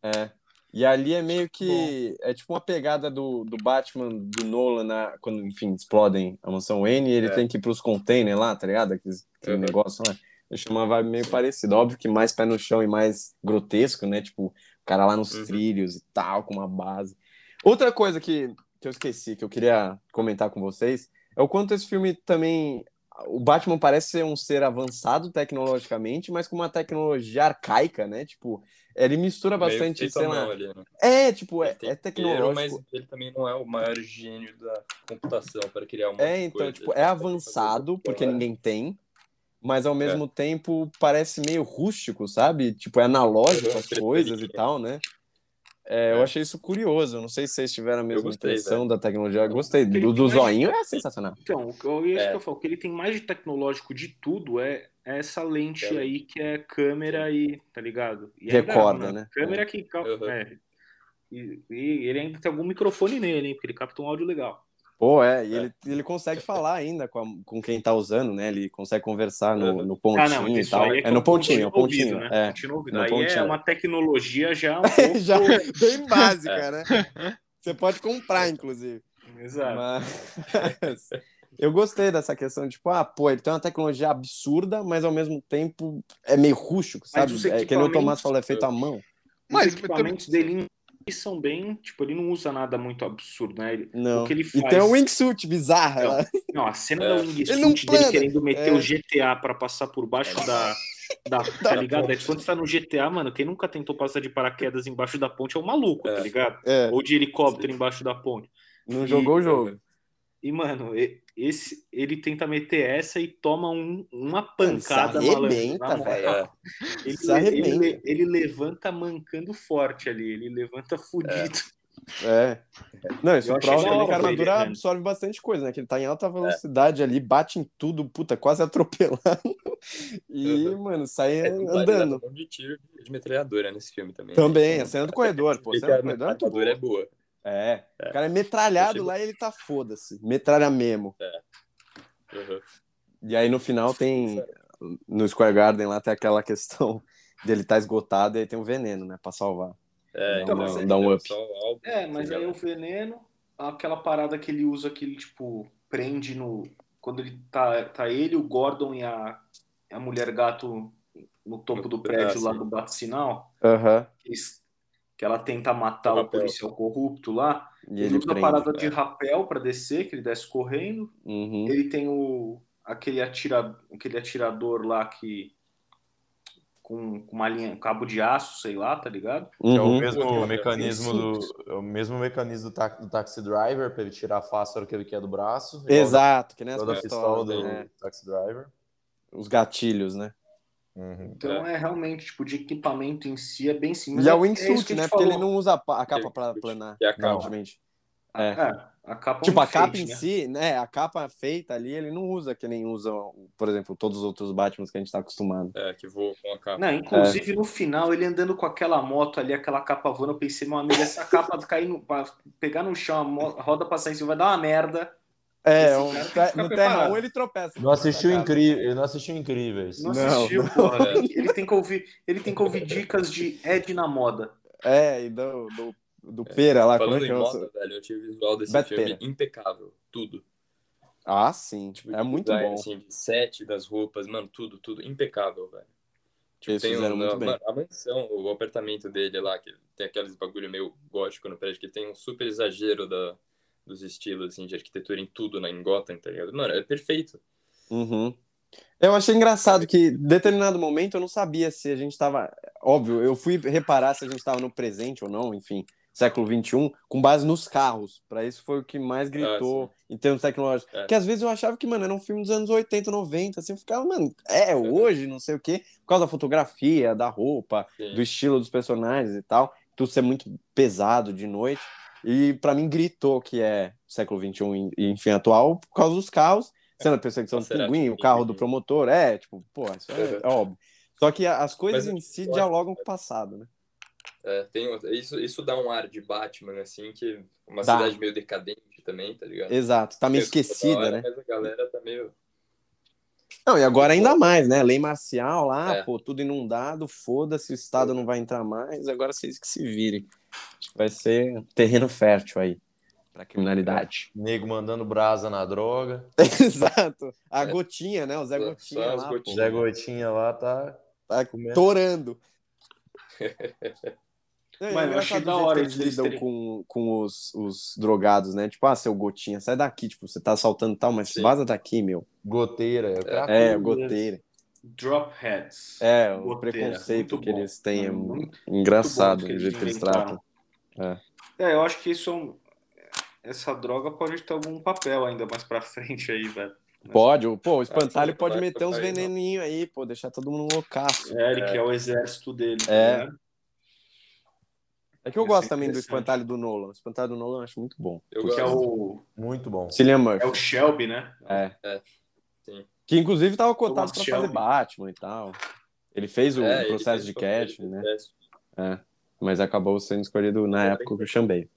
Speaker 1: é. E ali é meio que. É tipo uma pegada do, do Batman, do Nolan, na, quando, enfim, explodem a mansão Wayne e ele
Speaker 3: É.
Speaker 1: tem que ir pros containers lá, tá ligado? Aquele, aquele
Speaker 3: Uhum.
Speaker 1: negócio lá. Deixa uma vibe meio parecida. Óbvio que mais pé no chão e mais grotesco, né? Tipo, o cara lá nos
Speaker 3: Uhum.
Speaker 1: trilhos e tal, com uma base. Outra coisa que, que eu esqueci, que eu queria comentar com vocês, é o quanto esse filme também. O Batman parece ser um ser avançado tecnologicamente, mas com uma tecnologia arcaica, né? Tipo, ele mistura bastante, sei lá.
Speaker 3: ali, né?
Speaker 1: É, tipo, é,
Speaker 3: Ele
Speaker 1: é
Speaker 3: dinheiro,
Speaker 1: tecnológico.
Speaker 3: Mas ele também não é o maior gênio da computação para criar uma
Speaker 1: É, então, tipo, é avançado, porque ninguém tem, mas ao mesmo tempo parece meio rústico, sabe? Tipo, é analógico as coisas e tal, né? É, eu
Speaker 3: É.
Speaker 1: achei isso curioso. Não sei se vocês tiveram a mesma
Speaker 3: gostei,
Speaker 1: impressão da tecnologia. Eu gostei. Do, do
Speaker 5: que mais-
Speaker 1: zoinho é sensacional.
Speaker 5: Então, o que eu, isso
Speaker 3: É.
Speaker 5: que eu falo, o que ele tem mais de tecnológico de tudo é é essa lente
Speaker 3: É.
Speaker 5: aí que é câmera e, tá ligado? E é
Speaker 1: Recorda, né?
Speaker 5: Câmera que.
Speaker 3: Uhum.
Speaker 5: é. E, e ele ainda tem algum microfone nele, hein? Porque ele capta um áudio legal.
Speaker 1: Pô, é, e
Speaker 3: É.
Speaker 1: ele, ele consegue falar ainda com, a- com quem tá usando, né? Ele consegue conversar no, no pontinho e
Speaker 5: isso
Speaker 1: tal.
Speaker 5: aí
Speaker 1: É,
Speaker 5: que
Speaker 1: no pontinho, é o pontinho.
Speaker 5: ouvido, né?
Speaker 1: É.
Speaker 5: Ouvido. Aí é uma tecnologia já um pouco...
Speaker 1: Já bem básica,
Speaker 3: É.
Speaker 1: né? Você pode comprar, inclusive.
Speaker 5: Exato.
Speaker 1: Mas eu gostei dessa questão, tipo, ah, pô, ele tem uma tecnologia absurda, mas ao mesmo tempo é meio rústico, sabe? É que nem o Tomás falou, é feito à mão.
Speaker 2: Mas
Speaker 5: Os equipamentos dele são bem... Tipo, ele não usa nada muito absurdo, né? Ele,
Speaker 1: Não.
Speaker 5: O que ele
Speaker 1: E
Speaker 5: faz...
Speaker 1: tem um wingsuit bizarra
Speaker 5: Não.
Speaker 1: lá.
Speaker 5: Não, a cena
Speaker 3: É.
Speaker 5: da
Speaker 1: Ele não
Speaker 5: wingsuit dele querendo meter
Speaker 1: É.
Speaker 5: o GTA pra passar por baixo da... da tá ligado? É que quando você tá no GTA, mano, quem nunca tentou passar de paraquedas embaixo da ponte é um maluco, tá
Speaker 3: É.
Speaker 5: ligado?
Speaker 1: É,
Speaker 5: Ou de helicóptero embaixo da ponte.
Speaker 1: não
Speaker 5: E-
Speaker 1: jogou o jogo.
Speaker 5: E, mano, esse, ele tenta meter essa e toma um- uma pancada,
Speaker 1: se
Speaker 5: malandro.
Speaker 1: arrebenta, velho.
Speaker 3: É,
Speaker 5: Ele,
Speaker 1: Se arrebenta.
Speaker 5: ele- ele levanta mancando forte ali, ele levanta fudido.
Speaker 1: É. Não, isso
Speaker 5: Eu
Speaker 1: prova que a
Speaker 5: ele,
Speaker 1: armadura
Speaker 5: né?
Speaker 1: absorve bastante coisa, né? Que ele tá em alta velocidade ali, bate em tudo, puta, quase atropelando. e,
Speaker 3: Uhum.
Speaker 1: mano, sai
Speaker 3: É,
Speaker 1: andando.
Speaker 3: Um de tiro de metralhadora nesse filme também.
Speaker 1: Também,
Speaker 3: né?
Speaker 1: a cena do corredor, pô. A cena do corredor é
Speaker 3: metralhadora
Speaker 1: boa.
Speaker 3: É.
Speaker 1: É, o cara é metralhado
Speaker 3: Achei-
Speaker 1: lá e ele tá foda-se. Metralha mesmo.
Speaker 3: Uhum.
Speaker 1: E aí no final tem. No Square Garden lá tem aquela questão dele tá esgotado e aí tem um veneno, né? Pra salvar.
Speaker 3: É,
Speaker 1: Dá
Speaker 5: uma-
Speaker 3: então,
Speaker 1: dá um
Speaker 3: é
Speaker 1: up.
Speaker 3: álbum,
Speaker 5: É, mas aí o veneno, aquela parada que ele usa que ele, tipo, prende no. Quando ele tá, tá ele, o Gordon e a, a mulher gato no topo do
Speaker 3: Ah,
Speaker 5: prédio lá
Speaker 3: sim.
Speaker 5: do bate-sinal,
Speaker 1: Aham.
Speaker 5: que eles- que ela tenta matar
Speaker 3: O
Speaker 5: o policial corrupto lá.
Speaker 1: E
Speaker 5: Ele,
Speaker 1: ele
Speaker 5: usa a
Speaker 1: prende.
Speaker 5: parada de
Speaker 3: é.
Speaker 5: rapel pra descer, que ele desce correndo.
Speaker 1: Uhum.
Speaker 5: Ele tem o aquele, atira, aquele atirador lá que. Com, com uma linha, um cabo de aço, sei lá, tá ligado?
Speaker 4: Que é o
Speaker 1: Uhum.
Speaker 4: mesmo
Speaker 3: Uhum.
Speaker 4: mecanismo do, é o mesmo mecanismo do, ta- do taxi driver para ele tirar a fósforo que ele quer do braço.
Speaker 1: Exato, que nem as
Speaker 4: da pistola
Speaker 1: pistolas,
Speaker 4: do
Speaker 1: né?
Speaker 4: taxi driver.
Speaker 1: Os gatilhos, né?
Speaker 4: Uhum.
Speaker 5: Então é, realmente, tipo, de equipamento em si é bem simples.
Speaker 1: E é
Speaker 5: é
Speaker 1: o
Speaker 5: que
Speaker 1: wingsuit,
Speaker 5: a
Speaker 1: né? Porque ele
Speaker 5: falou.
Speaker 1: não usa a pa- a capa
Speaker 3: É, wingsuit,
Speaker 1: planar.
Speaker 3: que é a capa.
Speaker 1: É.
Speaker 5: É, a capa é um
Speaker 1: Tipo, a capa
Speaker 5: enfeite,
Speaker 1: em
Speaker 5: né?
Speaker 1: si, né? A capa feita ali, ele não usa que nem usa, por exemplo, todos os outros Batmans que a gente tá acostumado.
Speaker 3: É, que voa com a capa.
Speaker 5: Não, inclusive no final, ele andando com aquela moto ali, aquela capa voando, eu pensei, meu amigo, essa capa cair no, pra pegar no chão, a roda passar em cima, vai dar uma merda.
Speaker 1: É, um-
Speaker 5: cara tem que
Speaker 1: te-
Speaker 5: ficar
Speaker 1: no Terra
Speaker 5: preparado.
Speaker 1: 1 ele tropeça.
Speaker 4: Não assistiu incrível, ele não assistiu incríveis.
Speaker 5: Não
Speaker 1: Não,
Speaker 5: assistiu,
Speaker 1: não.
Speaker 5: porra. Ele tem que ouvir, ele tem que ouvir dicas de Ed na moda.
Speaker 1: É, e do, do, do Pera lá, como é
Speaker 3: Falando
Speaker 1: que
Speaker 3: em
Speaker 1: é o
Speaker 3: moto,
Speaker 1: nosso-
Speaker 3: velho, eu tive o visual desse
Speaker 1: Beto
Speaker 3: filme
Speaker 1: Pera.
Speaker 3: impecável. Tudo.
Speaker 1: Ah, sim.
Speaker 3: Tipo,
Speaker 1: é
Speaker 3: de
Speaker 1: muito
Speaker 3: design,
Speaker 1: bom.
Speaker 3: Assim, de set das roupas, mano, tudo, tudo. Impecável, velho. Tipo,
Speaker 1: Eles
Speaker 3: tem
Speaker 1: fizeram
Speaker 3: um,
Speaker 1: muito
Speaker 3: a,
Speaker 1: bem.
Speaker 3: a mansão, o apartamento dele lá, que tem aqueles bagulho meio gótico no prédio, que tem um super exagero da, dos estilos, assim, de arquitetura em tudo, né, em Gotham, tá ligado? Mano, é perfeito.
Speaker 1: Uhum. Eu achei engraçado que, em determinado momento, eu não sabia se a gente tava. Óbvio, eu fui reparar se a gente tava no presente ou não, enfim, século XXI, com base nos carros. Pra isso foi o que mais gritou em termos tecnológicos.
Speaker 3: É.
Speaker 1: Porque às vezes eu achava que, mano, era um filme dos anos 80, 90. Assim, eu ficava, mano, é hoje, não sei o quê, por causa da fotografia, da roupa,
Speaker 3: Sim.
Speaker 1: do estilo dos personagens e tal. Tudo ser muito pesado de noite. E pra mim gritou que é século XXI e, enfim, atual, por causa dos carros. Sendo a perseguição do pinguim, o carro do promotor, é, tipo, pô, isso é, é óbvio. Só que as coisas
Speaker 3: Mas
Speaker 1: em si dialogam com o passado, né?
Speaker 3: É, tem, isso, isso dá um ar de Batman, assim, que uma
Speaker 1: Dá.
Speaker 3: cidade meio decadente também, tá ligado?
Speaker 1: Exato, tá meio
Speaker 3: Porque toda
Speaker 1: esquecida,
Speaker 3: hora,
Speaker 1: né?
Speaker 3: Mas a galera tá meio...
Speaker 1: Não, e agora ainda mais, né? Lei marcial lá,
Speaker 3: É.
Speaker 1: pô, tudo inundado, foda-se, o Estado não vai entrar mais, agora vocês que se virem. Vai ser terreno fértil aí pra criminalidade.
Speaker 4: Nego mandando brasa na droga.
Speaker 1: Exato. A
Speaker 3: É.
Speaker 1: gotinha, né? O Zé Gotinha
Speaker 3: só as
Speaker 1: lá.
Speaker 4: Zé Gotinha lá tá.
Speaker 1: tá
Speaker 4: comendo.
Speaker 1: torando. E é
Speaker 5: eu achei da hora
Speaker 1: que eles lidam
Speaker 5: terem-
Speaker 1: com, com os, os drogados, né? Tipo, ah, seu gotinha, sai daqui, tipo, você tá assaltando tal, mas
Speaker 3: Sim.
Speaker 1: vaza daqui, meu.
Speaker 4: Goteira. É,
Speaker 1: É,
Speaker 4: tudo
Speaker 1: goteira.
Speaker 5: Dropheads.
Speaker 1: É, o
Speaker 5: Goteira,
Speaker 1: preconceito
Speaker 5: muito
Speaker 1: que
Speaker 5: bom.
Speaker 1: eles têm é
Speaker 5: Muito- muito
Speaker 1: engraçado,
Speaker 5: bom que
Speaker 1: o jeito que eles tratam.
Speaker 5: É, eu acho que isso é um- essa droga pode ter algum papel ainda mais pra frente aí, velho.
Speaker 1: Pode, o- pô, o espantalho
Speaker 3: sim,
Speaker 1: pode
Speaker 3: vai
Speaker 1: meter uns
Speaker 3: não.
Speaker 1: veneninhos aí, pô, deixar todo mundo loucaço.
Speaker 5: É, ele que é o exército dele.
Speaker 1: É.
Speaker 5: ligado?
Speaker 1: É que eu
Speaker 5: Ia
Speaker 1: gosto também do espantalho do Nolan. O espantalho do Nolan eu acho muito bom.
Speaker 3: Eu
Speaker 5: Que é
Speaker 3: gosto.
Speaker 5: o,
Speaker 4: Muito bom.
Speaker 1: Cillian Murphy.
Speaker 5: é o Shelby, né?
Speaker 1: É.
Speaker 3: É, sim.
Speaker 1: Que inclusive tava cotado pra fazer. Batman e tal. Ele fez o
Speaker 3: É,
Speaker 1: processo
Speaker 3: fez
Speaker 1: de
Speaker 3: o
Speaker 1: casting, né?
Speaker 3: o processo.
Speaker 1: Mas acabou sendo escolhido na
Speaker 3: É,
Speaker 1: época que eu chamei.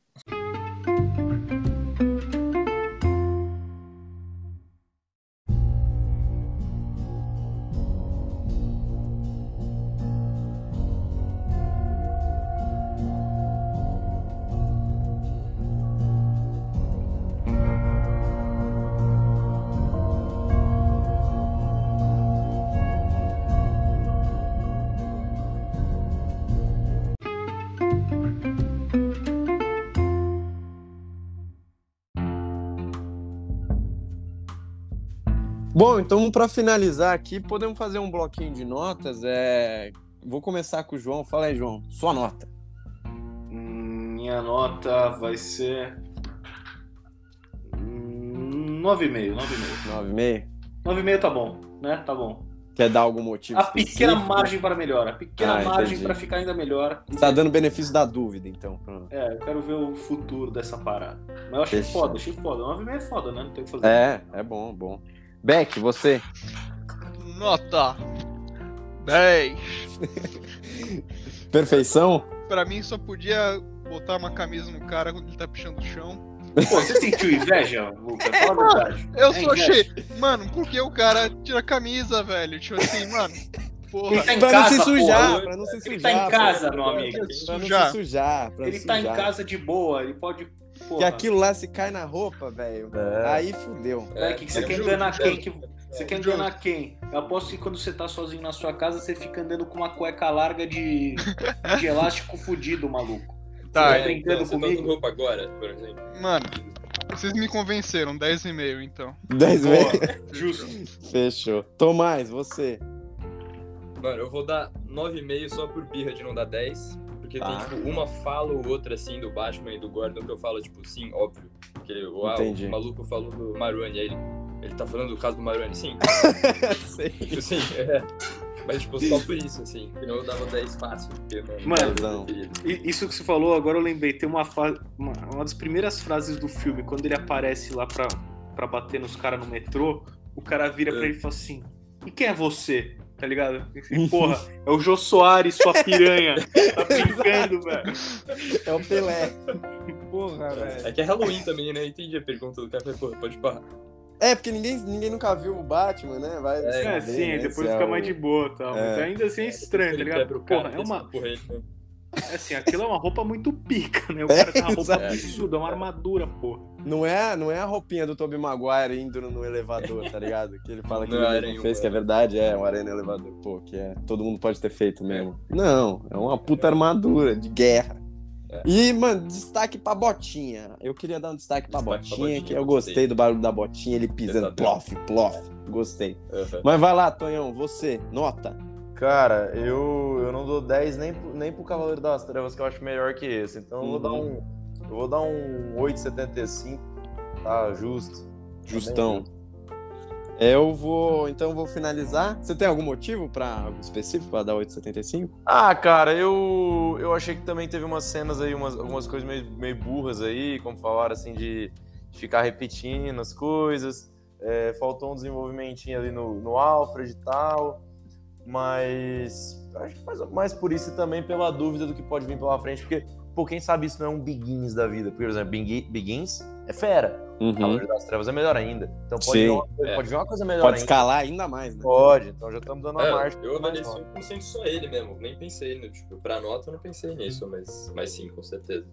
Speaker 1: Bom, então para finalizar aqui, podemos fazer um bloquinho de notas. É... Vou começar com o João. Fala aí, João. Sua nota.
Speaker 5: Minha nota vai ser. hum, 9,5, 9,5.
Speaker 1: 9,5?
Speaker 5: 9,5 tá bom, né? Tá bom.
Speaker 1: Quer dar algum motivo
Speaker 5: A pequena
Speaker 1: específico?
Speaker 5: margem para melhor, a pequena
Speaker 1: Ah,
Speaker 5: margem para ficar ainda melhor.
Speaker 1: Tá dando benefício da dúvida, então.
Speaker 5: É, eu quero ver o futuro dessa parada. Mas eu achei
Speaker 1: Fechou.
Speaker 5: foda, achei foda. 9,5 é foda, né? Não tem o que fazer.
Speaker 1: É, é bom, bom. Beck, você?
Speaker 2: Nota 10.
Speaker 1: Perfeição?
Speaker 2: Pra mim só podia botar uma camisa no cara quando ele tá pichando o chão.
Speaker 5: Pô, você sentiu inveja, Lucas? Fala a verdade.
Speaker 2: Eu
Speaker 5: É
Speaker 2: só
Speaker 5: inveja.
Speaker 2: achei. Mano, por que o cara tira a camisa, velho? Tipo assim, mano. Porra.
Speaker 5: Ele tá em
Speaker 1: Pra
Speaker 5: casa,
Speaker 1: não se sujar,
Speaker 5: porra.
Speaker 1: pra não se
Speaker 5: Ele
Speaker 1: sujar.
Speaker 5: tá em casa,
Speaker 1: pô.
Speaker 5: meu amigo.
Speaker 1: Pra não se sujar. Pra
Speaker 5: Ele tá em
Speaker 1: sujar.
Speaker 5: casa de boa, ele pode.
Speaker 1: Que
Speaker 5: Porra,
Speaker 1: aquilo lá se cai na roupa, velho.
Speaker 4: É.
Speaker 1: Aí fudeu.
Speaker 5: É, que, que você
Speaker 3: é
Speaker 5: quer enganar
Speaker 3: é.
Speaker 5: quem? Que, você quer enganar quem? Eu aposto que quando você tá sozinho na sua casa, você fica andando com uma cueca larga de, de elástico fudido, maluco.
Speaker 2: Tá,
Speaker 5: Tá
Speaker 3: É,
Speaker 5: brincando
Speaker 3: então, você tá
Speaker 5: comigo?
Speaker 3: com roupa agora, por exemplo.
Speaker 2: Mano, vocês me convenceram, 10,5 então.
Speaker 1: 10
Speaker 5: Boa,
Speaker 1: vezes.
Speaker 5: justo.
Speaker 1: Fechou. Tomás, você.
Speaker 3: Mano, eu vou dar 9,5 só por birra de não dar 10. Porque
Speaker 1: Tá.
Speaker 3: tem, tipo, uma fala ou outra, assim, do Batman e do Gordon que eu falo, tipo, sim, óbvio. Porque o, ah,
Speaker 1: Entendi.
Speaker 3: o maluco falou do Maroni, aí ele, ele tá falando do caso do Maroni, sim.
Speaker 1: Sei.
Speaker 3: Tipo, sim, é. Mas, tipo, só por isso, assim. Senão eu dava 10 fácil. Porque, mano,
Speaker 5: Mano,
Speaker 3: é
Speaker 1: não.
Speaker 5: Isso que você falou, agora eu lembrei. Tem uma, fa- uma, uma das primeiras frases do filme, quando ele aparece lá pra, pra bater nos caras no metrô, o cara vira pra
Speaker 3: É.
Speaker 5: ele e fala assim: E quem é você? Tá ligado? Porra, é o Jô Soares, sua piranha. Tá brincando, velho.
Speaker 1: É o Pelé. Porra, velho.
Speaker 3: É que é Halloween também, né? Entendi a pergunta do. Falei, Pô, pode parar.
Speaker 1: É, porque ninguém, ninguém nunca viu o Batman, né? Vai
Speaker 3: É,
Speaker 5: É,
Speaker 1: saber,
Speaker 5: sim,
Speaker 1: né,
Speaker 5: depois
Speaker 1: se é
Speaker 5: fica
Speaker 1: o-
Speaker 5: mais de boa e tal. Mas
Speaker 1: É.
Speaker 5: ainda assim é estranho, tá ligado? Porra, é uma.
Speaker 3: porra aí, né?
Speaker 5: É assim, aquilo é uma roupa muito pica, né? O
Speaker 1: É,
Speaker 5: cara tem uma roupa absurda, é uma armadura, porra.
Speaker 1: Não é, não é a roupinha do Tobey Maguire indo no elevador, tá ligado? Que ele fala que
Speaker 3: Não,
Speaker 1: ele
Speaker 3: era
Speaker 1: mesmo
Speaker 3: em
Speaker 1: fez, que é verdade, é, um aranha no elevador, pô, que é, todo mundo pode ter feito mesmo. Não, é uma puta armadura de guerra.
Speaker 3: É.
Speaker 1: E, mano, destaque pra botinha. Eu queria dar um destaque pra
Speaker 3: Destaque pra
Speaker 1: botinha,
Speaker 3: botinha,
Speaker 1: que eu
Speaker 3: gostei.
Speaker 1: gostei do barulho da botinha, ele pisando,
Speaker 3: Pesadão.
Speaker 1: plof, plof. Gostei.
Speaker 3: Aham.
Speaker 1: Mas vai lá, Tonhão, você, nota.
Speaker 4: Cara, eu, eu não dou 10 nem, pro- nem pro Cavaleiro das Trevas, que eu acho melhor que esse. Então eu vou dar
Speaker 1: Uhum.
Speaker 4: um. Eu vou dar um 8,75. Tá justo.
Speaker 1: Justão. Eu vou, então eu vou finalizar. Você tem algum motivo para específico para dar 8,75?
Speaker 4: Ah, cara, eu, eu achei que também teve umas cenas aí, umas, algumas coisas meio, meio burras aí, como falaram, assim, de, de ficar repetindo as coisas. É, faltou um desenvolvimentinho ali no, no Alfred e tal. Mas acho que mais, mais por isso e também pela dúvida do que pode vir pela frente, porque, pô, quem sabe isso não é um Begins da vida. Por exemplo, Begin- Begins é fera.
Speaker 1: Uhum.
Speaker 4: Cavaleiro das Trevas é melhor ainda. Então pode,
Speaker 1: Sim.
Speaker 4: vir uma, coisa-
Speaker 3: É.
Speaker 4: pode vir uma coisa melhor
Speaker 1: Pode
Speaker 4: ainda.
Speaker 1: escalar ainda mais, né?
Speaker 4: Pode, então já estamos dando uma
Speaker 3: É,
Speaker 4: marcha.
Speaker 3: eu avaliei. 100% só ele mesmo. Nem pensei, no, tipo, pra nota eu não pensei nisso, mas, mas sim, com certeza.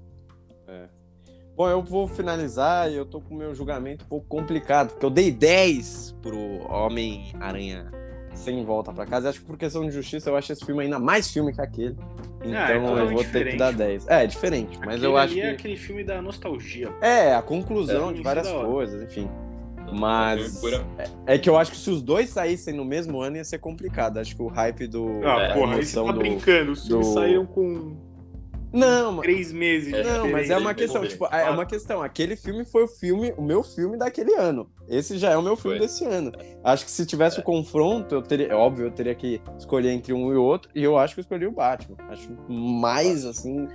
Speaker 1: Bom, eu vou finalizar e eu tô com o meu julgamento um pouco complicado, porque eu dei 10 pro Homem-Aranha sem volta pra casa. Acho que por questão de justiça eu acho esse filme ainda mais filme que aquele. Então
Speaker 5: é
Speaker 1: eu
Speaker 5: totalmente
Speaker 1: vou ter que
Speaker 5: diferente.
Speaker 1: dar 10. É, é diferente, mas
Speaker 5: Aquele
Speaker 1: eu acho
Speaker 5: ali
Speaker 1: que.
Speaker 5: é aquele filme da nostalgia.
Speaker 1: É, a conclusão
Speaker 5: É,
Speaker 1: de várias
Speaker 5: é
Speaker 1: coisas, enfim. Mas
Speaker 3: pura-
Speaker 1: é que eu acho que se os dois saíssem no mesmo ano ia ser complicado. Acho que o hype do.
Speaker 5: Ah, porra, você tá
Speaker 1: do...
Speaker 5: brincando. Os filmes
Speaker 1: do-
Speaker 5: saíram com
Speaker 1: Não, mas.
Speaker 5: três meses. de
Speaker 3: É,
Speaker 1: Não, mas é uma questão, tipo, é uma questão. Aquele filme foi o filme, o meu filme daquele ano. Esse já é o meu filme
Speaker 3: Foi.
Speaker 1: desse ano. Acho que se tivesse o confronto, eu teria, é óbvio, eu teria que escolher entre um e outro, e eu acho que eu escolhi o Batman. Acho mais assim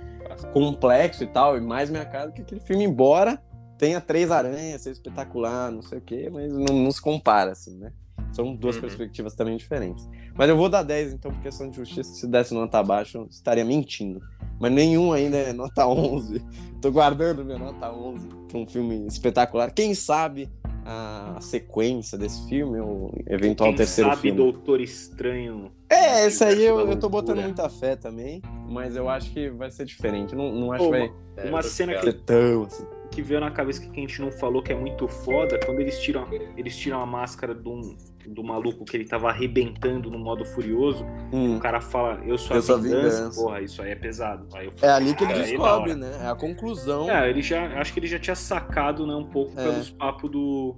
Speaker 1: complexo e tal, e mais minha cara que aquele filme, embora tenha três aranhas, seja espetacular, não sei o quê, mas não, não se compara assim, né? São duas
Speaker 3: Uhum.
Speaker 1: perspectivas também diferentes. Mas eu vou dar 10, então, por questão de justiça, se desse nota abaixo, eu estaria mentindo. Mas nenhum ainda é nota 11. Tô guardando minha nota 11 para um filme espetacular. Quem sabe a sequência desse filme, ou eventual
Speaker 5: Quem
Speaker 1: terceiro
Speaker 5: sabe
Speaker 1: filme.
Speaker 5: Doutor Estranho.
Speaker 1: É, esse aí eu, eu tô botando muita fé também, mas eu acho que vai ser diferente. Não, não acho
Speaker 5: Pô,
Speaker 1: que vai
Speaker 5: Uma cena
Speaker 1: ser tão assim.
Speaker 5: que veio na cabeça que a gente não falou que é muito foda, quando eles tiram, eles tiram a máscara do, do maluco que ele tava arrebentando no modo furioso,
Speaker 1: Hum.
Speaker 5: o cara fala, eu sou
Speaker 1: Eu
Speaker 5: a
Speaker 1: sou
Speaker 5: vingança.
Speaker 1: vingança.
Speaker 5: Porra, isso aí é pesado. Aí
Speaker 1: É ali que ele
Speaker 5: "Ah, aí é
Speaker 1: descobre,
Speaker 5: hora."
Speaker 1: né? É a conclusão.
Speaker 5: É, ele já, acho que ele já tinha sacado, né, um pouco
Speaker 1: É.
Speaker 5: pelos papos do,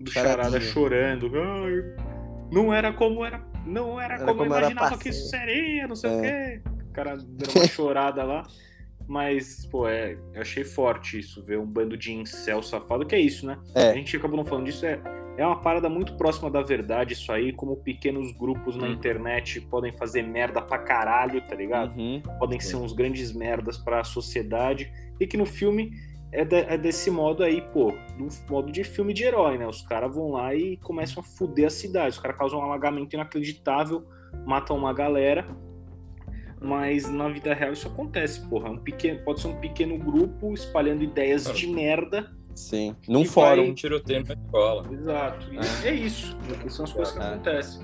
Speaker 5: do
Speaker 1: Charadinha.
Speaker 5: Charada chorando. Não era como era, não era,
Speaker 1: Era
Speaker 5: como,
Speaker 1: como
Speaker 5: eu imaginava que isso
Speaker 1: ser.
Speaker 5: seria, não sei
Speaker 1: É.
Speaker 5: o quê. O cara deu uma chorada lá. Mas, pô, é, eu achei forte isso, ver um bando de incel safado, que é isso, né?
Speaker 1: É.
Speaker 5: A gente acabou não falando disso, é, é uma parada muito próxima da verdade isso aí, como pequenos grupos na
Speaker 3: Hum.
Speaker 5: internet podem fazer merda pra caralho, tá ligado?
Speaker 1: Uhum.
Speaker 5: podem ser uns grandes merdas para a sociedade e que no filme é, de, é, desse modo aí, pô, do modo de filme de herói, né? Os caras vão lá e começam a fuder a cidade. Os caras causam um alagamento inacreditável, matam uma galera. Mas na vida real isso acontece, porra. Um pequeno, pode ser um pequeno grupo espalhando ideias de merda.
Speaker 1: Sim, num fórum. Vai...
Speaker 3: Um tiroteio na escola.
Speaker 5: Exato. É, é isso. São as coisas que é. acontecem.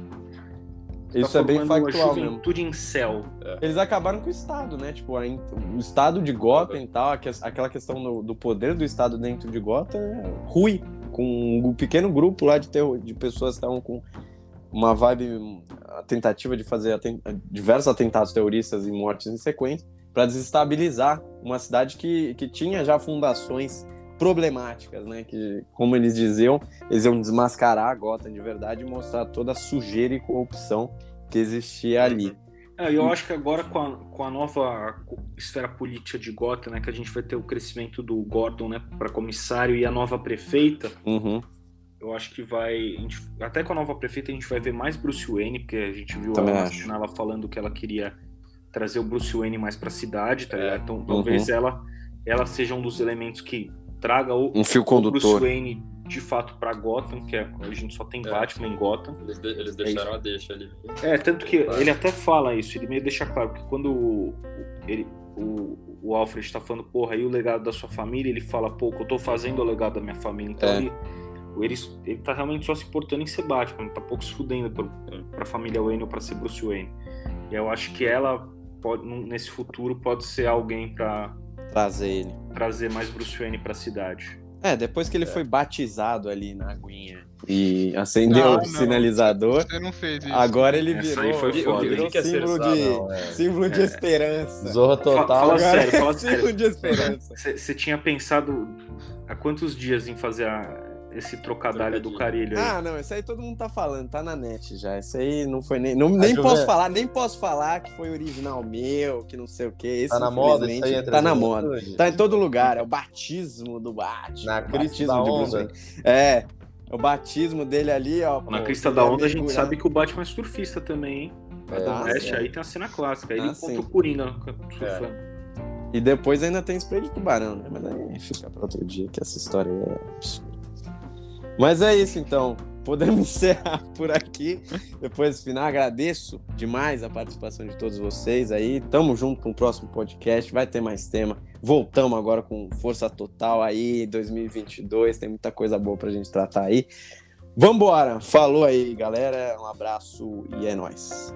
Speaker 1: Isso tá é bem factual mesmo.
Speaker 5: Tudo em céu.
Speaker 1: É. Eles acabaram com o Estado, né? Tipo, a, o Estado de Gotham e tal, aquela questão do, do, poder do Estado dentro de Gotham é ruim. Com um pequeno grupo lá de, terror, de pessoas que estavam com uma vibe, a tentativa de fazer atent, diversos atentados terroristas e mortes em sequência, para desestabilizar uma cidade que, que tinha já fundações problemáticas, né? Que, como eles diziam, eles iam desmascarar a Gotham de verdade e mostrar toda a sujeira e corrupção que existia ali.
Speaker 5: É, eu acho que agora com a, com a nova esfera política de Gotham, né, que a gente vai ter o crescimento do Gordon, né, para comissário e a nova prefeita,
Speaker 1: uhum.
Speaker 5: eu acho que vai, gente, até com a nova prefeita a gente vai ver mais Bruce Wayne, porque a gente viu Também a ela falando que ela queria trazer o Bruce Wayne mais para a cidade, tá ligado? Então talvez uhum. ela ela seja um dos elementos que traga o,
Speaker 1: um fio condutor.
Speaker 5: Bruce Wayne de fato para Gotham, que é, a gente só tem é. Batman em Gotham.
Speaker 3: Eles, de, eles deixaram
Speaker 5: é
Speaker 3: a deixa ali.
Speaker 5: É, tanto que ele até fala isso, ele meio deixa claro que quando o, ele, o, o Alfred está falando, porra, aí o legado da sua família, ele fala, pô, que eu tô fazendo o legado da minha família. Então é. ele, ele, ele tá realmente só se importando em ser Batman, ele tá pouco se fudendo pra, pra família Wayne ou pra ser Bruce Wayne. E eu acho que ela, pode, nesse futuro, pode ser alguém para
Speaker 1: trazer ele.
Speaker 5: Trazer mais Bruce Wayne pra cidade.
Speaker 1: É, depois que ele é. foi batizado ali na aguinha e acendeu não, o sinalizador,
Speaker 2: você não fez isso.
Speaker 1: agora ele virou,
Speaker 5: foi foda,
Speaker 1: virou símbolo, de, não, é. símbolo de esperança.
Speaker 4: Zorra total.
Speaker 5: Fala, fala sério, fala
Speaker 1: símbolo
Speaker 5: sério.
Speaker 1: de esperança.
Speaker 5: Você tinha pensado há quantos dias em fazer a, esse trocadilho do carilho aí.
Speaker 1: Ah, não, isso aí todo mundo tá falando, tá na net já. Isso aí não foi nem. Não, nem posso ver. falar, nem posso falar que foi original meu, que não sei o que. Esse,
Speaker 4: tá na moda, isso aí
Speaker 1: tá na moda. Tá em todo lugar. É o batismo do Batman.
Speaker 4: Na crista da onda.
Speaker 1: É. O batismo dele ali, ó.
Speaker 5: Na pô, crista da onda, a gente sabe que o Batman é surfista também, hein? É, do Oeste, aí tem a cena clássica. Aí ah, ele encontra o Coringa surfando. É.
Speaker 1: E depois ainda tem spray de tubarão, né? Mas aí fica pra outro dia, que essa história é absurda. Mas é isso então. Podemos encerrar por aqui. Depois do final, agradeço demais a participação de todos vocês aí. Tamo junto com o próximo podcast. Vai ter mais tema. Voltamos agora com força total aí, 2022. Tem muita coisa boa pra gente tratar aí. Vambora. Falou aí, galera. Um abraço e é nóis.